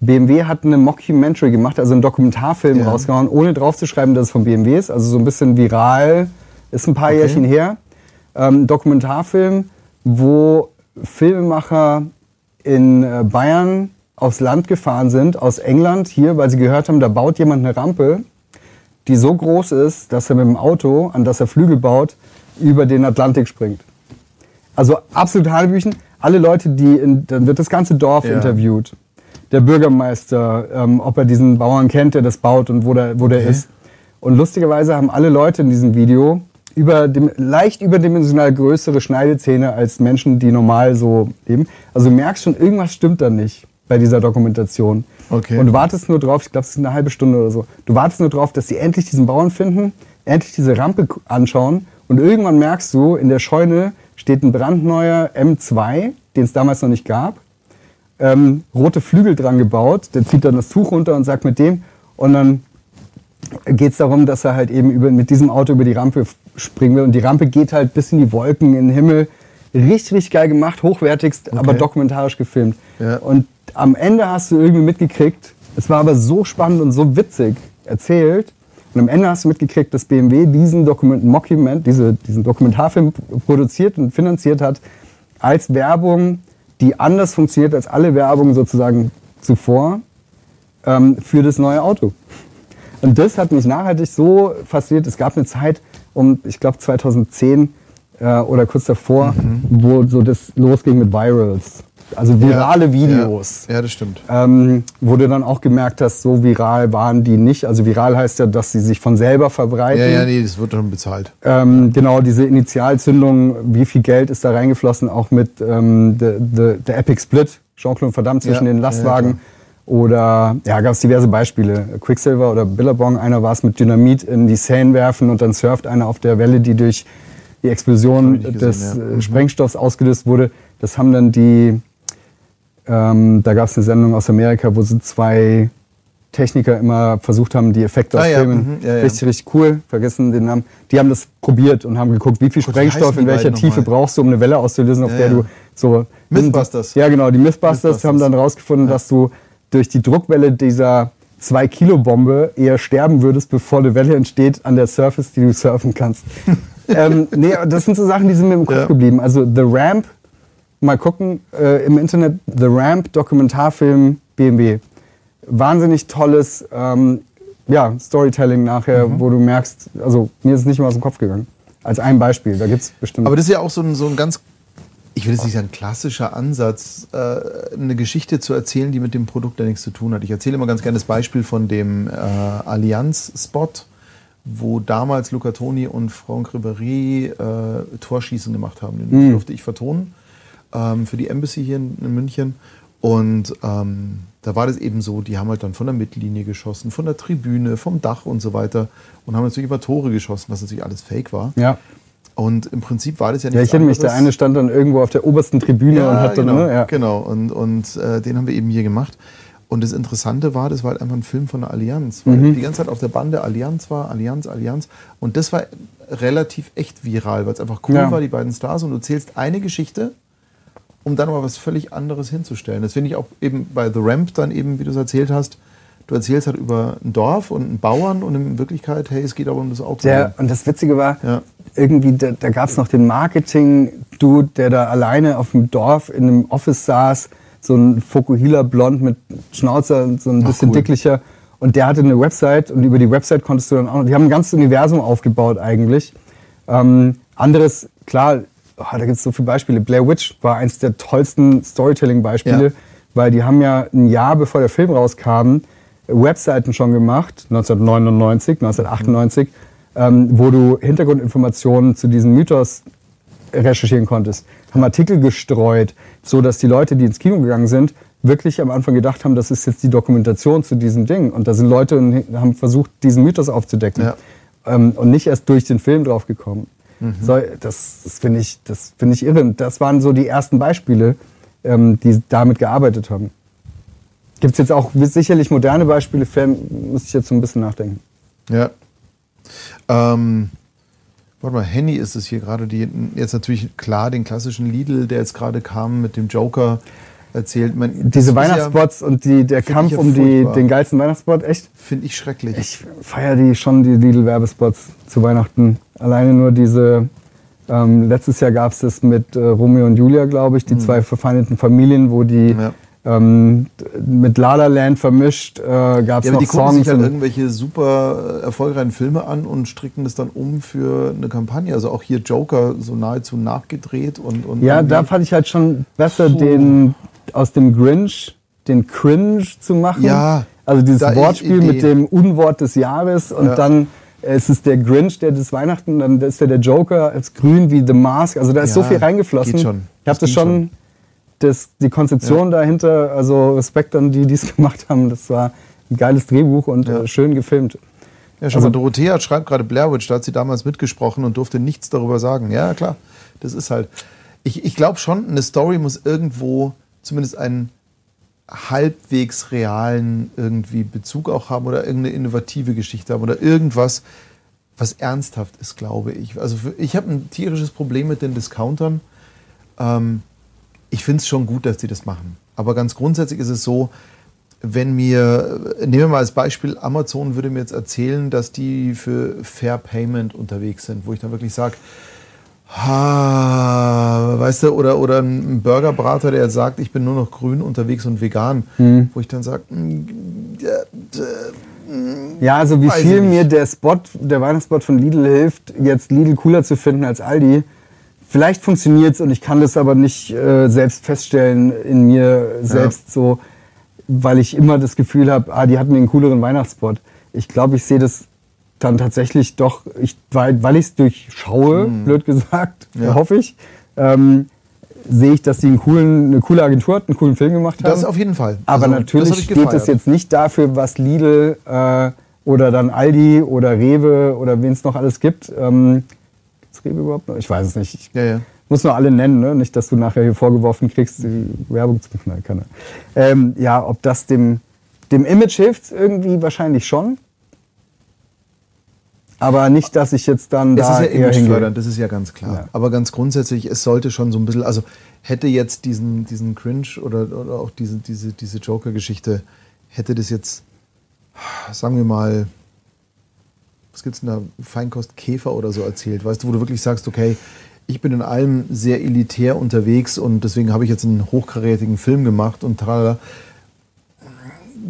S2: BMW hat eine Mockumentary gemacht, also einen Dokumentarfilm
S1: Ja.
S2: rausgehauen, ohne draufzuschreiben, dass es von BMW ist. Also so ein bisschen viral, ist ein paar
S1: Okay.
S2: Jährchen her. Ähm, Dokumentarfilm, wo Filmemacher in äh, Bayern aufs Land gefahren sind, aus England hier, weil sie gehört haben, da baut jemand eine Rampe, die so groß ist, dass er mit dem Auto, an das er Flügel baut, über den Atlantik springt. Also absolut Hanebüchen. Alle Leute, die, in, dann wird das ganze Dorf
S1: Ja.
S2: interviewt. Der Bürgermeister, ähm, ob er diesen Bauern kennt, der das baut und wo der, wo der
S1: Okay.
S2: ist. Und lustigerweise haben alle Leute in diesem Video über dem, leicht überdimensional größere Schneidezähne als Menschen, die normal so leben. Also du merkst schon, irgendwas stimmt da nicht bei dieser Dokumentation.
S1: Okay.
S2: Und du wartest nur drauf, ich glaube, es ist eine halbe Stunde oder so, du wartest nur drauf, dass sie endlich diesen Bauern finden, endlich diese Rampe anschauen und irgendwann merkst du, in der Scheune steht ein brandneuer M2, den es damals noch nicht gab, ähm, rote Flügel dran gebaut, der zieht dann das Tuch runter und sagt mit dem und dann geht es darum, dass er halt eben über, mit diesem Auto über die Rampe springen will und die Rampe geht halt bis in die Wolken, in den Himmel. Richtig, richtig geil gemacht, hochwertigst, aber dokumentarisch gefilmt.
S1: Ja.
S2: Und am Ende hast du irgendwie mitgekriegt, es war aber so spannend und so witzig erzählt. Und am Ende hast du mitgekriegt, dass BMW diesen Dokument, Mockument, diese, diesen Dokumentarfilm produziert und finanziert hat als Werbung, die anders funktioniert als alle Werbung sozusagen zuvor ähm, für das neue Auto. Und das hat mich nachhaltig so fasziniert. Es gab eine Zeit um, ich glaube 2010 äh, oder kurz davor,
S1: Mhm.
S2: wo so das losging mit Virals. Also virale Videos.
S1: Ja, ja, das stimmt.
S2: Ähm, wo du dann auch gemerkt hast, so viral waren die nicht. Also viral heißt ja, dass sie sich von selber verbreiten.
S1: Ja, ja, nee, das wird schon bezahlt.
S2: Ähm, genau, diese Initialzündung, wie viel Geld ist da reingeflossen, auch mit ähm, der the, the Epic Split, Jean-Claude Van Damme zwischen
S1: Ja,
S2: den
S1: ja,
S2: Lastwagen. oder, ja, gab es diverse Beispiele. Quicksilver oder Billabong, einer war es mit Dynamit in die Seine werfen und dann surft einer auf der Welle, die durch die Explosion des
S1: gesehen, ja.
S2: äh,
S1: Mhm.
S2: Sprengstoffs ausgelöst wurde. Das haben dann die Ähm, da gab es eine Sendung aus Amerika, wo so zwei Techniker immer versucht haben, die Effekte
S1: Ah,
S2: aus
S1: ja,
S2: Filmen.
S1: mhm, ja, ja.
S2: Richtig, richtig cool. Vergessen den Namen. Die haben das probiert und haben geguckt, wie viel
S1: wie
S2: Sprengstoff in welcher Tiefe brauchst du, um eine Welle auszulösen, auf der du so.
S1: Mythbusters.
S2: Ja, genau. Die Mythbusters,
S1: Mythbusters.
S2: haben dann rausgefunden, dass du durch die Druckwelle dieser 2-Kilo-Bombe eher sterben würdest, bevor eine Welle entsteht an der Surface, die du surfen kannst. ähm, nee, das sind so Sachen, die sind mir im Kopf geblieben. Also The Ramp, mal gucken, äh, im Internet, The Ramp, Dokumentarfilm BMW. Wahnsinnig tolles ähm, ja, Storytelling nachher,
S1: Mhm.
S2: wo du merkst, also mir ist es nicht mal aus dem Kopf gegangen. Als ein Beispiel, da gibt es bestimmt.
S1: Aber das ist ja auch so ein, so ein ganz, ich will jetzt nicht sagen klassischer Ansatz, äh, eine Geschichte zu erzählen, die mit dem Produkt ja nichts zu tun hat. Ich erzähle immer ganz gerne das Beispiel von dem äh, Allianz-Spot, wo damals Luca Toni und Franck Ribéry äh, Torschießen gemacht haben. Den durfte ich vertonen ähm, für die Embassy hier in, in München. Und ähm, da war das eben so, die haben halt dann von der Mittellinie geschossen, von der Tribüne, vom Dach und so weiter und haben natürlich über Tore geschossen, was natürlich alles fake war.
S2: ja.
S1: Und im Prinzip war das ja
S2: ja,
S1: nichts
S2: ich erinnere mich, der eine stand dann irgendwo auf der obersten Tribüne
S1: ja,
S2: und hat dann,
S1: genau,
S2: ne? Ja.
S1: genau. Und, und äh, den haben wir eben hier gemacht. Und das Interessante war, das war halt einfach ein Film von der Allianz, weil
S2: Mhm.
S1: die ganze Zeit auf der Bande Allianz war, Allianz, Allianz. Und das war relativ echt viral, weil es einfach cool
S2: Ja.
S1: war, die beiden Stars. Und du zählst eine Geschichte, um dann aber was völlig anderes hinzustellen. Das finde ich auch eben bei The Ramp dann eben, wie du es erzählt hast. Du erzählst halt über ein Dorf und einen Bauern und in Wirklichkeit, hey, es geht aber um das Auto.
S2: Der, und das Witzige war,
S1: Ja.
S2: irgendwie, da, da gab es noch den Marketing-Dude, der da alleine auf dem Dorf in einem Office saß, so ein Fokuhila-Blond mit Schnauzer, so ein bisschen
S1: cool.
S2: dicklicher. Und der hatte eine Website und über die Website konntest du dann auch, die haben ein ganzes Universum aufgebaut eigentlich. Ähm, anderes, klar, oh, da gibt es so viele Beispiele. Blair Witch war eins der tollsten Storytelling-Beispiele,
S1: Ja.
S2: weil die haben ja ein Jahr bevor der Film rauskam, Webseiten schon gemacht, 1999, 1998, ähm, wo du Hintergrundinformationen zu diesem Mythos recherchieren konntest. Haben Artikel gestreut, so dass die Leute, die ins Kino gegangen sind, wirklich am Anfang gedacht haben, das ist jetzt die Dokumentation zu diesem Ding. Und da sind Leute und haben versucht, diesen Mythos aufzudecken.
S1: Ja.
S2: Ähm, und nicht erst durch den Film draufgekommen. So, das das finde ich, das finde ich irre. Das waren so die ersten Beispiele, ähm, die damit gearbeitet haben. Gibt es jetzt auch sicherlich moderne Beispiele, Fan, muss ich jetzt so ein bisschen nachdenken.
S1: Ja. Ähm, warte mal, Henny ist es hier gerade, jetzt natürlich klar den klassischen Lidl, der jetzt gerade kam mit dem Joker erzählt. Man,
S2: Diese Weihnachtsspots und die, der Kampf
S1: ja
S2: um die, den geilsten Weihnachtsspot, echt?
S1: Ja, Finde ich schrecklich.
S2: Ich feiere die schon, die Lidl-Werbespots zu Weihnachten. Alleine nur diese, ähm, letztes Jahr gab es das mit äh, Romeo und Julia, glaube ich, die zwei verfeindeten Familien, wo die
S1: Mhm. Ja.
S2: ähm, mit La La Land vermischt, äh, gab es
S1: ja,
S2: noch
S1: die gucken
S2: Songs.
S1: sich halt irgendwelche super äh, erfolgreichen Filme an und stricken das dann um für eine Kampagne. Also auch hier Joker so nahezu nachgedreht und, und
S2: Ja, da fand ich halt schon besser,
S1: Puh.
S2: den aus dem Grinch den Cringe zu machen.
S1: Ja,
S2: Also dieses
S1: ist
S2: Wortspiel mit dem Unwort des Jahres und
S1: Ja.
S2: dann äh, ist es der Grinch, der des Weihnachten, dann ist der der Joker als grün wie The Mask. Also da ist
S1: Ja,
S2: so viel reingeflossen.
S1: geht schon.
S2: Ich habe
S1: Das
S2: das schon,
S1: schon.
S2: Das, die Konzeption dahinter, also Respekt an die, die es gemacht haben. Das war ein geiles Drehbuch und
S1: Ja.
S2: äh, schön gefilmt.
S1: Ja, schon
S2: Also-
S1: mal, Dorothea schreibt gerade Blair Witch, da hat sie damals mitgesprochen und durfte nichts darüber sagen. Ja, klar, das ist halt. Ich, ich glaube schon, eine Story muss irgendwo zumindest einen halbwegs realen irgendwie Bezug auch haben oder irgendeine innovative Geschichte haben oder irgendwas, was ernsthaft ist, glaube ich. Also für, ich habe ein tierisches Problem mit den Discountern. Ähm, ich finde es schon gut, dass die das machen. Aber ganz grundsätzlich ist es so, wenn mir, nehmen wir mal als Beispiel, Amazon würde mir jetzt erzählen, dass die für Fair Payment unterwegs sind, wo ich dann wirklich sage, ha, weißt du, oder, oder ein Burgerbrater, der sagt, ich bin nur noch grün unterwegs und vegan,
S2: Mhm.
S1: wo ich dann sage,
S2: Ja, also wie viel mir der Spot, der Weihnachtsspot von Lidl hilft, jetzt Lidl cooler zu finden als Aldi. Vielleicht funktioniert's und ich kann das aber nicht äh, selbst feststellen in mir selbst so, weil ich immer das Gefühl habe, ah, die hatten den cooleren Weihnachtsspot. Ich glaube, ich sehe das dann tatsächlich doch, ich, weil, weil ich es durchschaue, blöd gesagt.
S1: Ja.
S2: hoffe ich, ähm, sehe ich, dass die coolen, eine coole Agentur hat, einen coolen Film gemacht haben.
S1: das auf jeden Fall.
S2: Aber
S1: Also,
S2: natürlich steht es jetzt nicht dafür, was Lidl äh, oder dann Aldi oder Rewe oder wen es noch alles gibt. Ähm, Gibt es Rewe überhaupt noch? Ich weiß es nicht. Ich,
S1: Ja, ja.
S2: muss nur alle nennen, ne? nicht, dass du nachher hier vorgeworfen kriegst, die Werbung zu machen. Keine. Ähm, ja, ob das dem, dem Image hilft, irgendwie wahrscheinlich schon. Aber nicht, dass ich jetzt dann
S1: Es
S2: da
S1: ist ja
S2: eher hingehe.
S1: imagefördernd, das ist ja ganz klar.
S2: Ja.
S1: Aber ganz grundsätzlich, es sollte schon so ein bisschen, also hätte jetzt diesen, diesen Cringe oder, oder auch diese, diese, diese Joker-Geschichte, hätte das jetzt, sagen wir mal, was gibt's denn da, Feinkost Käfer oder so erzählt, weißt du, wo du wirklich sagst, okay, ich bin in allem sehr elitär unterwegs und deswegen habe ich jetzt einen hochkarätigen Film gemacht und tralala.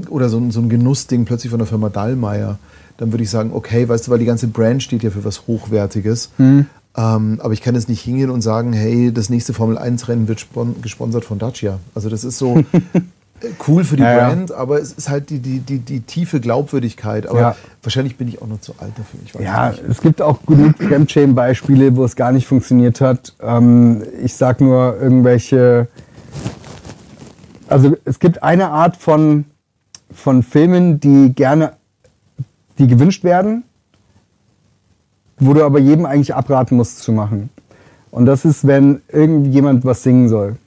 S1: Oder so, ein- so ein Genussding plötzlich von der Firma Dallmayr, dann würde ich sagen, okay, weißt du, weil die ganze Brand steht ja für was Hochwertiges. Ähm, aber ich kann jetzt nicht hingehen und sagen, hey, das nächste Formel-1-Rennen wird spon gesponsert von Dacia. Also das ist so äh, cool für die
S2: Ja, ja.
S1: Brand, aber es ist halt die, die, die, die tiefe Glaubwürdigkeit. Aber
S2: Ja.
S1: wahrscheinlich bin ich auch noch zu alt dafür.
S2: Ja,
S1: es
S2: es gibt auch genug Fremdschämen-Beispiele, wo es gar nicht funktioniert hat. Ähm, ich sag nur irgendwelche. Also es gibt eine Art von, von Filmen, die gerne, die gewünscht werden, wo du aber jedem eigentlich abraten musst zu machen. Und das ist, wenn irgendjemand was singen soll.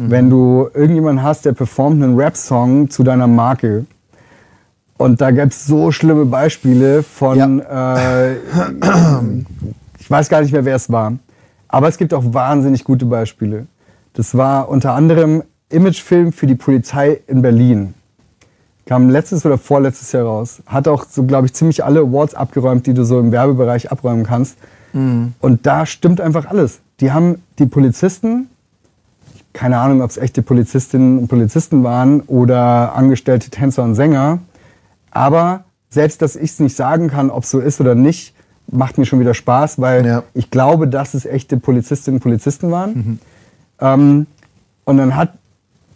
S2: Wenn du irgendjemanden hast, der performt einen Rap-Song zu deiner Marke. Und da gibt's so schlimme Beispiele von, äh, ich weiß gar nicht mehr, wer es war. Aber es gibt auch wahnsinnig gute Beispiele. Das war unter anderem Imagefilm für die Polizei in Berlin. Kam letztes oder vorletztes Jahr raus. Hat auch so, glaube ich, ziemlich alle Awards abgeräumt, die du so im Werbebereich abräumen kannst. Und da stimmt einfach alles. Die haben die Polizisten, keine Ahnung, ob es echte Polizistinnen und Polizisten waren oder angestellte Tänzer und Sänger, aber selbst, dass ich es nicht sagen kann, ob es so ist oder nicht, macht mir schon wieder Spaß, weil
S1: Ja.
S2: ich glaube, dass es echte Polizistinnen und Polizisten waren. Ähm, und dann hat,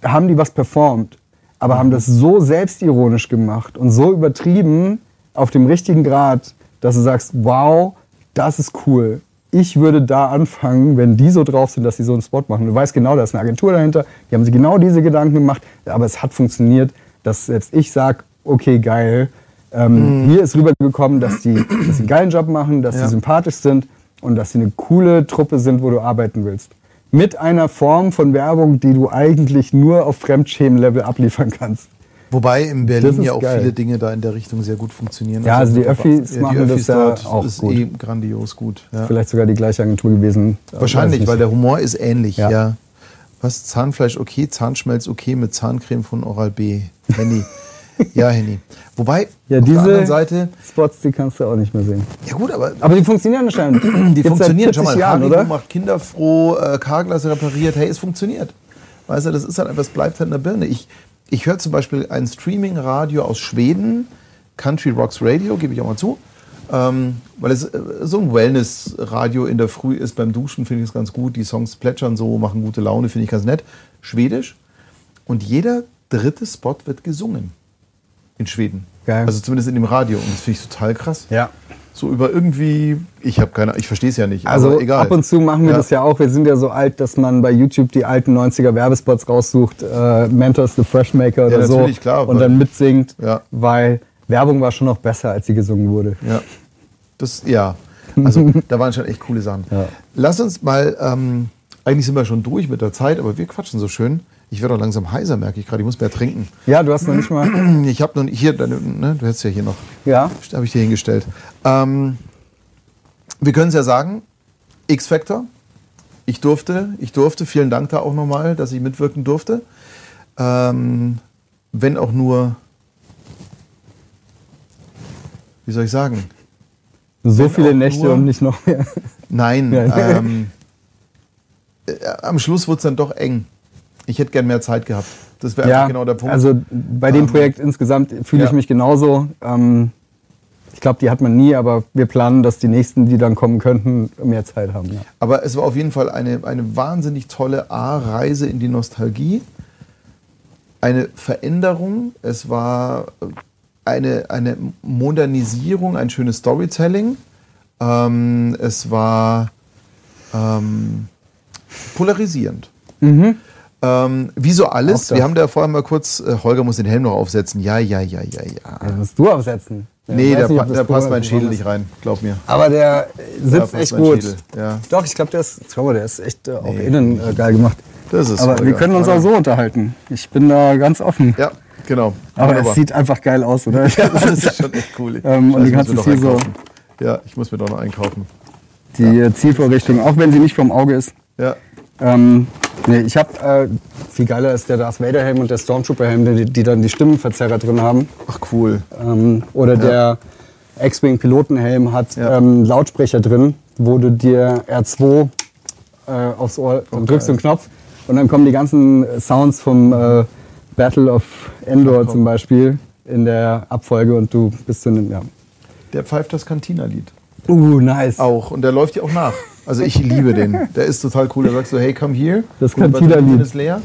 S2: haben die was performt, aber haben das so selbstironisch gemacht und so übertrieben auf dem richtigen Grad, dass du sagst, wow, das ist cool. Ich würde da anfangen, wenn die so drauf sind, dass sie so einen Spot machen. Du weißt genau, da ist eine Agentur dahinter, die haben sich genau diese Gedanken gemacht, aber es hat funktioniert, dass selbst ich sage, okay, geil. Ähm, Hier ist rübergekommen, dass die, dass sie einen geilen Job machen, dass
S1: Ja.
S2: sie sympathisch sind und dass sie eine coole Truppe sind, wo du arbeiten willst. Mit einer Form von Werbung, die du eigentlich nur auf Fremdschämen-Level abliefern kannst.
S1: Wobei in Berlin ja auch
S2: geil.
S1: viele Dinge da in der Richtung sehr gut funktionieren.
S2: Ja, also die Öffis
S1: die
S2: machen das ja
S1: dort
S2: auch
S1: ist
S2: gut.
S1: eh grandios gut. Ja.
S2: Vielleicht sogar die gleiche Agentur gewesen.
S1: Wahrscheinlich,
S2: Weiß ich
S1: weil der Humor ist ähnlich. Ja.
S2: Ja.
S1: Was? Zahnfleisch okay, Zahnschmelz okay mit Zahncreme von Oral B. Henny. ja, Henny. Wobei,
S2: ja,
S1: auf der anderen
S2: diese
S1: Seite,
S2: Spots, die kannst du auch nicht mehr sehen.
S1: ja gut, aber
S2: Aber die funktionieren anscheinend.
S1: die
S2: Gibt's
S1: funktionieren schon
S2: 40
S1: mal.
S2: Jahren, oder?
S1: macht Kinder froh, äh, Carglass repariert. Hey, es funktioniert. Weißt du, das ist halt einfach, es bleibt halt in der Birne. Ich, ich höre zum Beispiel ein Streaming-Radio aus Schweden, Country Rocks Radio, gebe ich auch mal zu. Ähm, weil es äh, so ein Wellness-Radio in der Früh ist beim Duschen, finde ich es ganz gut. Die Songs plätschern so, machen gute Laune, finde ich ganz nett. Schwedisch. Und jeder dritte Spot wird gesungen. In Schweden.
S2: Geil.
S1: Also zumindest in dem Radio. Und das finde ich total krass.
S2: Ja.
S1: So über irgendwie, ich habe keine, ich verstehe es ja nicht,
S2: Also
S1: aber egal.
S2: ab und zu machen wir
S1: Ja.
S2: das ja auch. Wir sind ja so alt, dass man bei YouTube die alten 90er Werbespots raussucht, äh, Mentors the Freshmaker oder
S1: Ja,
S2: so
S1: klar,
S2: und dann mitsingt,
S1: Ja.
S2: weil Werbung war schon noch besser, als sie gesungen wurde.
S1: Ja. Das, ja. Also da waren schon echt coole Sachen.
S2: Ja.
S1: Lass uns mal, ähm, eigentlich sind wir schon durch mit der Zeit, aber wir quatschen so schön. Ich werde auch langsam heiser, merke ich gerade. Ich muss mehr trinken.
S2: Ja, du hast noch nicht mal.
S1: Ich habe noch nicht, hier, ne, du hättest ja hier noch,
S2: Ja.
S1: habe ich dir hingestellt. Ähm, wir können es ja sagen, X-Factor. Ich durfte, ich durfte, vielen Dank da auch nochmal, dass ich mitwirken durfte. Ähm, wenn auch nur, wie soll ich sagen?
S2: So
S1: Wenn
S2: viele Nächte
S1: nur-
S2: und nicht noch mehr.
S1: Nein, ähm, äh, am Schluss wurde es dann doch eng. Ich hätte gern mehr Zeit gehabt. Das wäre einfach genau der Punkt.
S2: Also bei dem
S1: Ähm,
S2: Projekt insgesamt fühle ich
S1: ja.
S2: mich genauso. Ähm, ich glaube, die hat man nie, aber wir planen, dass die nächsten, die dann kommen könnten, mehr Zeit haben. Ja.
S1: Aber es war auf jeden Fall eine, eine wahnsinnig tolle A-Reise in die Nostalgie. Eine Veränderung. Es war eine, eine Modernisierung, ein schönes Storytelling. Ähm, es war ähm, polarisierend. Ähm, wie so alles. Wir haben da vorher mal kurz, äh, Holger muss den Helm noch aufsetzen. Ja, ja, ja, ja, ja.
S2: Das musst du aufsetzen.
S1: Nee,
S2: weiß
S1: der,
S2: nicht,
S1: pa der passt mein Schädel nicht rein, glaub mir.
S2: Aber der
S1: Da
S2: sitzt echt gut.
S1: Ja.
S2: Doch, ich glaube, der ist, schau mal, der ist echt äh, auch
S1: Nee.
S2: innen äh, geil gemacht.
S1: Das ist
S2: Aber wir
S1: Holger.
S2: können uns auch so unterhalten. Ich bin da ganz offen.
S1: Ja, genau.
S2: Aber das sieht einfach geil aus, oder?
S1: ja, das ist schon echt cool.
S2: Ähm, und die
S1: ich
S2: ganze hier so-.
S1: Ja, ich muss mir doch noch einkaufen.
S2: Die äh, Zielvorrichtung, auch wenn sie nicht vom Auge ist.
S1: Ja,
S2: Ähm, nee, ich habe, äh, viel geiler ist der Darth Vader Helm und der Stormtrooper Helm, die, die dann die Stimmenverzerrer drin haben.
S1: ach cool.
S2: Ähm, oder der X-Wing Pilotenhelm hat
S1: Ja.
S2: ähm, Lautsprecher drin, wo du dir R2 äh, aufs Ohr dann drückst du einen Knopf und dann kommen die ganzen Sounds vom äh, Battle of Endor zum Beispiel in der Abfolge und du bist so in ja.
S1: Der pfeift das Cantina-Lied.
S2: Uh, nice.
S1: Auch. Und der läuft ja auch nach. Also ich liebe den. Der ist total cool. Der sagt so, hey, come here.
S2: Das
S1: die
S2: Cantina-Lied.
S1: Batterien ist leer.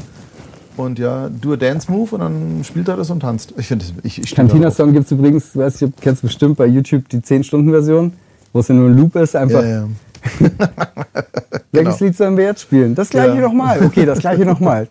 S1: Und ja, do a dance move und dann spielt er das und tanzt. Ich finde, ich, ich
S2: Cantina. Song gibt es übrigens, weiß ich, kennst bestimmt bei YouTube die 10-Stunden-Version, wo es ja nur ein Loop ist, einfach.
S1: Ja, ja.
S2: Welches Lied sollen wir jetzt spielen? Das gleiche
S1: Ja.
S2: nochmal. Okay, das gleiche nochmal.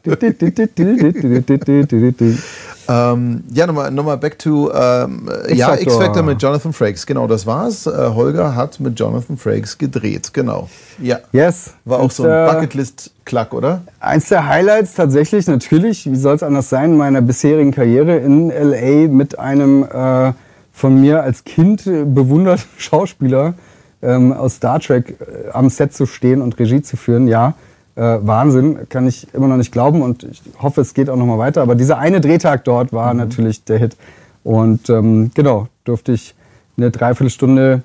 S1: Ähm, ja, nochmal noch mal back to ähm, ja,
S2: X-Factor.
S1: Mit Jonathan Frakes. Genau, das war's. Äh, Holger hat mit Jonathan Frakes gedreht. Genau. Ja.
S2: Yes.
S1: War auch
S2: Und,
S1: so ein Bucketlist-Klack, oder?
S2: Eins der Highlights tatsächlich, natürlich, wie soll es anders sein, meiner bisherigen Karriere in LA mit einem äh, von mir als Kind bewunderten Schauspieler ähm, aus Star Trek äh, am Set zu stehen und Regie zu führen. Ja, äh, Wahnsinn, kann ich immer noch nicht glauben und ich hoffe, es geht auch noch mal weiter. Aber dieser eine Drehtag dort war natürlich der Hit. Und ähm, genau, durfte ich eine Dreiviertelstunde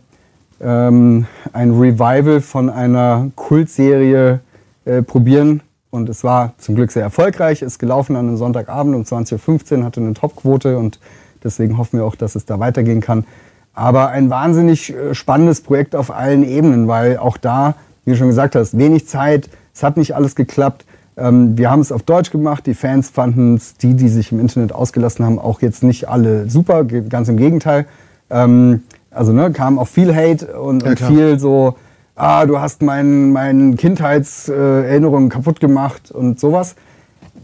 S2: ähm, ein Revival von einer Kultserie äh, probieren. Und es war zum Glück sehr erfolgreich, ist gelaufen an einem Sonntagabend um 20.15 Uhr, hatte eine Topquote und deswegen hoffen wir auch, dass es da weitergehen kann. Aber ein wahnsinnig äh, spannendes Projekt auf allen Ebenen, weil auch da, wie du schon gesagt hast, wenig Zeit, es hat nicht alles geklappt. Ähm, wir haben es auf Deutsch gemacht, die Fans fanden es, die, die sich im Internet ausgelassen haben, auch jetzt nicht alle super, ganz im Gegenteil. Ähm, also ne, kam auch viel Hate und, und viel so, ah, du hast mein, mein Kindheitserinnerungen kaputt gemacht und sowas.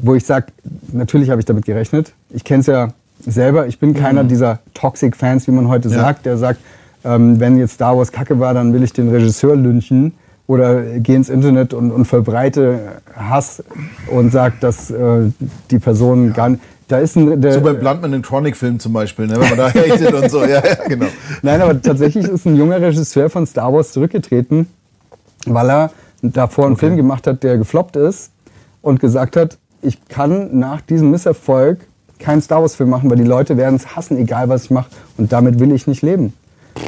S2: Wo ich sage, natürlich habe ich damit gerechnet. Ich kenne es ja selber. Ich bin keiner dieser Toxic-Fans, wie man heute
S1: Ja.
S2: sagt, der sagt, ähm, wenn jetzt Star Wars kacke war, dann will ich den Regisseur lynchen oder gehe ins Internet und, und verbreite Hass und sage, dass äh, die Person gar nicht. Da ist ein, der,
S1: So beim Bluntman in Chronic-Film zum Beispiel, ne? wenn man da hatet und so. Ja, ja, genau.
S2: Nein, aber tatsächlich ist ein junger Regisseur von Star Wars zurückgetreten, weil er davor einen Film gemacht hat, der gefloppt ist und gesagt hat, ich kann nach diesem Misserfolg keinen Star Wars Film machen, weil die Leute werden es hassen, egal was ich mache und damit will ich nicht leben.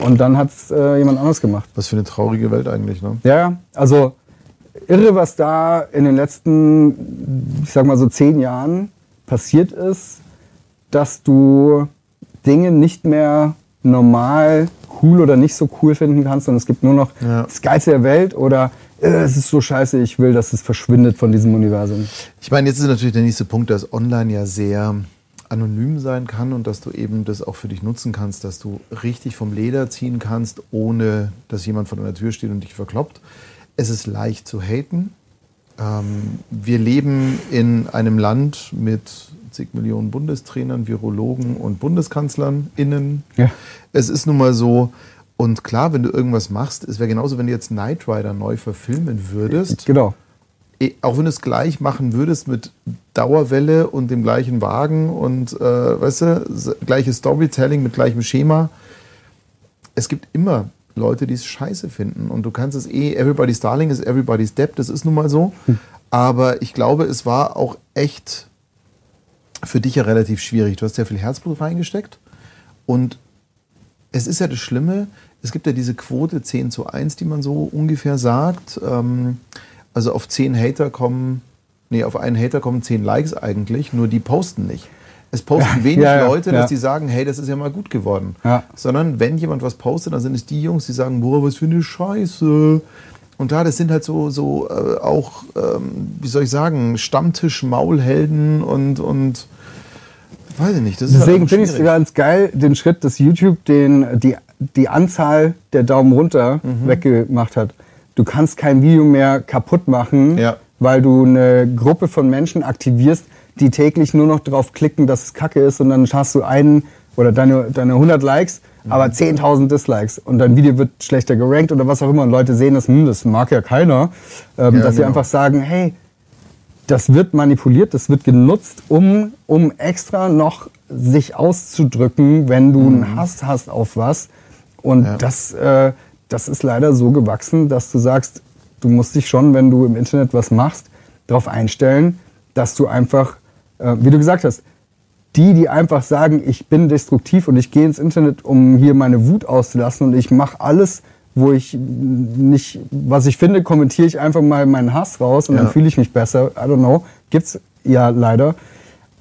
S2: Und dann hat es äh, jemand anderes gemacht.
S1: Was für eine traurige Welt eigentlich, ne?
S2: Ja, ja, also irre, was da in den letzten, ich sag mal so zehn Jahren passiert ist, dass du Dinge nicht mehr normal cool oder nicht so cool finden kannst, sondern es gibt nur noch
S1: Ja.
S2: das Geilste der Welt oder äh, es ist so scheiße, ich will, dass es verschwindet von diesem Universum.
S1: Ich meine, jetzt ist natürlich der nächste Punkt, dass online ja sehr anonym sein kann und dass du eben das auch für dich nutzen kannst, dass du richtig vom Leder ziehen kannst, ohne dass jemand vor deiner Tür steht und dich verkloppt. Es ist leicht zu haten. Ähm, wir leben in einem Land mit zig Millionen Bundestrainern, Virologen und Bundeskanzlern innen.
S2: Ja.
S1: Es ist nun mal so, und klar, wenn du irgendwas machst, es wäre genauso, wenn du jetzt Knight Rider neu verfilmen würdest
S2: Genau.
S1: Eh, auch wenn du es gleich machen würdest mit Dauerwelle und dem gleichen Wagen und äh, weißt du, gleiches Storytelling mit gleichem Schema, es gibt immer Leute, die es scheiße finden. Und du kannst es eh, everybody's darling ist everybody's debt, das ist nun mal so. Aber ich glaube, es war auch echt für dich ja relativ schwierig. Du hast sehr viel Herzblut reingesteckt. Und es ist ja das Schlimme, es gibt ja diese Quote 10 zu 1, die man so ungefähr sagt. Ähm, also auf 10 Hater kommen, nee, auf einen Hater kommen 10 Likes eigentlich, nur die posten nicht. Es posten wenig
S2: ja, ja,
S1: Leute,
S2: ja.
S1: dass die sagen, hey, das ist ja mal gut geworden.
S2: Ja.
S1: Sondern wenn jemand was postet, dann sind es die Jungs, die sagen, boah, was für eine Scheiße. Und da, das sind halt so, so äh, auch, ähm, wie soll ich sagen, Stammtisch-Maulhelden und, und weiß ich nicht. Halt
S2: Deswegen
S1: einfach
S2: finde ich es ganz geil, den Schritt, dass YouTube den, die, die Anzahl der Daumen runter
S1: Mhm.
S2: weggemacht hat. Du kannst kein Video mehr kaputt machen,
S1: Ja.
S2: weil du eine Gruppe von Menschen aktivierst, die täglich nur noch drauf klicken, dass es kacke ist und dann hast du einen oder deine, deine 100 Likes aber 10.000 Dislikes und dein Video wird schlechter gerankt oder was auch immer und Leute sehen das, hm, das mag ja keiner, ähm,
S1: Ja,
S2: dass sie
S1: genau.
S2: einfach sagen, hey, das wird manipuliert, das wird genutzt, um, um extra noch sich auszudrücken, wenn du einen Hass hast auf was. Und
S1: Mhm. Ja.
S2: das, äh, das ist leider so gewachsen, dass du sagst, du musst dich schon, wenn du im Internet was machst, darauf einstellen, dass du einfach, äh, wie du gesagt hast, die, die einfach sagen, ich bin destruktiv und ich gehe ins Internet, um hier meine Wut auszulassen und ich mache alles, wo ich nicht, was ich finde, kommentiere ich einfach mal meinen Hass raus und
S1: Ja.
S2: dann fühle ich mich besser. I don't know. Gibt's ja leider.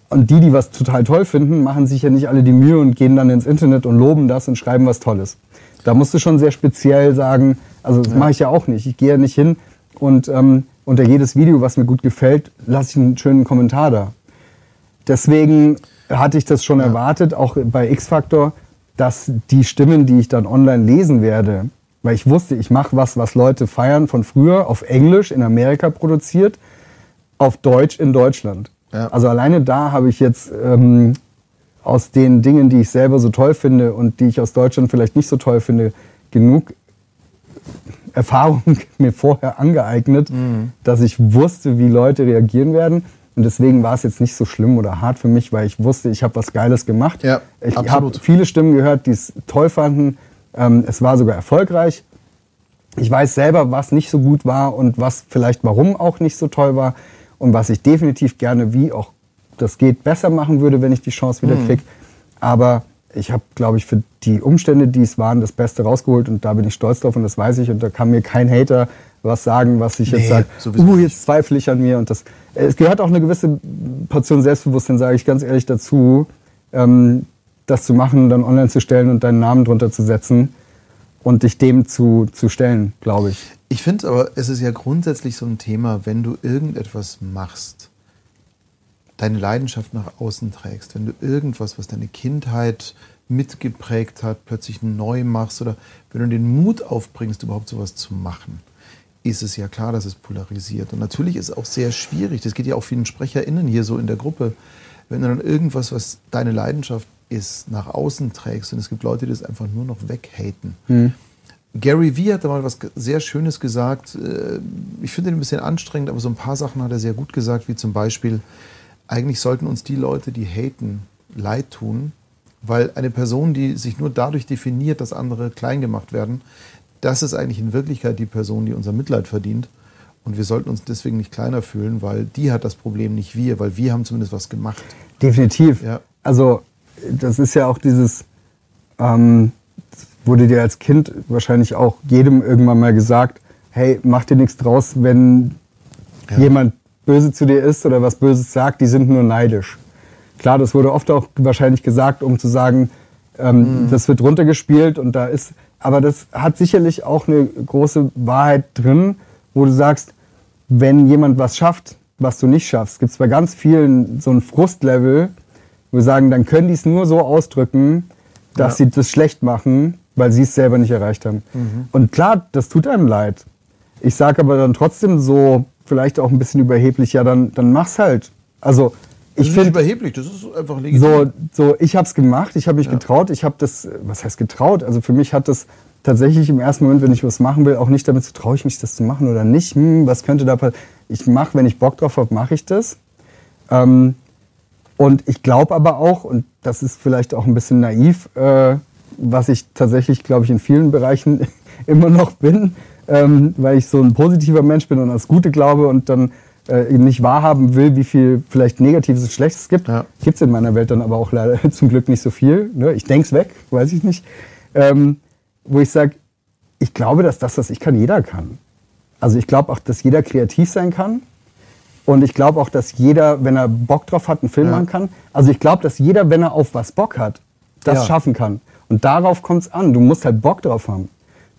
S2: Und die, die was total toll finden, machen sich ja nicht alle die Mühe und gehen dann ins Internet und loben das und schreiben was Tolles. Da musst du schon sehr speziell sagen, also das mache ich ja auch nicht. Ich gehe ja nicht hin und ähm, unter jedes Video, was mir gut gefällt, lasse ich einen schönen Kommentar da. Deswegen hatte ich das schon erwartet, auch bei X-Factor, dass die Stimmen, die ich dann online lesen werde, weil ich wusste, ich mache was, was Leute feiern von früher, auf Englisch in Amerika produziert, auf Deutsch in Deutschland.
S1: Ja.
S2: Also alleine da habe ich jetzt ähm, aus den Dingen, die ich selber so toll finde und die ich aus Deutschland vielleicht nicht so toll finde, genug Erfahrung mir vorher angeeignet,
S1: Mhm.
S2: dass ich wusste, wie Leute reagieren werden. Und deswegen war es jetzt nicht so schlimm oder hart für mich, weil ich wusste, ich habe was Geiles gemacht.
S1: Ja,
S2: ich habe viele Stimmen gehört, die es toll fanden. Ähm, es war sogar erfolgreich. Ich weiß selber, was nicht so gut war und was vielleicht warum auch nicht so toll war und was ich definitiv gerne, wie auch das geht, besser machen würde, wenn ich die Chance wieder kriege. Aber ich habe, glaube ich, für die Umstände, die es waren, das Beste rausgeholt und da bin ich stolz drauf und das weiß ich und da kann mir kein Hater was sagen, was ich
S1: Nee,
S2: jetzt sage, uh, jetzt zweifle ich an mir und das. Es gehört auch eine gewisse Portion Selbstbewusstsein, sage ich ganz ehrlich dazu, ähm, das zu machen, dann online zu stellen und deinen Namen drunter zu setzen und dich dem zu, zu stellen, glaube ich.
S1: Ich finde aber, es ist ja grundsätzlich so ein Thema, wenn du irgendetwas machst, deine Leidenschaft nach außen trägst, wenn du irgendwas, was deine Kindheit mitgeprägt hat, plötzlich neu machst oder wenn du den Mut aufbringst, überhaupt sowas zu machen, ist es ja klar, dass es polarisiert. Und natürlich ist es auch sehr schwierig, das geht ja auch vielen SprecherInnen hier so in der Gruppe, wenn du dann irgendwas, was deine Leidenschaft ist, nach außen trägst und es gibt Leute, die das einfach nur noch weghaten. Gary Vee hat da mal was sehr Schönes gesagt. Äh, Ich finde ihn ein bisschen anstrengend, aber so ein paar Sachen hat er sehr gut gesagt, wie zum Beispiel, eigentlich sollten uns die Leute, die haten, leid tun, weil eine Person, die sich nur dadurch definiert, dass andere klein gemacht werden, das ist eigentlich in Wirklichkeit die Person, die unser Mitleid verdient. Und wir sollten uns deswegen nicht kleiner fühlen, weil die hat das Problem, nicht wir, weil wir haben zumindest was gemacht.
S2: Definitiv.
S1: Ja.
S2: Also, das ist ja auch dieses, ähm, wurde dir als Kind wahrscheinlich auch jedem irgendwann mal gesagt, hey, mach dir nichts draus, wenn
S1: Ja.
S2: jemand böse zu dir ist oder was Böses sagt, die sind nur neidisch. Klar, das wurde oft auch wahrscheinlich gesagt, um zu sagen, ähm,
S1: Mhm.
S2: das wird runtergespielt und da ist, aber das hat sicherlich auch eine große Wahrheit drin, wo du sagst, wenn jemand was schafft, was du nicht schaffst, gibt es bei ganz vielen so ein Frustlevel, wo wir sagen, dann können die es nur so ausdrücken, dass
S1: Ja.
S2: sie das schlecht machen, weil sie es selber nicht erreicht haben. Und klar, das tut einem leid. Ich sage aber dann trotzdem so, vielleicht auch ein bisschen überheblich, ja, dann, dann mach's halt. Also ich finde,
S1: überheblich, das ist einfach legitim.
S2: so, so, ich habe es gemacht, ich habe mich getraut, ich habe das, was heißt getraut? Also für mich hat das tatsächlich im ersten Moment, wenn ich was machen will, auch nicht damit zu, traue ich mich das zu machen oder nicht, hm, was könnte da passieren? Ich mache, wenn ich Bock drauf habe, mache ich das. Ähm, und ich glaube aber auch, und das ist vielleicht auch ein bisschen naiv, äh, was ich tatsächlich, glaube ich, in vielen Bereichen immer noch bin, ähm, weil ich so ein positiver Mensch bin und das Gute glaube und dann äh, nicht wahrhaben will, wie viel vielleicht Negatives und Schlechtes es gibt.
S1: Ja.
S2: Gibt es in meiner Welt dann aber auch leider zum Glück nicht so viel. Ne? Ich denke es weg, weiß ich nicht. Ähm, wo ich sage, ich glaube, dass das, was ich kann, jeder kann. Also ich glaube auch, dass jeder kreativ sein kann. Und ich glaube auch, dass jeder, wenn er Bock drauf hat, einen Film
S1: Ja.
S2: machen kann. Also ich glaube, dass jeder, wenn er auf was Bock hat, das
S1: Ja.
S2: schaffen kann. Und darauf kommt es an. Du musst halt Bock drauf haben.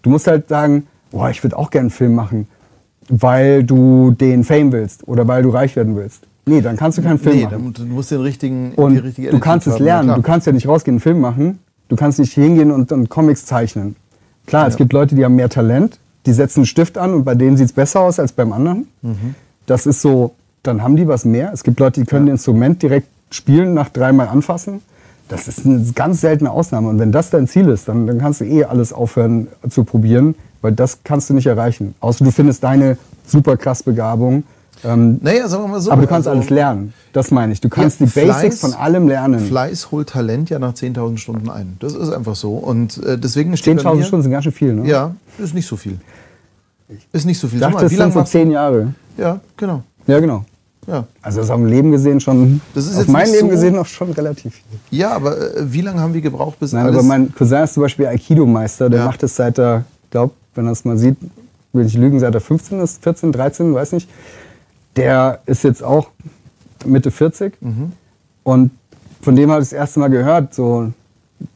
S2: Du musst halt sagen, boah, ich würde auch gerne einen Film machen, weil du den Fame willst oder weil du reich werden willst. Nee, dann kannst du keinen Film
S1: nee,
S2: machen.
S1: du musst den richtigen, die
S2: Und
S1: richtige
S2: du kannst
S1: Attitude
S2: es
S1: haben,
S2: lernen.
S1: ja,
S2: Du kannst ja nicht rausgehen, einen Film machen. Du kannst nicht hingehen und, und Comics zeichnen. Klar, es
S1: Ja.
S2: gibt Leute, die haben mehr Talent, die setzen einen Stift an und bei denen sieht es besser aus als beim anderen.
S1: Mhm.
S2: Das ist so, dann haben die was mehr. Es gibt Leute, die können ein Instrument direkt spielen nach dreimal anfassen. Das ist eine ganz seltene Ausnahme. Und wenn das dein Ziel ist, dann, dann kannst du eh alles aufhören zu probieren, weil das kannst du nicht erreichen. Außer du findest deine super krass Begabung. Ähm,
S1: Naja, sagen wir mal so.
S2: aber du kannst
S1: also-
S2: alles lernen. Das meine ich. Du kannst
S1: Ja,
S2: die Basics
S1: Fleiß-
S2: von allem lernen.
S1: Fleiß holt Talent ja nach 10.000 Stunden ein. Das ist einfach so. Und äh, deswegen steht bei
S2: 10.000
S1: mir,
S2: Stunden sind ganz schön viel, ne?
S1: Ja, ist nicht so viel. Ist nicht so viel.
S2: Ich dachte,
S1: mal,
S2: das sind so zehn Jahre.
S1: Ja, genau.
S2: Ja, genau.
S1: Ja.
S2: Also das ist Leben gesehen schon,
S1: Das ist
S2: auf mein Leben
S1: so-
S2: gesehen noch schon relativ viel.
S1: ja, aber äh, wie lange haben wir gebraucht, bis
S2: Nein,
S1: alles...
S2: aber mein Cousin ist zum Beispiel Aikido-Meister. Der
S1: Ja.
S2: macht es seit er, glaube, wenn er es mal sieht, will ich lügen, seit er 15 ist, 14, 13, weiß nicht. Der ist jetzt auch Mitte 40. Und von dem habe ich das erste Mal gehört, so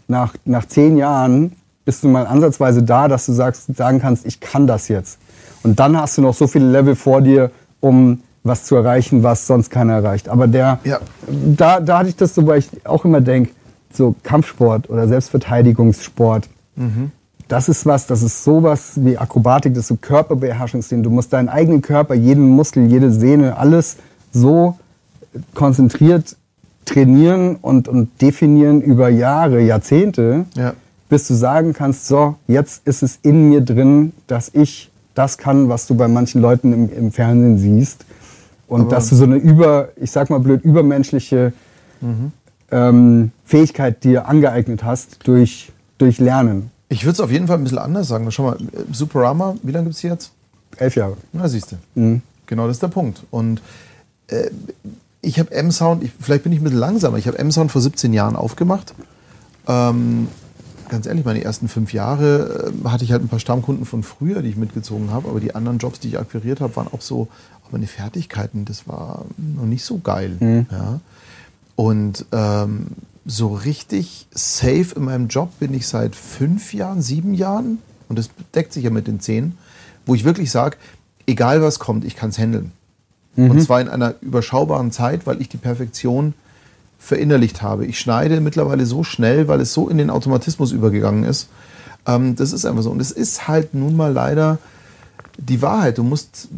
S2: nach, nach zehn Jahren bist du mal ansatzweise da, dass du sagst, sagen kannst, ich kann das jetzt. Und dann hast du noch so viele Level vor dir, um was zu erreichen, was sonst keiner erreicht. Aber der,
S1: Ja.
S2: da, da hatte ich das so, weil ich auch immer denke, so Kampfsport oder Selbstverteidigungssport, das ist was, das ist sowas wie Akrobatik, das ist so Körperbeherrschungssinn. Du musst deinen eigenen Körper, jeden Muskel, jede Sehne, alles so konzentriert trainieren und, und definieren über Jahre, Jahrzehnte,
S1: Ja.
S2: bis du sagen kannst, so, jetzt ist es in mir drin, dass ich das kann, was du bei manchen Leuten im, im Fernsehen siehst. Und
S1: Aber-
S2: dass du so eine über, ich sag mal blöd, übermenschliche ähm, Fähigkeit dir angeeignet hast durch, durch Lernen.
S1: Ich würde es auf jeden Fall ein bisschen anders sagen. Schau mal, Superama, wie lange gibt es jetzt?
S2: Elf Jahre.
S1: Na, siehst du. Genau das ist der Punkt. Und äh, ich habe M-Sound, ich, vielleicht bin ich ein bisschen langsamer, ich habe M-Sound vor 17 Jahren aufgemacht. Ähm, ganz ehrlich, meine ersten fünf Jahre äh, hatte ich halt ein paar Stammkunden von früher, die ich mitgezogen habe, aber die anderen Jobs, die ich akquiriert habe, waren auch so, auch meine Fertigkeiten, das war noch nicht so geil. Ja. Und ähm, so richtig safe in meinem Job bin ich seit fünf Jahren, sieben Jahren, und das deckt sich ja mit den zehn, wo ich wirklich sage, egal was kommt, ich kann es handeln. Und zwar in einer überschaubaren Zeit, weil ich die Perfektion verinnerlicht habe. Ich schneide mittlerweile so schnell, weil es so in den Automatismus übergegangen ist. Ähm, das ist einfach so. Und es ist halt nun mal leider die Wahrheit. Du musst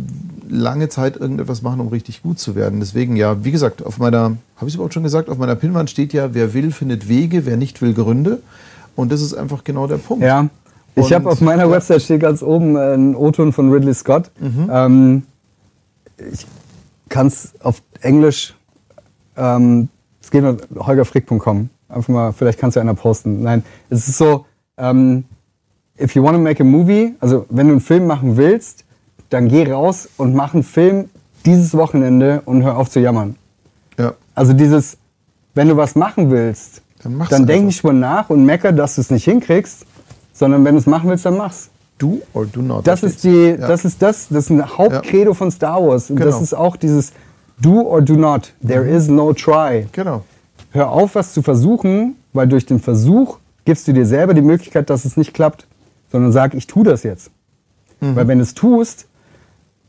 S1: lange Zeit irgendetwas machen, um richtig gut zu werden. Deswegen, ja, wie gesagt, auf meiner, habe ich es überhaupt schon gesagt, auf meiner Pinnwand steht ja, wer will, findet Wege, wer nicht will, Gründe. Und das ist einfach genau der Punkt.
S2: Ja. Ich habe auf meiner
S1: ja.
S2: Website steht ganz oben äh, ein O-Ton von Ridley Scott. Ähm, ich kann es auf Englisch, ähm, es geht nur holgerfrick.com. Einfach mal, vielleicht kannst du einer posten. Nein, es ist so, ähm, if you want to make a movie, also wenn du einen Film machen willst, dann geh raus und mach einen Film dieses Wochenende und hör auf zu jammern.
S1: Ja.
S2: Also dieses, wenn du was machen willst,
S1: Dann mach's
S2: dann denk nicht drüber nach und mecker, dass du es nicht hinkriegst, sondern wenn du es machen willst, dann mach's.
S1: Do or do not.
S2: Das
S1: Da
S2: ist die,
S1: Ja.
S2: das ist das, das ist ein Hauptcredo von Star Wars. Und das
S1: Genau.
S2: ist auch dieses Do or do not. There is no try.
S1: Genau.
S2: Hör auf, was zu versuchen, weil durch den Versuch gibst du dir selber die Möglichkeit, dass es nicht klappt, sondern sag, ich tu das jetzt.
S1: Mhm.
S2: Weil wenn du es tust,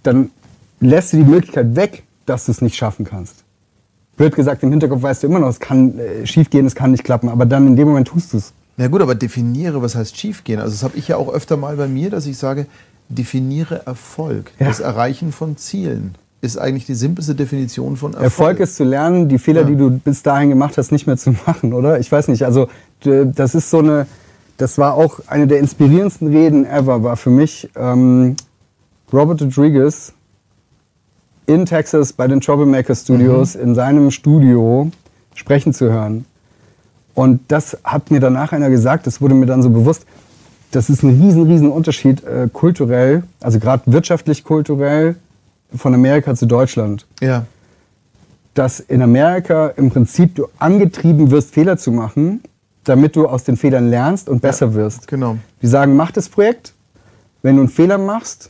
S2: dann lässt du die Möglichkeit weg, dass du es nicht schaffen kannst. Blöd gesagt, im Hinterkopf weißt du immer noch, es kann äh, schiefgehen, es kann nicht klappen, aber dann in dem Moment tust du es.
S1: Na gut, aber definiere, was heißt schiefgehen. Also das habe ich ja auch öfter mal bei mir, dass ich sage, definiere Erfolg.
S2: Ja.
S1: Das Erreichen von Zielen ist eigentlich die simpelste Definition von Erfolg.
S2: Erfolg ist zu lernen, die Fehler,
S1: Ja.
S2: die du bis dahin gemacht hast, nicht mehr zu machen, oder? Ich weiß nicht. Also das ist so eine, das war auch eine der inspirierendsten Reden ever, war für mich ähm, Robert Rodriguez in Texas bei den Troublemaker Studios in seinem Studio sprechen zu hören. Und das hat mir danach einer gesagt, das wurde mir dann so bewusst, das ist ein riesen, riesen Unterschied äh, kulturell, also gerade wirtschaftlich kulturell von Amerika zu Deutschland
S1: Ja.
S2: dass in Amerika im Prinzip du angetrieben wirst, Fehler zu machen, damit du aus den Fehlern lernst und besser wirst.
S1: Genau.
S2: Die sagen, mach das Projekt. Wenn du einen Fehler machst,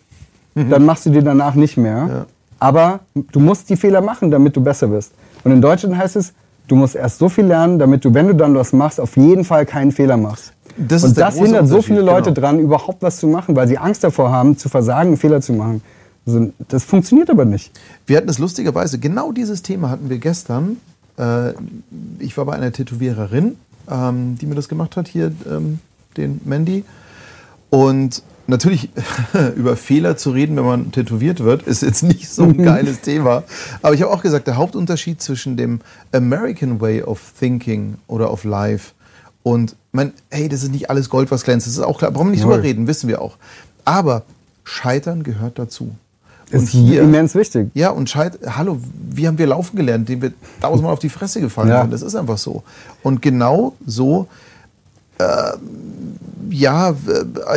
S2: dann machst du den danach nicht mehr.
S1: Mhm. Ja.
S2: Aber du musst die Fehler machen, damit du besser wirst. Und in Deutschland heißt es, du musst erst so viel lernen, damit du, wenn du dann was machst, auf jeden Fall keinen Fehler machst.
S1: Das
S2: und das hindert so viele Leute
S1: genau.
S2: dran, überhaupt was zu machen, weil sie Angst davor haben, zu versagen, einen Fehler zu machen. Also, das funktioniert aber nicht.
S1: Wir hatten es lustigerweise, genau dieses Thema hatten wir gestern. Äh, ich war bei einer Tätowiererin, ähm, die mir das gemacht hat, hier, ähm, den Mandy. Und natürlich über Fehler zu reden, wenn man tätowiert wird, ist jetzt nicht so ein geiles Thema. Aber ich habe auch gesagt, der Hauptunterschied zwischen dem American Way of Thinking oder of Life und, mein, hey, das ist nicht alles Gold, was glänzt. Das ist auch klar. Brauchen wir nicht drüber reden, wissen wir auch. Aber Scheitern gehört dazu.
S2: Und ist hier, immens wichtig.
S1: Ja, und Scheit, hallo, wie haben wir laufen gelernt, indem wir tausendmal auf die Fresse gefallen ja. sind? Das ist einfach so. Und genau so äh, ja,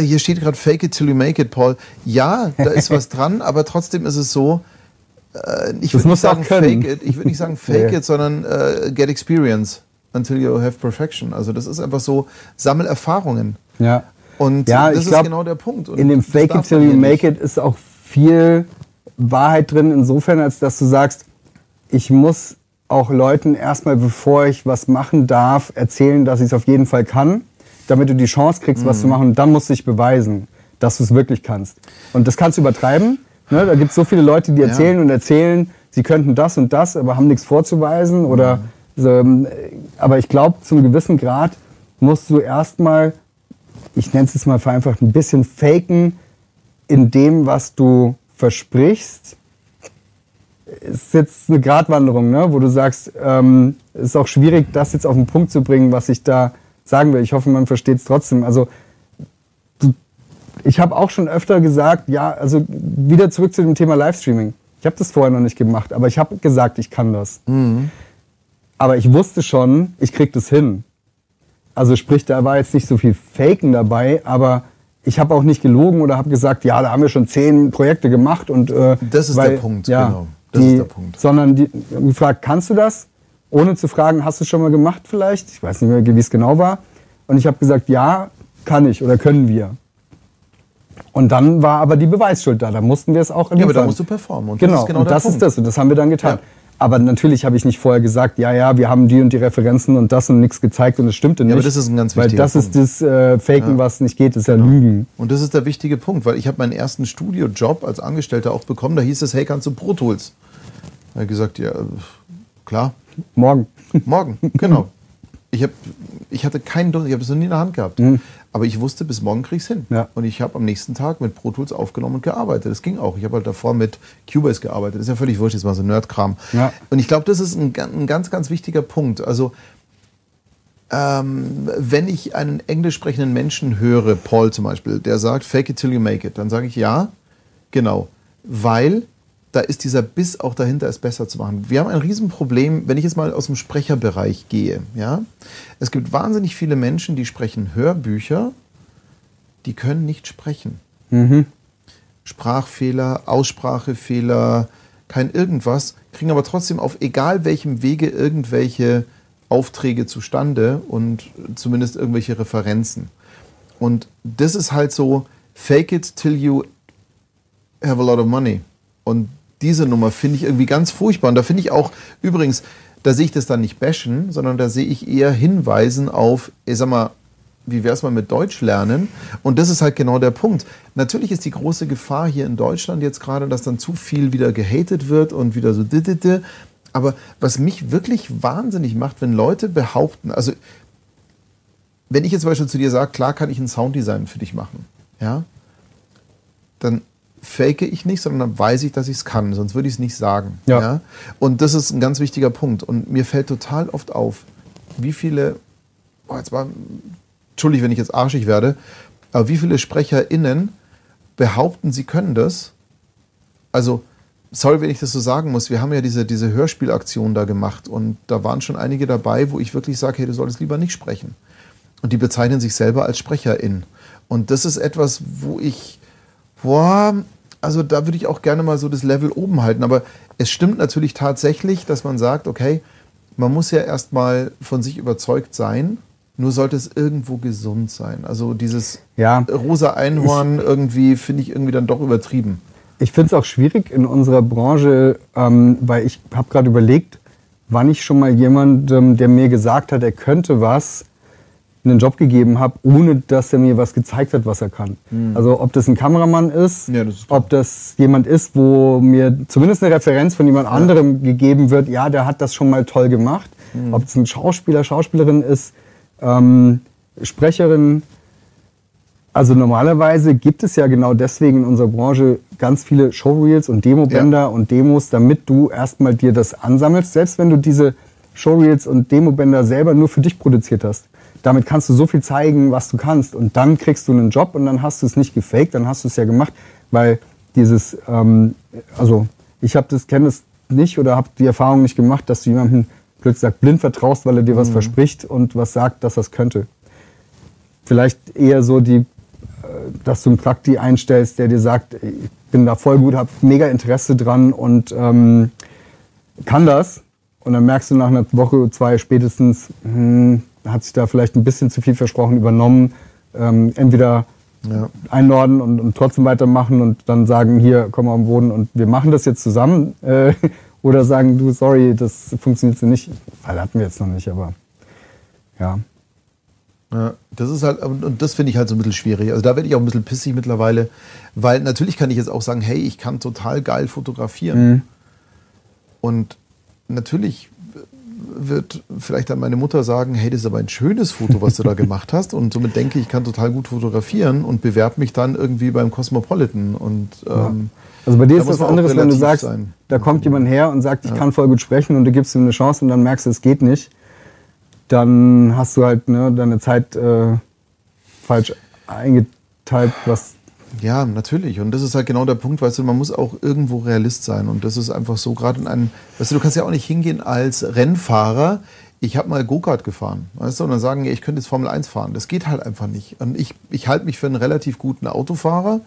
S1: hier steht gerade Fake it till you make it, Paul. Ja, da ist was dran, aber trotzdem ist es so, äh, ich würde nicht, sagen fake it, ich würd nicht sagen fake it, sondern äh, get experience until you have perfection. Also das ist einfach so, sammel Erfahrungen.
S2: Ja.
S1: Und
S2: ja,
S1: das ist
S2: glaub,
S1: genau der Punkt. Und
S2: in dem Fake it till you make it ist auch viel Wahrheit drin, insofern, als dass du sagst, ich muss auch Leuten erstmal, bevor ich was machen darf, erzählen, dass ich es auf jeden Fall kann damit du die Chance kriegst, mhm. was zu mhm. machen. Und dann musst du dich beweisen, dass du es wirklich kannst. Und das kannst du übertreiben. Ne? Da gibt es so viele Leute, die erzählen ja. und erzählen, sie könnten das und das, aber haben nichts vorzuweisen. Oder mhm. ähm, aber ich glaube, zum gewissen Grad musst du erstmal, ich nenne es jetzt mal vereinfacht, ein bisschen faken in dem, was du versprichst. Ist jetzt eine Gratwanderung, ne? wo du sagst, ähm, ist auch schwierig, das jetzt auf den Punkt zu bringen, was ich da sagen will. Ich hoffe, man versteht es trotzdem. Also ich habe auch schon öfter gesagt, ja, also wieder zurück zu dem Thema Livestreaming. Ich habe das vorher noch nicht gemacht, aber ich habe gesagt, ich kann das. Mhm. Aber ich wusste schon, ich krieg das hin. Also sprich, da war jetzt nicht so viel Faken dabei, aber ich habe auch nicht gelogen oder habe gesagt, ja, da haben wir schon zehn Projekte gemacht und
S1: äh, das ist weil, der Punkt,
S2: ja,
S1: genau.
S2: Das die, ist der Punkt. Sondern die gefragt, kannst du das? ohne zu fragen, hast du schon mal gemacht vielleicht? Ich weiß nicht mehr, wie es genau war. Und ich habe gesagt, ja, kann ich oder können wir. Und dann war aber die Beweisschuld da. Da mussten wir es auch
S1: liefern. Ja, aber da musst du performen.
S2: Und genau, das ist, genau und das, ist das. Und das haben wir dann getan. Ja. Aber natürlich habe ich nicht vorher gesagt, ja, ja, wir haben die und die Referenzen und das und nichts gezeigt und es stimmte nicht. Ja,
S1: aber das ist ein ganz wichtiger
S2: Weil das
S1: Punkt.
S2: ist das äh, Faken, ja. was nicht geht, das ist ja genau. Lügen.
S1: Und das ist der wichtige Punkt, weil ich habe meinen ersten Studiojob als Angestellter auch bekommen. Da hieß es, hey, kannst du Pro Tools? Da habe ich gesagt, ja, klar.
S2: Morgen.
S1: Morgen, genau. Ich, hab, ich hatte keinen Durst, ich habe es noch nie in der Hand gehabt. Mhm. Aber ich wusste, bis morgen kriege ich es hin.
S2: Ja.
S1: Und ich habe am nächsten Tag mit Pro Tools aufgenommen und gearbeitet. Das ging auch. Ich habe halt davor mit Cubase gearbeitet. Das ist ja völlig wurscht, das war so Nerdkram.
S2: Ja.
S1: Und ich glaube, das ist ein, ein, ganz, ganz wichtiger Punkt. Also, ähm, wenn ich einen englisch sprechenden Menschen höre, Paul zum Beispiel, der sagt, fake it till you make it, dann sage ich ja, genau. Weil da ist dieser Biss auch dahinter, es besser zu machen. Wir haben ein Riesenproblem, wenn ich jetzt mal aus dem Sprecherbereich gehe. Ja? Es gibt wahnsinnig viele Menschen, die sprechen Hörbücher, die können nicht sprechen.
S2: Mhm.
S1: Sprachfehler, Aussprachefehler, kein irgendwas, kriegen aber trotzdem auf egal welchem Wege irgendwelche Aufträge zustande und zumindest irgendwelche Referenzen. Und das ist halt so, fake it till you have a lot of money. Und diese Nummer finde ich irgendwie ganz furchtbar. Und da finde ich auch, übrigens, da sehe ich das dann nicht bashen, sondern da sehe ich eher Hinweisen auf, ich sag mal, wie wäre es mal mit Deutsch lernen? Und das ist halt genau der Punkt. Natürlich ist die große Gefahr hier in Deutschland jetzt gerade, dass dann zu viel wieder gehatet wird und wieder so dittete. Aber was mich wirklich wahnsinnig macht, wenn Leute behaupten, also wenn ich jetzt zum Beispiel zu dir sage, klar kann ich ein Sounddesign für dich machen, ja, dann fake ich nicht, sondern dann weiß ich, dass ich es kann. Sonst würde ich es nicht sagen.
S2: Ja.
S1: ja. Und das ist ein ganz wichtiger Punkt. Und mir fällt total oft auf, wie viele, boah, jetzt war, entschuldige, wenn ich jetzt arschig werde, aber wie viele SprecherInnen behaupten, sie können das. Also, sorry, wenn ich das so sagen muss, wir haben ja diese, diese Hörspielaktion da gemacht und da waren schon einige dabei, wo ich wirklich sage, hey, du solltest lieber nicht sprechen. Und die bezeichnen sich selber als SprecherIn. Und das ist etwas, wo ich boah, also da würde ich auch gerne mal so das Level oben halten. Aber es stimmt natürlich tatsächlich, dass man sagt, okay, man muss ja erstmal von sich überzeugt sein. Nur sollte es irgendwo gesund sein. Also dieses
S2: ja,
S1: rosa Einhorn irgendwie finde ich irgendwie dann doch übertrieben.
S2: Ich finde es auch schwierig in unserer Branche, ähm, weil ich habe gerade überlegt, wann ich schon mal jemandem, der mir gesagt hat, er könnte was, einen Job gegeben habe, ohne dass er mir was gezeigt hat, was er kann. Mhm. Also ob das ein Kameramann ist,
S1: ja, das ist
S2: ob das jemand ist, wo mir zumindest eine Referenz von jemand ja. anderem gegeben wird, ja, der hat das schon mal toll gemacht. Mhm. Ob es ein Schauspieler, Schauspielerin ist, ähm, Sprecherin. Also normalerweise gibt es ja genau deswegen in unserer Branche ganz viele Showreels und Demobänder
S1: Ja.
S2: und Demos, damit du erstmal dir das ansammelst, selbst wenn du diese Showreels und Demobänder selber nur für dich produziert hast. Damit kannst du so viel zeigen, was du kannst. Und dann kriegst du einen Job und dann hast du es nicht gefaked, dann hast du es ja gemacht, weil dieses, ähm, also ich habe das, kenne es nicht oder habe die Erfahrung nicht gemacht, dass du jemandem plötzlich gesagt, blind vertraust, weil er dir was verspricht und was sagt, dass es könnte. Vielleicht eher so die, äh, dass du einen Prakti einstellst, der dir sagt, ich bin da voll gut, habe mega Interesse dran und ähm, kann das. Und dann merkst du nach einer Woche, zwei spätestens, hm, hat sich da vielleicht ein bisschen zu viel versprochen, übernommen. Ähm, entweder
S1: Ja.
S2: einordnen und, und trotzdem weitermachen und dann sagen, hier, komm mal am Boden und wir machen das jetzt zusammen. Äh, oder sagen, du, sorry, das funktioniert so nicht. Fall hatten wir jetzt noch nicht, aber ja.
S1: Ja, das ist halt, und und das finde ich halt so ein bisschen schwierig. Also da werde ich auch ein bisschen pissig mittlerweile, weil natürlich kann ich jetzt auch sagen, hey, ich kann total geil fotografieren. Und natürlich wird vielleicht dann meine Mutter sagen, hey, das ist aber ein schönes Foto, was du da gemacht hast. Und somit denke ich, ich kann total gut fotografieren und bewerbe mich dann irgendwie beim Cosmopolitan. Und ähm,
S2: Also bei dir
S1: da
S2: ist
S1: auch
S2: anderes, wenn du sagst,
S1: sein.
S2: da kommt jemand her und sagt, ich kann voll gut sprechen und du gibst ihm eine Chance und dann merkst du, es geht nicht. Dann hast du halt ne, deine Zeit äh, falsch eingeteilt, was
S1: Ja, natürlich. Und das ist halt genau der Punkt, weißt du, man muss auch irgendwo Realist sein. Und das ist einfach so, gerade in einem, weißt du, du kannst ja auch nicht hingehen als Rennfahrer, ich habe mal Go-Kart gefahren, weißt du, und dann sagen, ich könnte jetzt Formel 1 fahren. Das geht halt einfach nicht. Und ich, ich halte mich für einen relativ guten Autofahrer,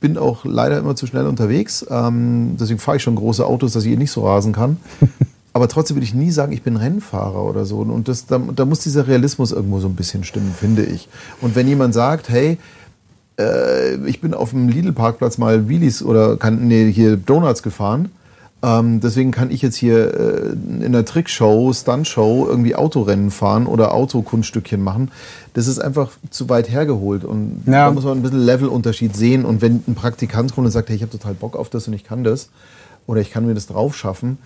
S1: bin auch leider immer zu schnell unterwegs. Ähm, deswegen fahre ich schon große Autos, dass ich eh nicht so rasen kann. Aber trotzdem würde ich nie sagen, ich bin Rennfahrer oder so. Und das, da, da muss dieser Realismus irgendwo so ein bisschen stimmen, finde ich. Und wenn jemand sagt, hey, äh, ich bin auf dem Lidl-Parkplatz mal Wheelies oder kann, nee, hier Donuts gefahren. Ähm, deswegen kann ich jetzt hier äh, in der Trickshow, Stuntshow irgendwie Autorennen fahren oder Autokunststückchen machen. Das ist einfach zu weit hergeholt. Und
S2: Ja.
S1: da muss man ein bisschen Levelunterschied sehen. Und wenn ein Praktikant kommt und sagt, hey, ich habe total Bock auf das und ich kann das oder ich kann mir das drauf schaffen,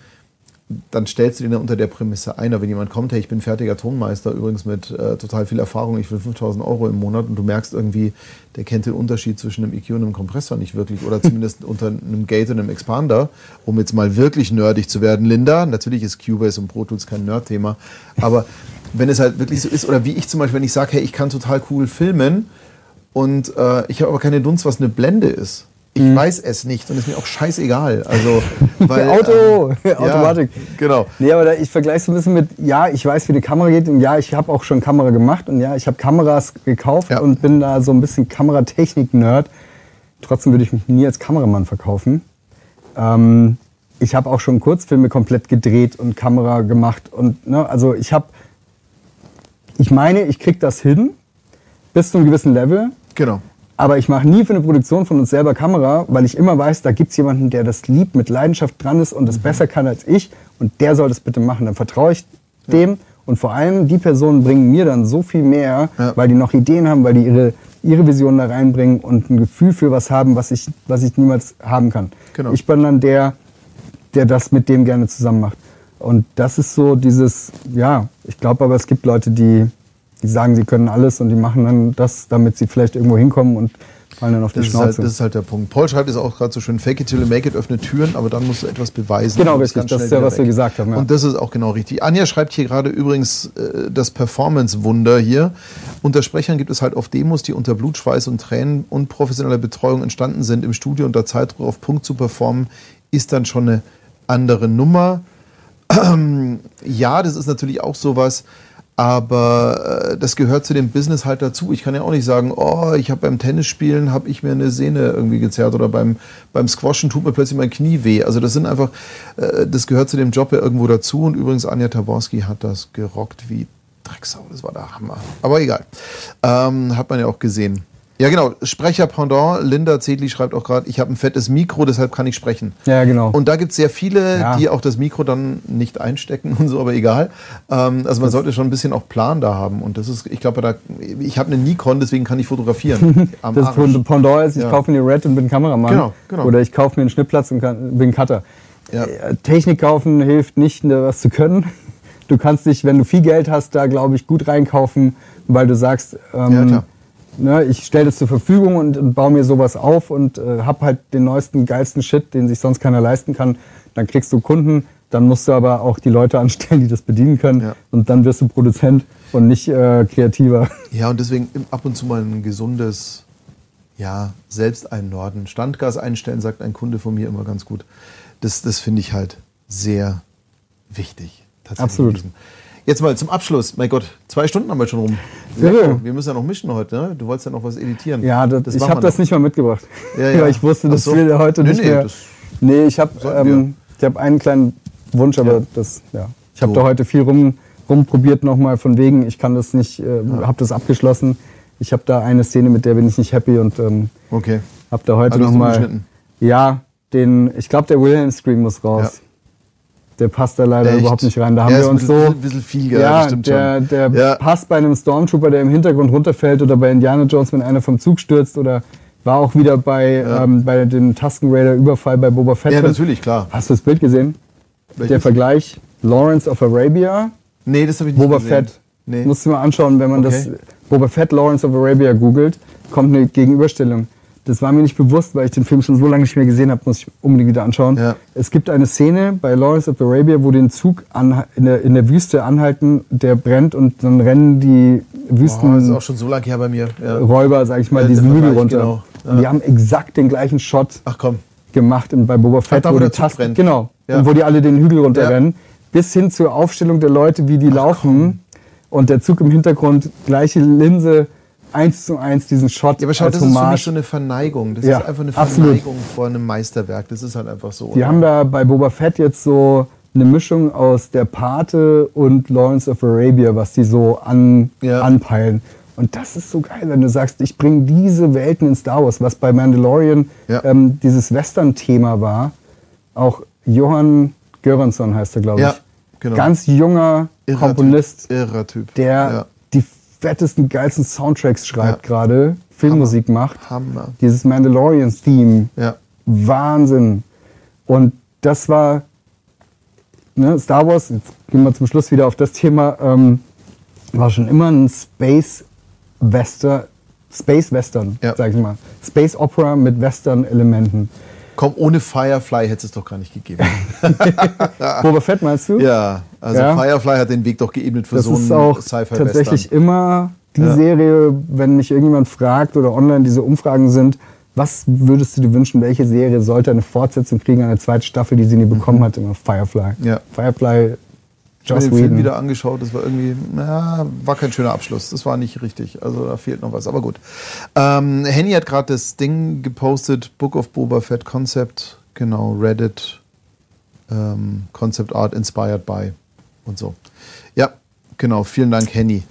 S1: dann stellst du den unter der Prämisse ein. Aber wenn jemand kommt, hey, ich bin fertiger Tonmeister, übrigens mit äh, total viel Erfahrung, ich will 5000 Euro im Monat und du merkst irgendwie, der kennt den Unterschied zwischen einem EQ und einem Kompressor nicht wirklich oder zumindest unter einem Gate und einem Expander, um jetzt mal wirklich nerdig zu werden, Linda. Natürlich ist Cubase und Pro Tools kein Nerd-Thema, aber wenn es halt wirklich so ist, oder wie ich zum Beispiel, wenn ich sage, hey, ich kann total cool filmen und äh, ich habe aber keine Dunst, was eine Blende ist. Ich weiß es nicht und ist mir auch scheißegal. Also, weil,
S2: Auto,
S1: ähm,
S2: Automatik.
S1: Ja, genau.
S2: Nee, aber da, ich vergleiche es ein bisschen mit, ja, ich weiß, wie die Kamera geht und ja, ich habe auch schon Kamera gemacht und ja, ich habe Kameras gekauft
S1: Ja.
S2: und bin da so ein bisschen Kameratechnik-Nerd. Trotzdem würde ich mich nie als Kameramann verkaufen. Ähm, ich habe auch schon Kurzfilme komplett gedreht und Kamera gemacht und ne, also ich habe, ich meine, ich krieg das hin bis zu einem gewissen Level.
S1: Genau.
S2: Aber ich mache nie für eine Produktion von uns selber Kamera, weil ich immer weiß, da gibt es jemanden, der das liebt, mit Leidenschaft dran ist
S1: Mhm.
S2: und das besser kann als ich und der soll das bitte machen. Dann vertraue ich dem und vor allem die Personen bringen mir dann so viel mehr,
S1: Ja.
S2: weil die noch Ideen haben, weil die ihre, ihre Vision da reinbringen und ein Gefühl für was haben, was ich, was ich niemals haben kann.
S1: Genau.
S2: Ich bin dann der, der das mit dem gerne zusammen macht. Und das ist so dieses, ja, ich glaube aber, es gibt Leute, die, die sagen, sie können alles und die machen dann das, damit sie vielleicht irgendwo hinkommen und fallen dann auf die
S1: Das ist,
S2: Schnauze.
S1: halt, das ist halt der Punkt. Paul schreibt es auch gerade so schön, fake it till you make it, öffnet Türen, aber dann musst du etwas beweisen.
S2: Genau, richtig. Das ist ja, was wir
S1: weg.
S2: gesagt haben, ja.
S1: Und das ist auch genau richtig. Anja schreibt hier gerade übrigens äh, das Performance-Wunder hier. Unter Sprechern gibt es halt oft Demos, die unter Blutschweiß und Tränen und professioneller Betreuung entstanden sind. Im Studio unter Zeitdruck auf Punkt zu performen, ist dann schon eine andere Nummer. ja, das ist natürlich auch sowas, aber äh, das gehört zu dem Business halt dazu. Ich kann ja auch nicht sagen, oh, ich habe beim Tennisspielen habe ich mir eine Sehne irgendwie gezerrt oder beim, beim Squashen tut mir plötzlich mein Knie weh. Also das sind einfach, äh, das gehört zu dem Job ja irgendwo dazu. Und übrigens Anja Taborski hat das gerockt wie Drecksau. Das war der Hammer. Aber egal, ähm, hat man ja auch gesehen. Ja genau, Sprecher Pendant, Linda Zedli schreibt auch gerade, ich habe ein fettes Mikro, deshalb kann ich sprechen.
S2: Ja, genau.
S1: Und da gibt es sehr viele,
S2: Ja.
S1: die auch das Mikro dann nicht einstecken und so, aber egal. Ähm, also man sollte schon ein bisschen auch Plan da haben. Und das ist, ich glaube, da, ich habe eine Nikon, deswegen kann ich fotografieren. Am
S2: das
S1: Arsch.
S2: Pendant ist, ich
S1: Ja.
S2: kaufe mir eine Red und bin Kameramann.
S1: Genau, genau.
S2: Oder ich kaufe mir einen Schnittlplatz und kann, bin Cutter.
S1: Ja.
S2: Äh, Technik kaufen hilft nicht, ne, was zu können. Du kannst dich, wenn du viel Geld hast, da glaube ich gut reinkaufen, weil du sagst, ähm,
S1: Ja, klar.
S2: Ne, ich stelle das zur Verfügung und, und baue mir sowas auf und äh, habe halt den neuesten, geilsten Shit, den sich sonst keiner leisten kann. Dann kriegst du Kunden, dann musst du aber auch die Leute anstellen, die das bedienen können.
S1: Ja.
S2: Und dann wirst du Produzent und nicht äh, Kreativer.
S1: Ja, und deswegen ab und zu mal ein gesundes, ja, selbst ein Norden. Standgas einstellen, sagt ein Kunde von mir immer ganz gut. Das, das finde ich halt sehr wichtig. Tatsächlich
S2: Absolut.
S1: Jetzt mal zum Abschluss. Mein Gott, zwei Stunden haben wir schon rum.
S2: Ja.
S1: Wir müssen ja noch mischen heute. Ne? Du wolltest ja noch was editieren.
S2: Ja, das, ich
S1: machen
S2: habe
S1: wir
S2: das nicht mal mitgebracht.
S1: Ja, ja.
S2: Ich wusste,
S1: Ach
S2: das
S1: so.
S2: will heute
S1: Nee,
S2: nicht
S1: nee,
S2: mehr.
S1: das
S2: nee, ich habe ähm, ich hab einen kleinen Wunsch, aber das, ja. Ich habe
S1: So.
S2: da heute viel rum, rumprobiert nochmal von wegen, ich kann das nicht, äh, habe das abgeschlossen. Ich habe da eine Szene, mit der bin ich nicht happy und ähm,
S1: Okay.
S2: habe da heute nochmal. Ja, den, ich glaube, der Wilhelm Scream muss raus. Der passt da leider
S1: Echt?
S2: überhaupt nicht rein. Da haben
S1: Ja,
S2: wir uns
S1: ein
S2: so.
S1: bisschen, ein bisschen viel, gell?
S2: Ja,
S1: stimmt
S2: der, der
S1: ja.
S2: passt bei einem Stormtrooper, der im Hintergrund runterfällt oder bei Indiana Jones, wenn einer vom Zug stürzt oder war auch wieder bei,
S1: Ja.
S2: ähm, bei dem Tusken Raider Überfall bei Boba Fett.
S1: ja, natürlich, klar.
S2: Hast du das Bild gesehen? Der
S1: Welches?
S2: Vergleich Lawrence of Arabia,
S1: Nee, das habe ich nicht
S2: Boba
S1: gesehen.
S2: Fett.
S1: Nee.
S2: Musst du mal anschauen, wenn man
S1: Okay.
S2: das Boba Fett Lawrence of Arabia googelt, kommt eine Gegenüberstellung. Das war mir nicht bewusst, weil ich den Film schon so lange nicht mehr gesehen habe, muss ich unbedingt wieder anschauen.
S1: Ja.
S2: Es gibt eine Szene bei Lawrence of Arabia, wo den Zug in der, in der Wüste anhalten, der brennt und dann rennen die
S1: Oh, das ist auch schon so lange her bei mir. Ja.
S2: sag ich mal,
S1: Ja,
S2: diesen Hügel runter.
S1: genau.
S2: Und die haben exakt den gleichen Shot
S1: Ach komm.
S2: gemacht in, bei Boba Fett,
S1: da,
S2: wo
S1: wo
S2: die Tasten,
S1: brennt.
S2: genau, und wo die alle den Hügel runterrennen, bis hin zur Aufstellung der Leute, wie die laufen und der Zug im Hintergrund, gleiche Linse, eins zu eins diesen Shot
S1: Ja, aber schau, das ist für mich
S2: Hommage.
S1: so eine Verneigung. Das
S2: Ja,
S1: ist einfach eine
S2: absolut.
S1: Verneigung vor einem Meisterwerk. Das ist halt einfach so.
S2: Die haben da bei Boba Fett jetzt so eine Mischung aus der Pate und Lawrence of Arabia, was die so an,
S1: Ja.
S2: anpeilen. Und das ist so geil, wenn du sagst, ich bringe diese Welten in Star Wars, was bei Mandalorian
S1: Ja.
S2: ähm, dieses Western-Thema war. Auch Johann Göransson heißt er, glaube ich.
S1: Ja, genau.
S2: Ganz junger
S1: Irrer
S2: Komponist,
S1: Typ. Irrer Typ.
S2: der die fettesten, geilsten Soundtracks schreibt
S1: Ja.
S2: gerade, Filmmusik macht.
S1: Hammer.
S2: Dieses Mandalorian-Theme
S1: Ja.
S2: Wahnsinn. Und das war ne, Star Wars, jetzt gehen wir zum Schluss wieder auf das Thema, ähm, war schon immer ein Space Western, Space Western,
S1: Ja.
S2: sag ich mal. Space Opera mit Western-Elementen.
S1: Komm, ohne Firefly hätte es doch gar nicht gegeben.
S2: Boba Fett meinst du?
S1: ja, also
S2: Ja.
S1: Firefly hat den Weg doch geebnet für
S2: Das
S1: so
S2: ist
S1: einen
S2: auch
S1: Sci-Fi-Western.
S2: tatsächlich immer die
S1: Ja.
S2: Serie, wenn mich irgendjemand fragt oder online diese Umfragen sind, was würdest du dir wünschen, welche Serie sollte eine Fortsetzung kriegen, eine zweite Staffel, die sie nie bekommen hat, immer Firefly.
S1: Mhm. Ja.
S2: Firefly,
S1: Ich habe
S2: Joss
S1: den Film
S2: Whedon.
S1: wieder angeschaut, das war irgendwie, na, war kein schöner Abschluss. Das war nicht richtig. Also da fehlt noch was, aber gut. Ähm, Henny hat gerade das Ding gepostet, Book of Boba Fett Concept, genau, Reddit, ähm, Concept Art inspired by und so. Ja, genau, vielen Dank, Henny.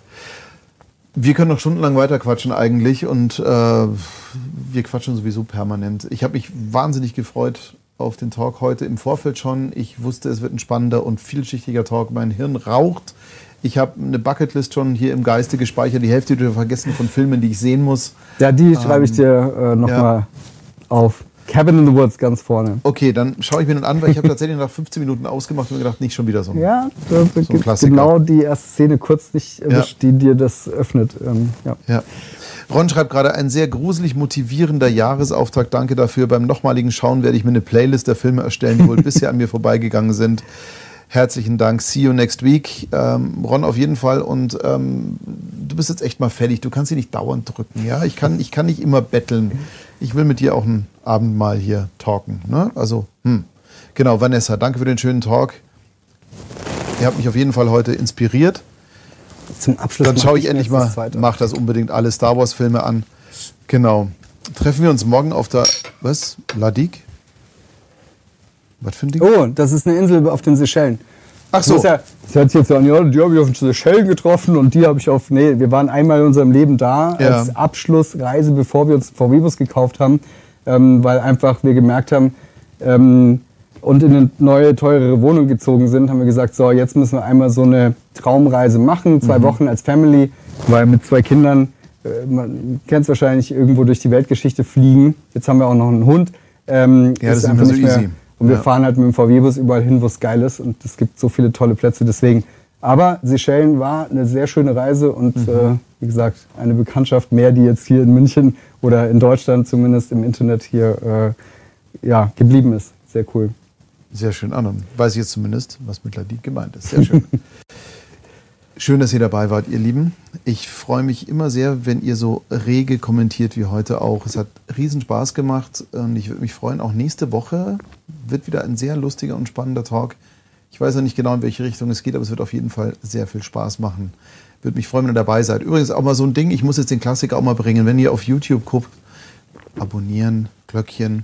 S1: Wir können noch stundenlang weiterquatschen eigentlich und äh, wir quatschen sowieso permanent. Ich habe mich wahnsinnig gefreut auf den Talk heute im Vorfeld schon. Ich wusste, es wird ein spannender und vielschichtiger Talk. Mein Hirn raucht. Ich habe eine Bucketlist schon hier im Geiste gespeichert. Die Hälfte wieder vergessen von Filmen, die ich sehen muss.
S2: Ja, die schreibe ich dir äh, nochmal
S1: Ähm, ja.
S2: auf. Cabin in the Woods ganz vorne.
S1: Okay, dann schaue ich mir den an, weil ich habe tatsächlich nach 15 Minuten ausgemacht und mir gedacht, nicht schon wieder so ein.
S2: Ja, da gibt
S1: Klassiker.
S2: genau die erste Szene kurz nicht erwischt, die dir das öffnet. Ähm, ja.
S1: Ja. Ron schreibt gerade, ein sehr gruselig motivierender Jahresauftakt. Danke dafür. Beim nochmaligen Schauen werde ich mir eine Playlist der Filme erstellen, die wohl bisher an mir vorbeigegangen sind. Herzlichen Dank. See you next week. Ähm, Ron, auf jeden Fall. Und ähm, du bist jetzt echt mal fertig. Du kannst sie nicht dauernd drücken. Ja? Ich, kann, ich kann nicht immer betteln. Ich will mit dir auch einen Abend mal hier talken. Ne? Also, hm. genau, Vanessa, danke für den schönen Talk. Ihr habt mich auf jeden Fall heute inspiriert.
S2: Zum Abschluss.
S1: Dann schaue ich
S2: mir
S1: endlich mal,
S2: das
S1: mach das unbedingt alle Star Wars Filme an. Genau. Treffen wir uns morgen auf der, was? Ladik? Was für ein Ding?
S2: Oh, das ist eine Insel auf den Seychellen.
S1: Ach
S2: Das,
S1: so.
S2: ist ja, das hört sich jetzt so an, ja, die habe ich auf den Seychellen getroffen und die habe ich auf. Nee, wir waren einmal in unserem Leben da
S1: Ja.
S2: als Abschlussreise, bevor wir uns VW-Bus gekauft haben, ähm, weil einfach wir gemerkt haben ähm, und in eine neue, teurere Wohnung gezogen sind, haben wir gesagt, so, jetzt müssen wir einmal so eine Traumreise machen, zwei
S1: Mhm.
S2: Wochen als Family, weil mit zwei Kindern, äh, man kennt es wahrscheinlich, irgendwo durch die Weltgeschichte fliegen. Jetzt haben wir auch noch einen Hund. Ähm,
S1: Ja, das ist
S2: einfach
S1: nicht mehr so easy.
S2: Und wir
S1: Ja.
S2: fahren halt mit dem VW-Bus überall hin, wo es geil ist. Und es gibt so viele tolle Plätze. Deswegen Aber Seychellen war eine sehr schöne Reise und mhm. äh, wie gesagt, eine Bekanntschaft mehr, die jetzt hier in München oder in Deutschland zumindest im Internet hier äh, ja, geblieben ist. Sehr cool.
S1: Sehr schön an und weiß ich jetzt zumindest, was mit Ladid gemeint ist. Sehr schön. schön, dass ihr dabei wart, ihr Lieben. Ich freue mich immer sehr, wenn ihr so rege kommentiert wie heute auch. Es hat riesen Spaß gemacht und ich würde mich freuen, auch nächste Woche wird wieder ein sehr lustiger und spannender Talk ich weiß ja nicht genau, in welche Richtung es geht, aber es wird auf jeden Fall sehr viel Spaß machen. Würde mich freuen, wenn ihr dabei seid. Übrigens auch mal so ein Ding, ich muss jetzt den Klassiker auch mal bringen. Wenn ihr auf YouTube guckt, abonnieren, Glöckchen.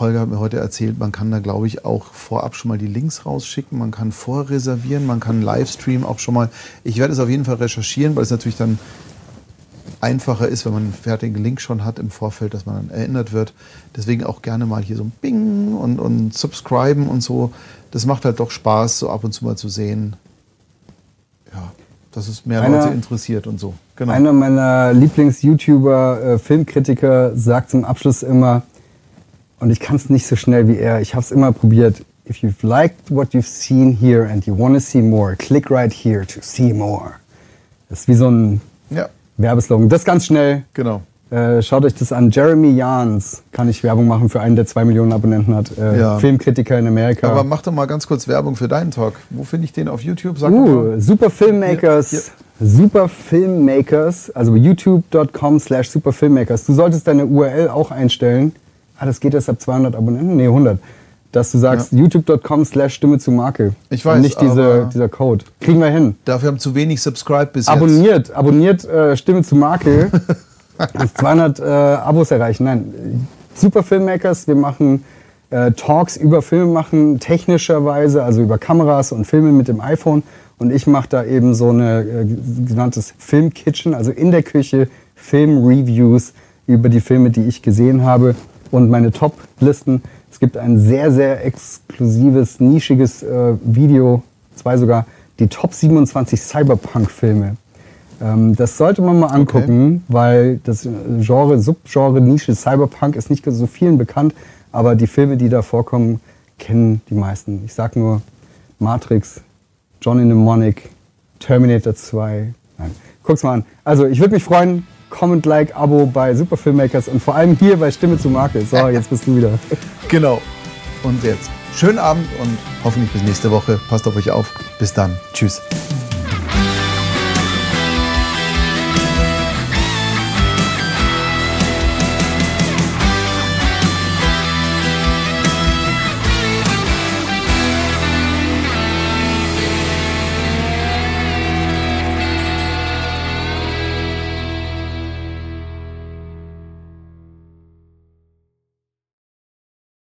S1: Holger hat mir heute erzählt, man kann da, glaube ich, auch vorab schon mal die Links rausschicken. Man kann vorreservieren, man kann Livestream auch schon mal. Ich werde es auf jeden Fall recherchieren, weil es natürlich dann einfacher ist, wenn man einen fertigen Link schon hat im Vorfeld, dass man dann erinnert wird. Deswegen auch gerne mal hier so ein Bing und, und subscriben und so. Das macht halt doch Spaß, so ab und zu mal zu sehen, ja, dass es mehr einer, Leute interessiert und so.
S2: Genau. Einer meiner Lieblings-YouTuber, äh, Filmkritiker, sagt zum Abschluss immer, und ich kann es nicht so schnell wie er, ich habe es immer probiert, if you've liked what you've seen here and you want to see more, click right here to see more. Das ist wie so ein ja. Werbeslogan. Das ganz schnell.
S1: Genau.
S2: Äh, schaut euch das an. Jeremy Jans kann ich Werbung machen für einen, der zwei Millionen Abonnenten hat. Äh, ja. Filmkritiker in Amerika.
S1: Aber mach doch mal ganz kurz Werbung für deinen Talk. Wo finde ich den auf YouTube? Sag
S2: uh, Super Filmmakers. Hier. Super Filmmakers, also youtube.com slash superfilmmakers. Du solltest deine URL auch einstellen. Ah, das geht erst ab 200 Abonnenten? Nee, 100 dass du sagst, ja. youtube.com slash Stimme zu Marke.
S1: Ich weiß.
S2: Und nicht diese, dieser Code. Kriegen wir hin.
S1: Dafür haben zu wenig Subscribe bis
S2: abonniert, jetzt. Abonniert, äh, Stimme zu Marke. 200 äh, Abos erreichen. Nein, super Filmmakers. Wir machen äh, Talks über Filme machen, technischerweise, also über Kameras und Filme mit dem iPhone. Und ich mache da eben so eine äh, genanntes Filmkitchen, also in der Küche Filmreviews über die Filme, die ich gesehen habe und meine Top-Listen. Es gibt ein sehr, sehr exklusives, nischiges äh, Video, zwei sogar, die Top 27 Cyberpunk-Filme. Ähm, das sollte man mal angucken, okay. weil das Genre, Subgenre, Nische Cyberpunk ist nicht so vielen bekannt, aber die Filme, die da vorkommen, kennen die meisten. Ich sag nur Matrix, Johnny Mnemonic, Terminator 2. Nein, guck's mal an. Also, ich würde mich freuen, Comment, Like, Abo bei Super Filmmakers und vor allem hier bei Stimme zu Marke. So, jetzt bist du wieder.
S1: Genau. Und jetzt schönen Abend und hoffentlich bis nächste Woche. Passt auf euch auf. Bis dann. Tschüss.